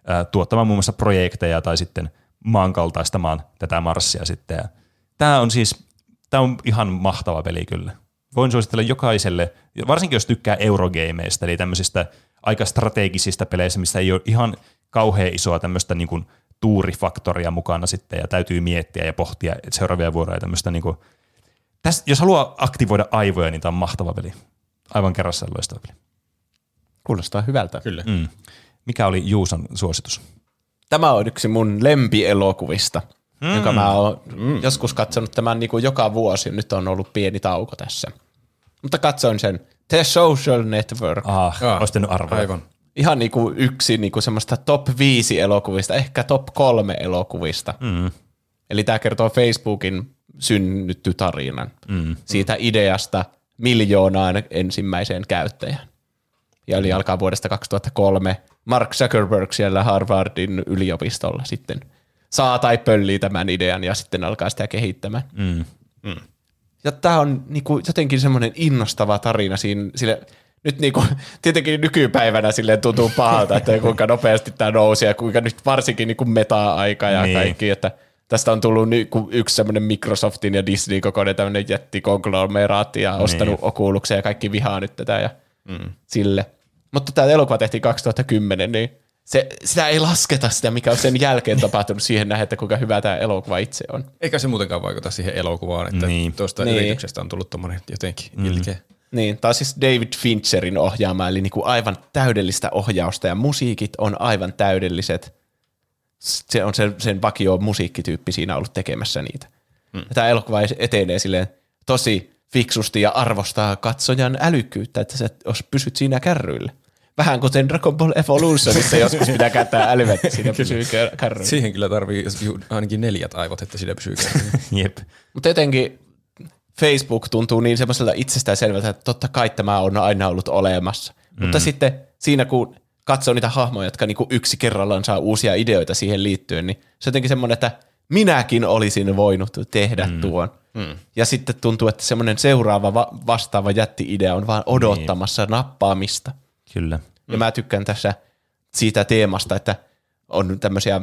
ää, tuottamaan muun muassa projekteja tai sitten maankaltaistamaan tätä Marsia sitten. Ja tämä on siis, tämä on ihan mahtava peli kyllä. Voin suositella jokaiselle, varsinkin jos tykkää Eurogameista, eli tämmöisistä aika strategisista peleistä, missä ei ole ihan kauhean isoa tämmöistä niin kuin tuurifaktoria mukana sitten ja täytyy miettiä ja pohtia seuraavia vuoroja tämmöistä niin kuin, tästä, jos haluaa aktivoida aivoja, niin tämä on mahtava peli. Aivan kerrassaan loistava peli. Kuulostaa hyvältä. Kyllä. Mm. Mikä oli Juuson suositus? Tämä on yksi mun lempielokuvista, mm. jonka mä oon mm. joskus katsonut tämän niin kuin joka vuosi. Nyt on ollut pieni tauko tässä. Mutta katsoin sen The Social Network. Ah, Aa, olisi tehnyt arvoa. Aivan. ihan niinku yksi niinku semmoista top 5 elokuvista, ehkä top 3 elokuvista. Mm. Eli tämä kertoo Facebookin synnytty tarinan mm. siitä ideasta miljoonaan ensimmäiseen käyttäjään. Ja eli alkaa vuodesta 2003. Mark Zuckerberg siellä Harvardin yliopistolla sitten saa tai pöllii tämän idean ja sitten alkaa sitä kehittämään. Mm. Mm. Ja tämä on niinku jotenkin semmoinen innostava tarina siinä, sille, nyt niinku, tietenkin nykypäivänä silleen tuntuu pahalta, että kuinka nopeasti tämä nousi ja kuinka nyt varsinkin niinku meta-aika ja niin. kaikki, että tästä on tullut niinku yksi semmoinen Microsoftin ja Disney kokoinen tämmöinen jättikonglomeraatti ja ostanut niin. Oculuksen ja kaikki vihaa nyt tätä ja mm. sille. Mutta tämä elokuva tehtiin 2010, niin se, sitä ei lasketa sitä, mikä on sen jälkeen tapahtunut siihen nähdä, että kuinka hyvä tämä elokuva itse on. Eikä se muutenkaan vaikuta siihen elokuvaan, että niin. tuosta niin. yrityksestä on tullut tuommoinen jotenkin mm. ilkeä. Niin, tämä on siis David Fincherin ohjaama, eli niinku aivan täydellistä ohjausta, ja musiikit on aivan täydelliset. Se on sen, sen vakio musiikkityyppi siinä ollut tekemässä niitä. Mm. Tämä elokuva etenee silleen tosi fiksusti ja arvostaa katsojan älykkyyttä, että sä pysyt siinä kärryillä. Vähän kuten Dragon Ball Evolutionissa joskus pitää käyttää älyvettä, siinä pysyy kärryillä. Siihen kyllä tarvii ainakin neljät aivot, että siinä pysyy kärryillä. Jep. Mutta jotenkin Facebook tuntuu niin semmoiselta itsestään selvältä, että totta kai tämä on aina ollut olemassa. Mm. Mutta sitten siinä kun katsoo niitä hahmoja, jotka niinku yksi kerrallaan saa uusia ideoita siihen liittyen, niin se on jotenkin semmoinen, että minäkin olisin voinut tehdä mm. tuon. Mm. Ja sitten tuntuu, että semmoinen seuraava va- vastaava jätti-idea on vaan odottamassa niin. nappaamista. Kyllä. Ja mm. mä tykkään tässä siitä teemasta, että on tämmöisiä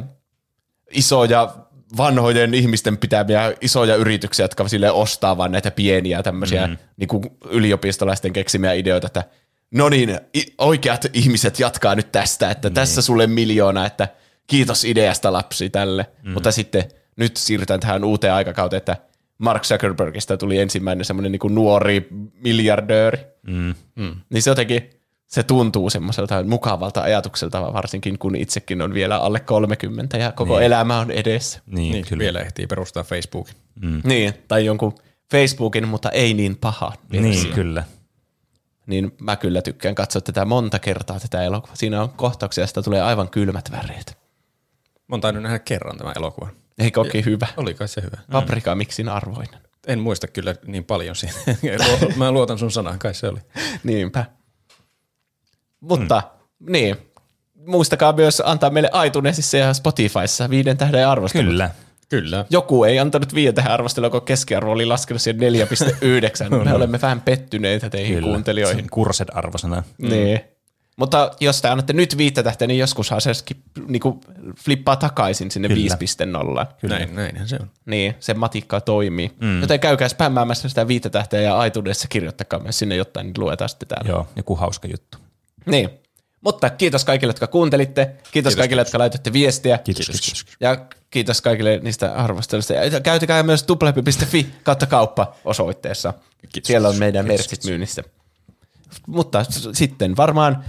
isoja vanhojen ihmisten pitämiä isoja yrityksiä, jotka sille ostaa vaan näitä pieniä tämmöisiä mm. niin kuin yliopistolaisten keksimiä ideoita, että no niin, oikeat ihmiset jatkaa nyt tästä, että niin. tässä sulle miljoona, että kiitos ideasta lapsi tälle. Mm. Mutta sitten nyt siirrytään tähän uuteen aikakauteen, että Mark Zuckerbergista tuli ensimmäinen semmoinen niin nuori miljardööri. Mm. Mm. Niin se jotenkin, se tuntuu semmoiselta mukavalta ajatukselta, varsinkin kun itsekin on vielä alle 30 ja koko niin. elämä on edessä. Niin, niin kyllä. Vielä ehtii perustaa Facebookin. Mm. Niin, tai jonkun Facebookin, mutta ei niin paha. Niin, kyllä. Niin mä kyllä tykkään katsoa tätä monta kertaa tätä elokuvaa. Siinä on kohtauksia, josta tulee aivan kylmät väreet. Mä oon tainnut nähdä kerran tämän elokuvan. Eikö oikein hyvä? Oli kai se hyvä. Paprika miksin arvoinen. En muista kyllä niin paljon siinä. Mä luotan sun sanaan, kai se oli. Niinpä. Mutta mm. niin, muistakaa myös antaa meille iTunesissa ja Spotifyssa viiden tähden arvostelut. Kyllä. Kyllä. Joku ei antanut viiden tähän arvostelua, kun keskiarvo oli laskenut siihen 4,9. Me olemme vähän pettyneitä teihin Kyllä. kuuntelijoihin. Kursed arvosana. Mm. Niin. Mutta jos te annatte nyt viittä tähteä, niin joskushan se niinku flippaa takaisin sinne 5.0. Kyllä. Näin, näinhän se on. Niin, se matikka toimii. Mm. Joten käykää spämmäämässä sitä viittä tähteä ja iTunesissa kirjoittakaa myös sinne jotain, niin luetaan sitten täällä. Joo, joku hauska juttu. Niin. Mutta kiitos kaikille, jotka kuuntelitte. Kiitos, kiitos kaikille, kiitos. jotka laitatte viestiä. Kiitos, kiitos. Ja kiitos kaikille niistä arvostelusta. Ja käytäkää myös tuplahyppi.fi kautta kauppa osoitteessa. Kiitos, Siellä on meidän merkit myynnissä. Mutta sitten varmaan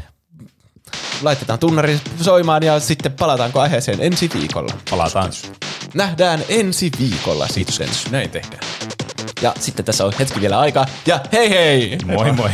laitetaan tunnari soimaan ja sitten palataanko aiheeseen ensi viikolla. Palataan. Nähdään ensi viikolla sitten. Näin tehdään. Ja sitten tässä on hetki vielä aikaa. Ja hei hei! Moi moi!